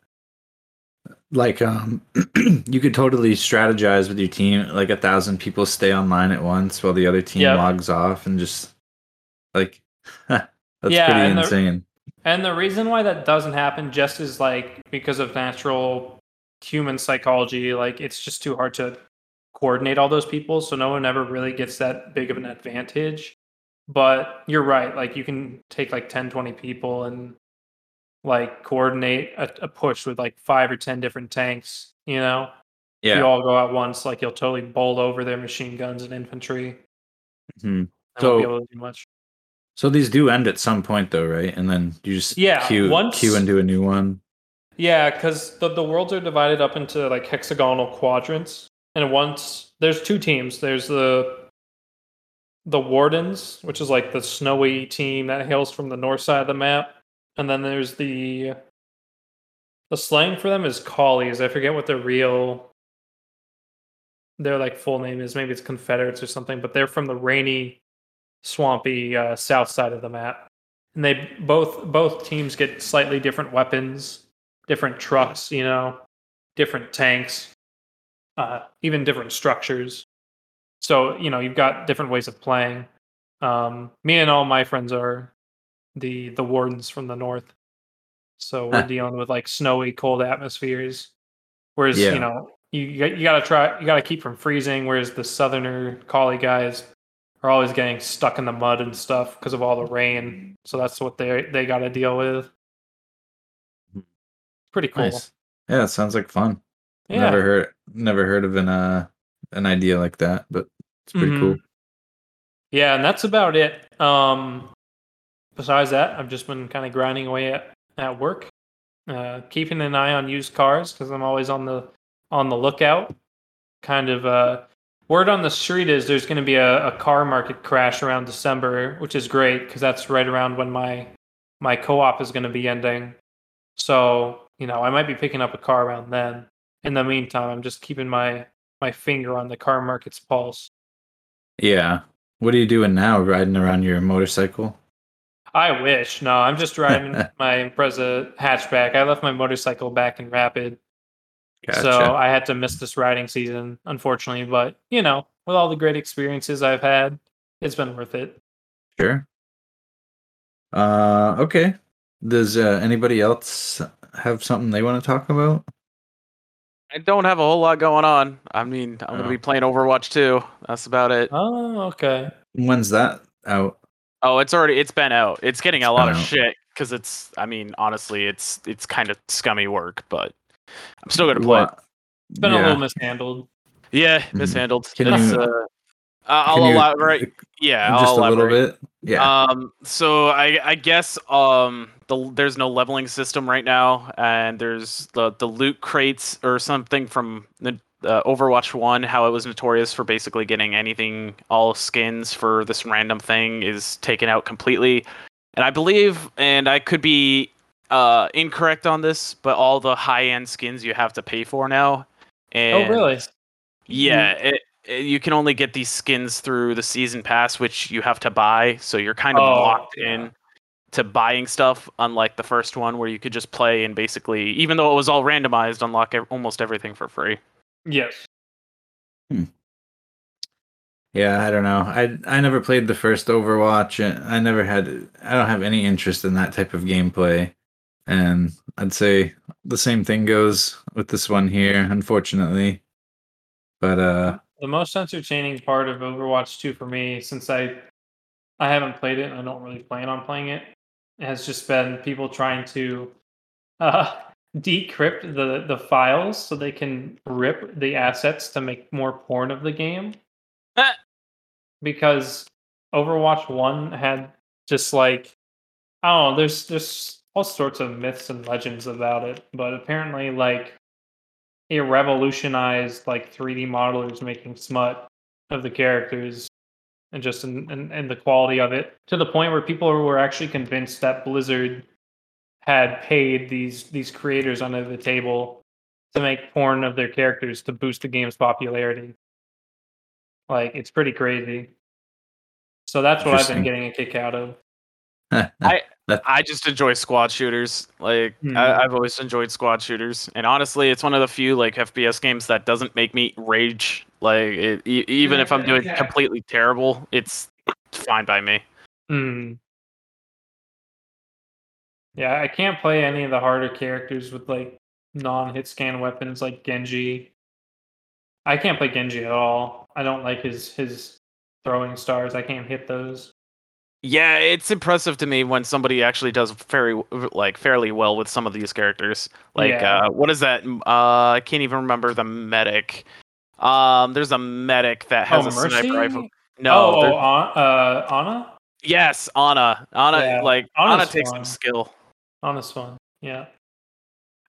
[SPEAKER 1] like um <clears throat> you could totally strategize with your team like a thousand people stay online at once while the other team
[SPEAKER 4] Yep.
[SPEAKER 1] logs off and just like <laughs> that's
[SPEAKER 4] Yeah,
[SPEAKER 1] pretty
[SPEAKER 4] and the- And the reason why that doesn't happen just is like because of natural human psychology, like it's just too hard to coordinate all those people, so no one ever really gets that big of an advantage. But you're right, like you can take like 10, 20 people and like coordinate a, a push with like five or 10 different tanks, you know? If you all go at once, like you'll totally bowl over their machine guns and infantry.
[SPEAKER 1] Mhm. So-
[SPEAKER 4] won't be able to do much.
[SPEAKER 1] So these do end at some point though right and then you just
[SPEAKER 4] Yeah,
[SPEAKER 1] queue
[SPEAKER 4] once-
[SPEAKER 1] queue into a new one
[SPEAKER 4] Yeah, because the, the worlds are divided up into like hexagonal quadrants, and once there's two teams. There's the the Wardens, which is like the snowy team that hails from the north side of the map, and then there's the the slang for them is collies. I forget what their real their like full name is. Maybe it's Confederates or something, but they're from the rainy, swampy uh, south side of the map. And they both both teams get slightly different weapons different trucks, you know, different tanks, uh, even different structures. So, you know, you've got different ways of playing. Um, me and all my friends are the the wardens from the north. So we're
[SPEAKER 1] Huh.
[SPEAKER 4] dealing with like snowy, cold atmospheres. Whereas,
[SPEAKER 1] Yeah.
[SPEAKER 4] you know, you you got- you gotta try you gotta keep from freezing. Whereas the southerner collie guys are always getting stuck in the mud and stuff because of all the rain. So that's what they they got to deal with. Pretty cool.
[SPEAKER 1] nice yeah it sounds like fun
[SPEAKER 4] Yeah.
[SPEAKER 1] never heard never heard of an uh an idea like that but it's pretty
[SPEAKER 4] Mhm.
[SPEAKER 1] cool
[SPEAKER 4] Yeah, and that's about it. Um, besides that, I've just been kind of grinding away at, at work, uh, keeping an eye on used cars because I'm always on the on the lookout. Kind of uh, word on the street is there's going to be a, a car market crash around December, which is great because that's right around when my my co-op is going to be ending. So you know, I might be picking up a car around then. In the meantime, I'm just keeping my my finger on the car market's pulse.
[SPEAKER 1] yeah what are you doing now riding around your motorcycle
[SPEAKER 4] I wish. No, I'm just driving <laughs> my Impreza hatchback. I left my motorcycle back in Rapid,
[SPEAKER 1] gotcha.
[SPEAKER 4] so I had to miss this riding season, unfortunately. But you know, with all the great experiences I've had, it's been worth it.
[SPEAKER 1] Sure. Uh, okay. Does uh, anybody else have something they want to talk about?
[SPEAKER 3] I don't have a whole lot going on. I mean, I'm
[SPEAKER 1] Oh.
[SPEAKER 3] gonna be playing Overwatch 2. That's about it.
[SPEAKER 4] Oh, okay.
[SPEAKER 1] When's that out?
[SPEAKER 3] Oh, it's already it's been out. It's getting a lot of
[SPEAKER 1] out.
[SPEAKER 3] shit because it's. I mean, honestly, it's it's kind of scummy work, but I'm still gonna play. it.
[SPEAKER 1] What-
[SPEAKER 4] It's been a little mishandled.
[SPEAKER 3] Yeah,
[SPEAKER 1] Mhm.
[SPEAKER 3] mishandled.
[SPEAKER 1] Can
[SPEAKER 3] It's,
[SPEAKER 1] you-
[SPEAKER 3] uh, I'll
[SPEAKER 1] Can you-
[SPEAKER 3] elaborate. Yeah,
[SPEAKER 1] Just
[SPEAKER 3] I'll
[SPEAKER 1] a little bit. Yeah.
[SPEAKER 3] Um, so I, I guess um, the, there's no leveling system right now, and there's the the loot crates or something from the uh, Overwatch One. How it was notorious for basically getting anything, all skins for this random thing is taken out completely. And I believe, and I could be uh, incorrect on this, but all the high end skins you have to pay for now. And
[SPEAKER 4] oh, really?
[SPEAKER 3] Yeah, it, it- you can only get these skins through the season pass, which you have to buy. So you're kind of
[SPEAKER 4] Oh,
[SPEAKER 3] locked
[SPEAKER 4] yeah.
[SPEAKER 3] in to buying stuff, unlike the first one where you could just play and basically, even though it was all randomized, unlock ev- almost everything for free.
[SPEAKER 4] Yes.
[SPEAKER 1] Yeah, I don't know. I I never played the first Overwatch. I never had. I don't have any interest in that type of gameplay, and I'd say the same thing goes with this one here. Unfortunately, but uh,
[SPEAKER 4] The most entertaining part of Overwatch 2 for me, since I I haven't played it and I don't really plan on playing it, has just been people trying to <laughs> uh, decrypt the the files so they can rip the assets to make more porn of the game. because Overwatch 1 had just like I don't know, there's there's all sorts of myths and legends about it, but apparently like it revolutionized like 3D modelers making smut of the characters and just in, in, in the quality of it to the point where people were actually convinced that Blizzard had paid these these creators under the table to make porn of their characters to boost the game's popularity. Like it's pretty crazy. So that's what I've been getting a kick out of. <laughs>
[SPEAKER 3] I just enjoy squad shooters. Like
[SPEAKER 4] Hmm.
[SPEAKER 3] I, I've always enjoyed squad shooters, and honestly, it's one of the few like FPS games that doesn't make me rage. Like it, e- even if I'm doing completely terrible, it's fine by me.
[SPEAKER 4] Hmm. Yeah, I can't play any of the harder characters with like non-hit scan weapons like Genji. I can't play Genji at all. I don't like his his throwing stars. I can't hit those.
[SPEAKER 3] Yeah, it's impressive to me when somebody actually does very like fairly well with some of these characters. Like
[SPEAKER 4] Yeah.
[SPEAKER 3] uh what is that? Uh I can't even remember the medic. Um there's a medic that has
[SPEAKER 4] oh,
[SPEAKER 3] a
[SPEAKER 4] Mercy?
[SPEAKER 3] sniper rifle. No,
[SPEAKER 4] oh, oh uh, Ana.
[SPEAKER 3] yes, Ana. Ana
[SPEAKER 4] Yeah,
[SPEAKER 3] like Ana
[SPEAKER 4] Ana's
[SPEAKER 3] takes
[SPEAKER 4] fun.
[SPEAKER 3] some skill.
[SPEAKER 4] Honest one. Yeah.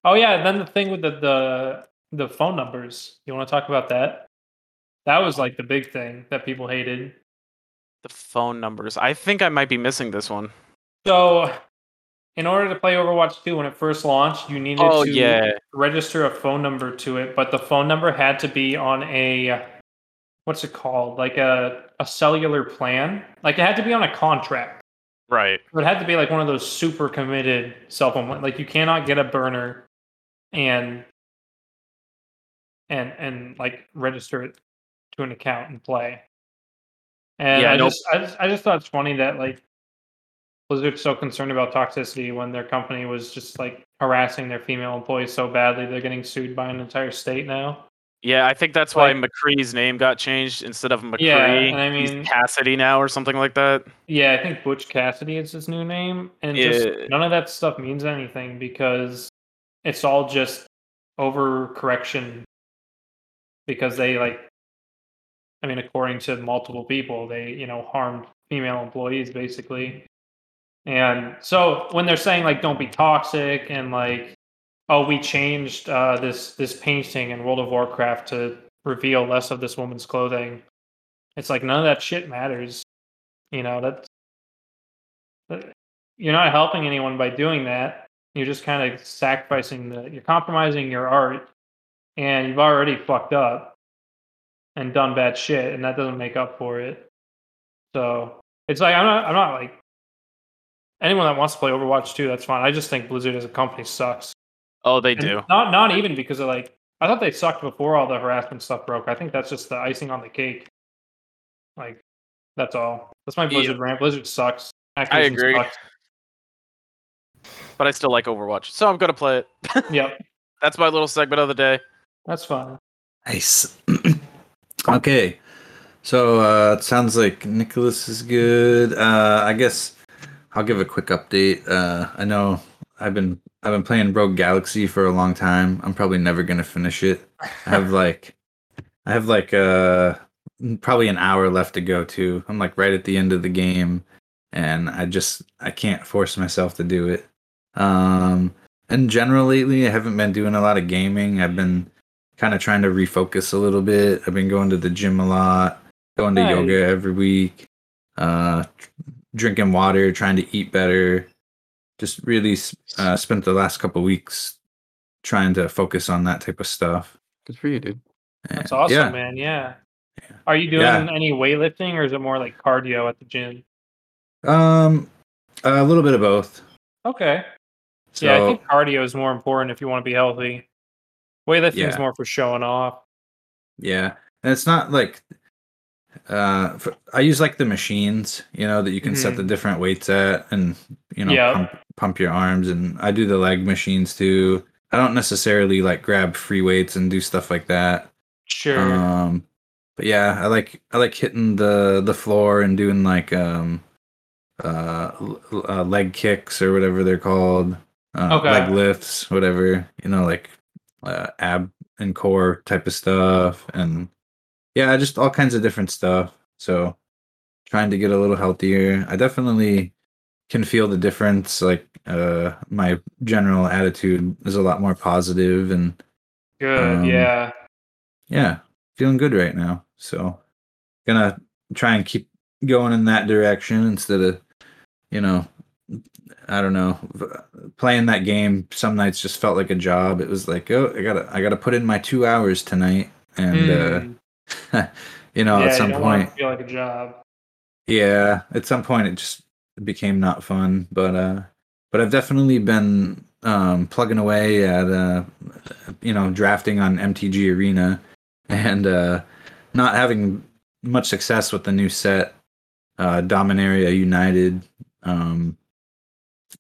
[SPEAKER 4] Oh yeah, then the thing with the the the phone numbers. You want to talk about that? That was like the big thing that people hated.
[SPEAKER 3] The phone numbers. I think I might be missing this one.
[SPEAKER 4] So, in order to play Overwatch 2 when it first launched, you needed
[SPEAKER 3] Oh
[SPEAKER 4] to
[SPEAKER 3] yeah.
[SPEAKER 4] register a phone number to it, but the phone number had to be on a what's it called? Like a a cellular plan. Like it had to be on a contract.
[SPEAKER 3] Right.
[SPEAKER 4] It had to be like one of those super committed cell phone like you cannot get a burner and and and like register it to an account and play. And
[SPEAKER 3] Yeah,
[SPEAKER 4] I
[SPEAKER 3] nope.
[SPEAKER 4] just I just I just thought it's funny that like Blizzard's so concerned about toxicity when their company was just like harassing their female employees so badly they're getting sued by an entire state now.
[SPEAKER 3] Yeah, I think that's why
[SPEAKER 4] Like-
[SPEAKER 3] McCree's name got changed instead of McCree.
[SPEAKER 4] Yeah, and I mean-
[SPEAKER 3] Cassidy now or something like that.
[SPEAKER 4] Yeah, I think Butch Cassidy is his new name, and just none of that stuff means anything because it's all just overcorrection. Because they like, I mean, according to multiple people, they you know harmed female employees basically, and so when they're saying like don't be toxic and like, oh we changed uh, this this painting in World of Warcraft to reveal less of this woman's clothing, it's like none of that shit matters. You know that's that- you're not helping anyone by doing that. You're just kind of sacrificing the. You're compromising your art, and you've already fucked up and done bad shit, and that doesn't make up for it. So it's like I'm not. I'm not like anyone that wants to play Overwatch 2, That's fine. I just think Blizzard as a company sucks.
[SPEAKER 3] Oh, they
[SPEAKER 4] And
[SPEAKER 3] do.
[SPEAKER 4] Not not even because of like I thought they sucked before all the harassment stuff broke. I think that's just the icing on the cake. Like that's all. That's my
[SPEAKER 3] Yeah.
[SPEAKER 4] Blizzard rant. Blizzard sucks.
[SPEAKER 3] I agree.
[SPEAKER 4] sucks.
[SPEAKER 3] But I still like Overwatch, so I'm gonna play it. <laughs>
[SPEAKER 4] Yep,
[SPEAKER 3] That's my little segment of the day.
[SPEAKER 4] that's fine.
[SPEAKER 1] Nice. <clears throat> okay. So uh it sounds like Nicholas is good. Uh I guess I'll give a quick update. Uh I know I've been I've been playing Rogue Galaxy for a long time. I'm probably never gonna finish it. I have like I have like uh probably an hour left to go too. I'm like right at the end of the game and I just I can't force myself to do it. Um in general lately I haven't been doing a lot of gaming. I've been kind of trying to refocus a little bit. I've been going to the gym a lot, going to
[SPEAKER 4] Nice.
[SPEAKER 1] yoga every week, uh, drinking water, trying to eat better. just really uh, spent the last couple weeks trying to focus on that type of stuff.
[SPEAKER 2] Good for you, dude.
[SPEAKER 4] That's awesome,
[SPEAKER 1] yeah,
[SPEAKER 4] man. Yeah.
[SPEAKER 1] Yeah.
[SPEAKER 4] Are you doing
[SPEAKER 1] Yeah.
[SPEAKER 4] any weightlifting or is it more like cardio at the gym?
[SPEAKER 1] Um, a little bit of both.
[SPEAKER 4] Okay.
[SPEAKER 1] So,
[SPEAKER 4] yeah, I think cardio is more important if you want to be healthy. Weightlifting is
[SPEAKER 1] Yeah.
[SPEAKER 4] more for showing off.
[SPEAKER 1] Yeah, and it's not like uh for, I use like the machines, you know, that you can set
[SPEAKER 4] Mhm.
[SPEAKER 1] the different weights at and you know
[SPEAKER 4] Yeah.
[SPEAKER 1] pump, pump your arms and I do the leg machines too. I don't necessarily like grab free weights and do stuff like that.
[SPEAKER 4] Sure.
[SPEAKER 1] Um but yeah, I like I like hitting the the floor and doing like um uh, uh leg kicks or whatever they're called. Uh,
[SPEAKER 4] Okay.
[SPEAKER 1] leg lifts, whatever, you know, like uh, ab and core type of stuff and yeah, just all kinds of different stuff. So trying to get a little healthier. I definitely can feel the difference like uh my general attitude is a lot more positive and
[SPEAKER 4] Good.
[SPEAKER 1] um,
[SPEAKER 4] yeah.
[SPEAKER 1] yeah, feeling good right now. So gonna try and keep going in that direction instead of, you know, I don't know, playing that game. Some nights just felt like a job. It was like, oh, I gotta, I gotta put in my two hours tonight, and
[SPEAKER 4] Mm.
[SPEAKER 1] uh, <laughs> you know,
[SPEAKER 4] yeah,
[SPEAKER 1] at some point,
[SPEAKER 4] feel like a job.
[SPEAKER 1] yeah, at some point it just became not fun. But uh, but I've definitely been um plugging away at uh, you know, drafting on MTG Arena, <laughs> and uh, not having much success with the new set, uh, Dominaria United. Um,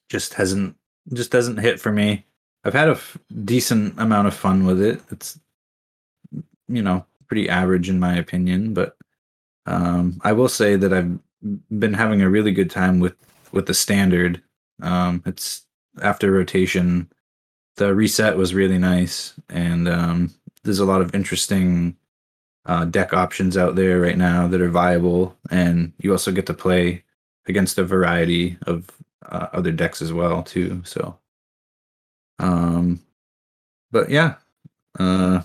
[SPEAKER 1] just hasn't just doesn't hit for me. I've had a f- decent amount of fun with it. It's you know pretty average in my opinion, but um, I will say that I've been having a really good time with with the standard. Um, it's after rotation, the reset was really nice, and um, there's a lot of interesting uh, deck options out there right now that are viable, and you also get to play against a variety of uh, other decks as well too. So, um, but yeah, uh,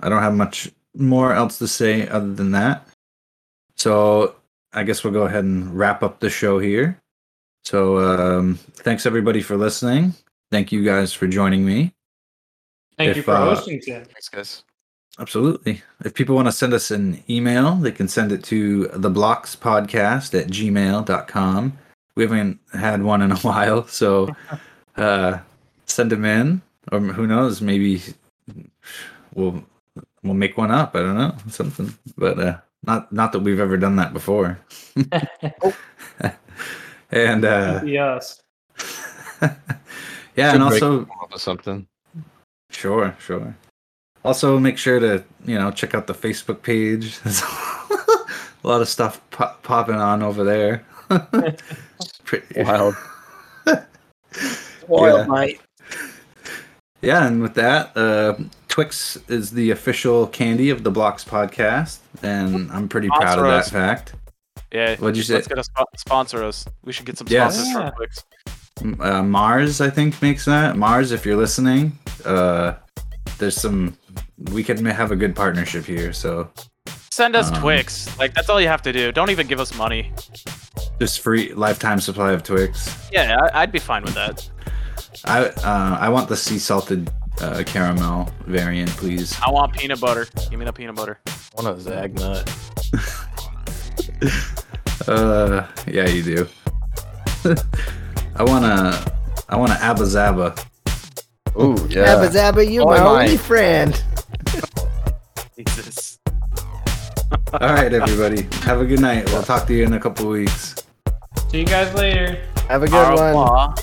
[SPEAKER 1] I don't have much more else to say other than that. So I guess we'll go ahead and wrap up the show here. So um, thanks everybody for listening. Thank you guys for joining me.
[SPEAKER 4] Thank
[SPEAKER 1] If,
[SPEAKER 4] you for
[SPEAKER 1] uh,
[SPEAKER 4] hosting, Tim.
[SPEAKER 2] Thanks, guys.
[SPEAKER 1] Absolutely. If people want to send us an email, they can send it to the blocks podcast at gmail.com. We haven't had one in a <laughs> while, so <laughs> uh, send them in. Or who knows, maybe we'll we'll make one up. I don't know, something. But uh, not not that we've ever done that before. <laughs> and uh,
[SPEAKER 4] yes.
[SPEAKER 1] yeah,
[SPEAKER 2] Should
[SPEAKER 1] and also
[SPEAKER 2] Come up with something.
[SPEAKER 1] Sure, sure. Also, make sure to you know check out the Facebook page. There's a lot of stuff pop- popping on over there. <laughs> Pretty
[SPEAKER 2] Wild.
[SPEAKER 1] Yeah.
[SPEAKER 5] mate.
[SPEAKER 1] Yeah, and with that, uh, Twix is the official candy of the Blocks podcast, and I'm pretty proud of
[SPEAKER 3] Sponsor
[SPEAKER 1] that fact.
[SPEAKER 3] Yeah.
[SPEAKER 1] What'd you say?
[SPEAKER 3] Let's get a spo- sponsor us. We should get some
[SPEAKER 1] Yes.
[SPEAKER 3] sponsors
[SPEAKER 4] Yeah.
[SPEAKER 3] for Twix.
[SPEAKER 1] Uh, Mars, I think, makes that. Mars, if you're listening, uh, there's some. We could have a good partnership here. So
[SPEAKER 3] Send us
[SPEAKER 1] Um,
[SPEAKER 3] Twix. Like that's all you have to do. Don't even give us money.
[SPEAKER 1] just free lifetime supply of Twix.
[SPEAKER 3] Yeah, I- I'd be fine with that.
[SPEAKER 1] I uh, I want the sea salted uh, caramel variant, please.
[SPEAKER 3] I want peanut butter. Give me the peanut butter.
[SPEAKER 2] I want a Zagnut. <laughs>
[SPEAKER 1] Uh, yeah, you do. <laughs> I wanna, I wanna Abba-Zaba.
[SPEAKER 2] Ooh, yeah.
[SPEAKER 5] Abba-Zaba, you're
[SPEAKER 2] Oh,
[SPEAKER 5] my
[SPEAKER 2] my.
[SPEAKER 5] only friend. <laughs>
[SPEAKER 3] Jesus.
[SPEAKER 1] All right, everybody, have a good night. We'll talk to you in a couple weeks.
[SPEAKER 4] See you guys later.
[SPEAKER 5] Have a good
[SPEAKER 3] Au
[SPEAKER 5] one.
[SPEAKER 3] revoir.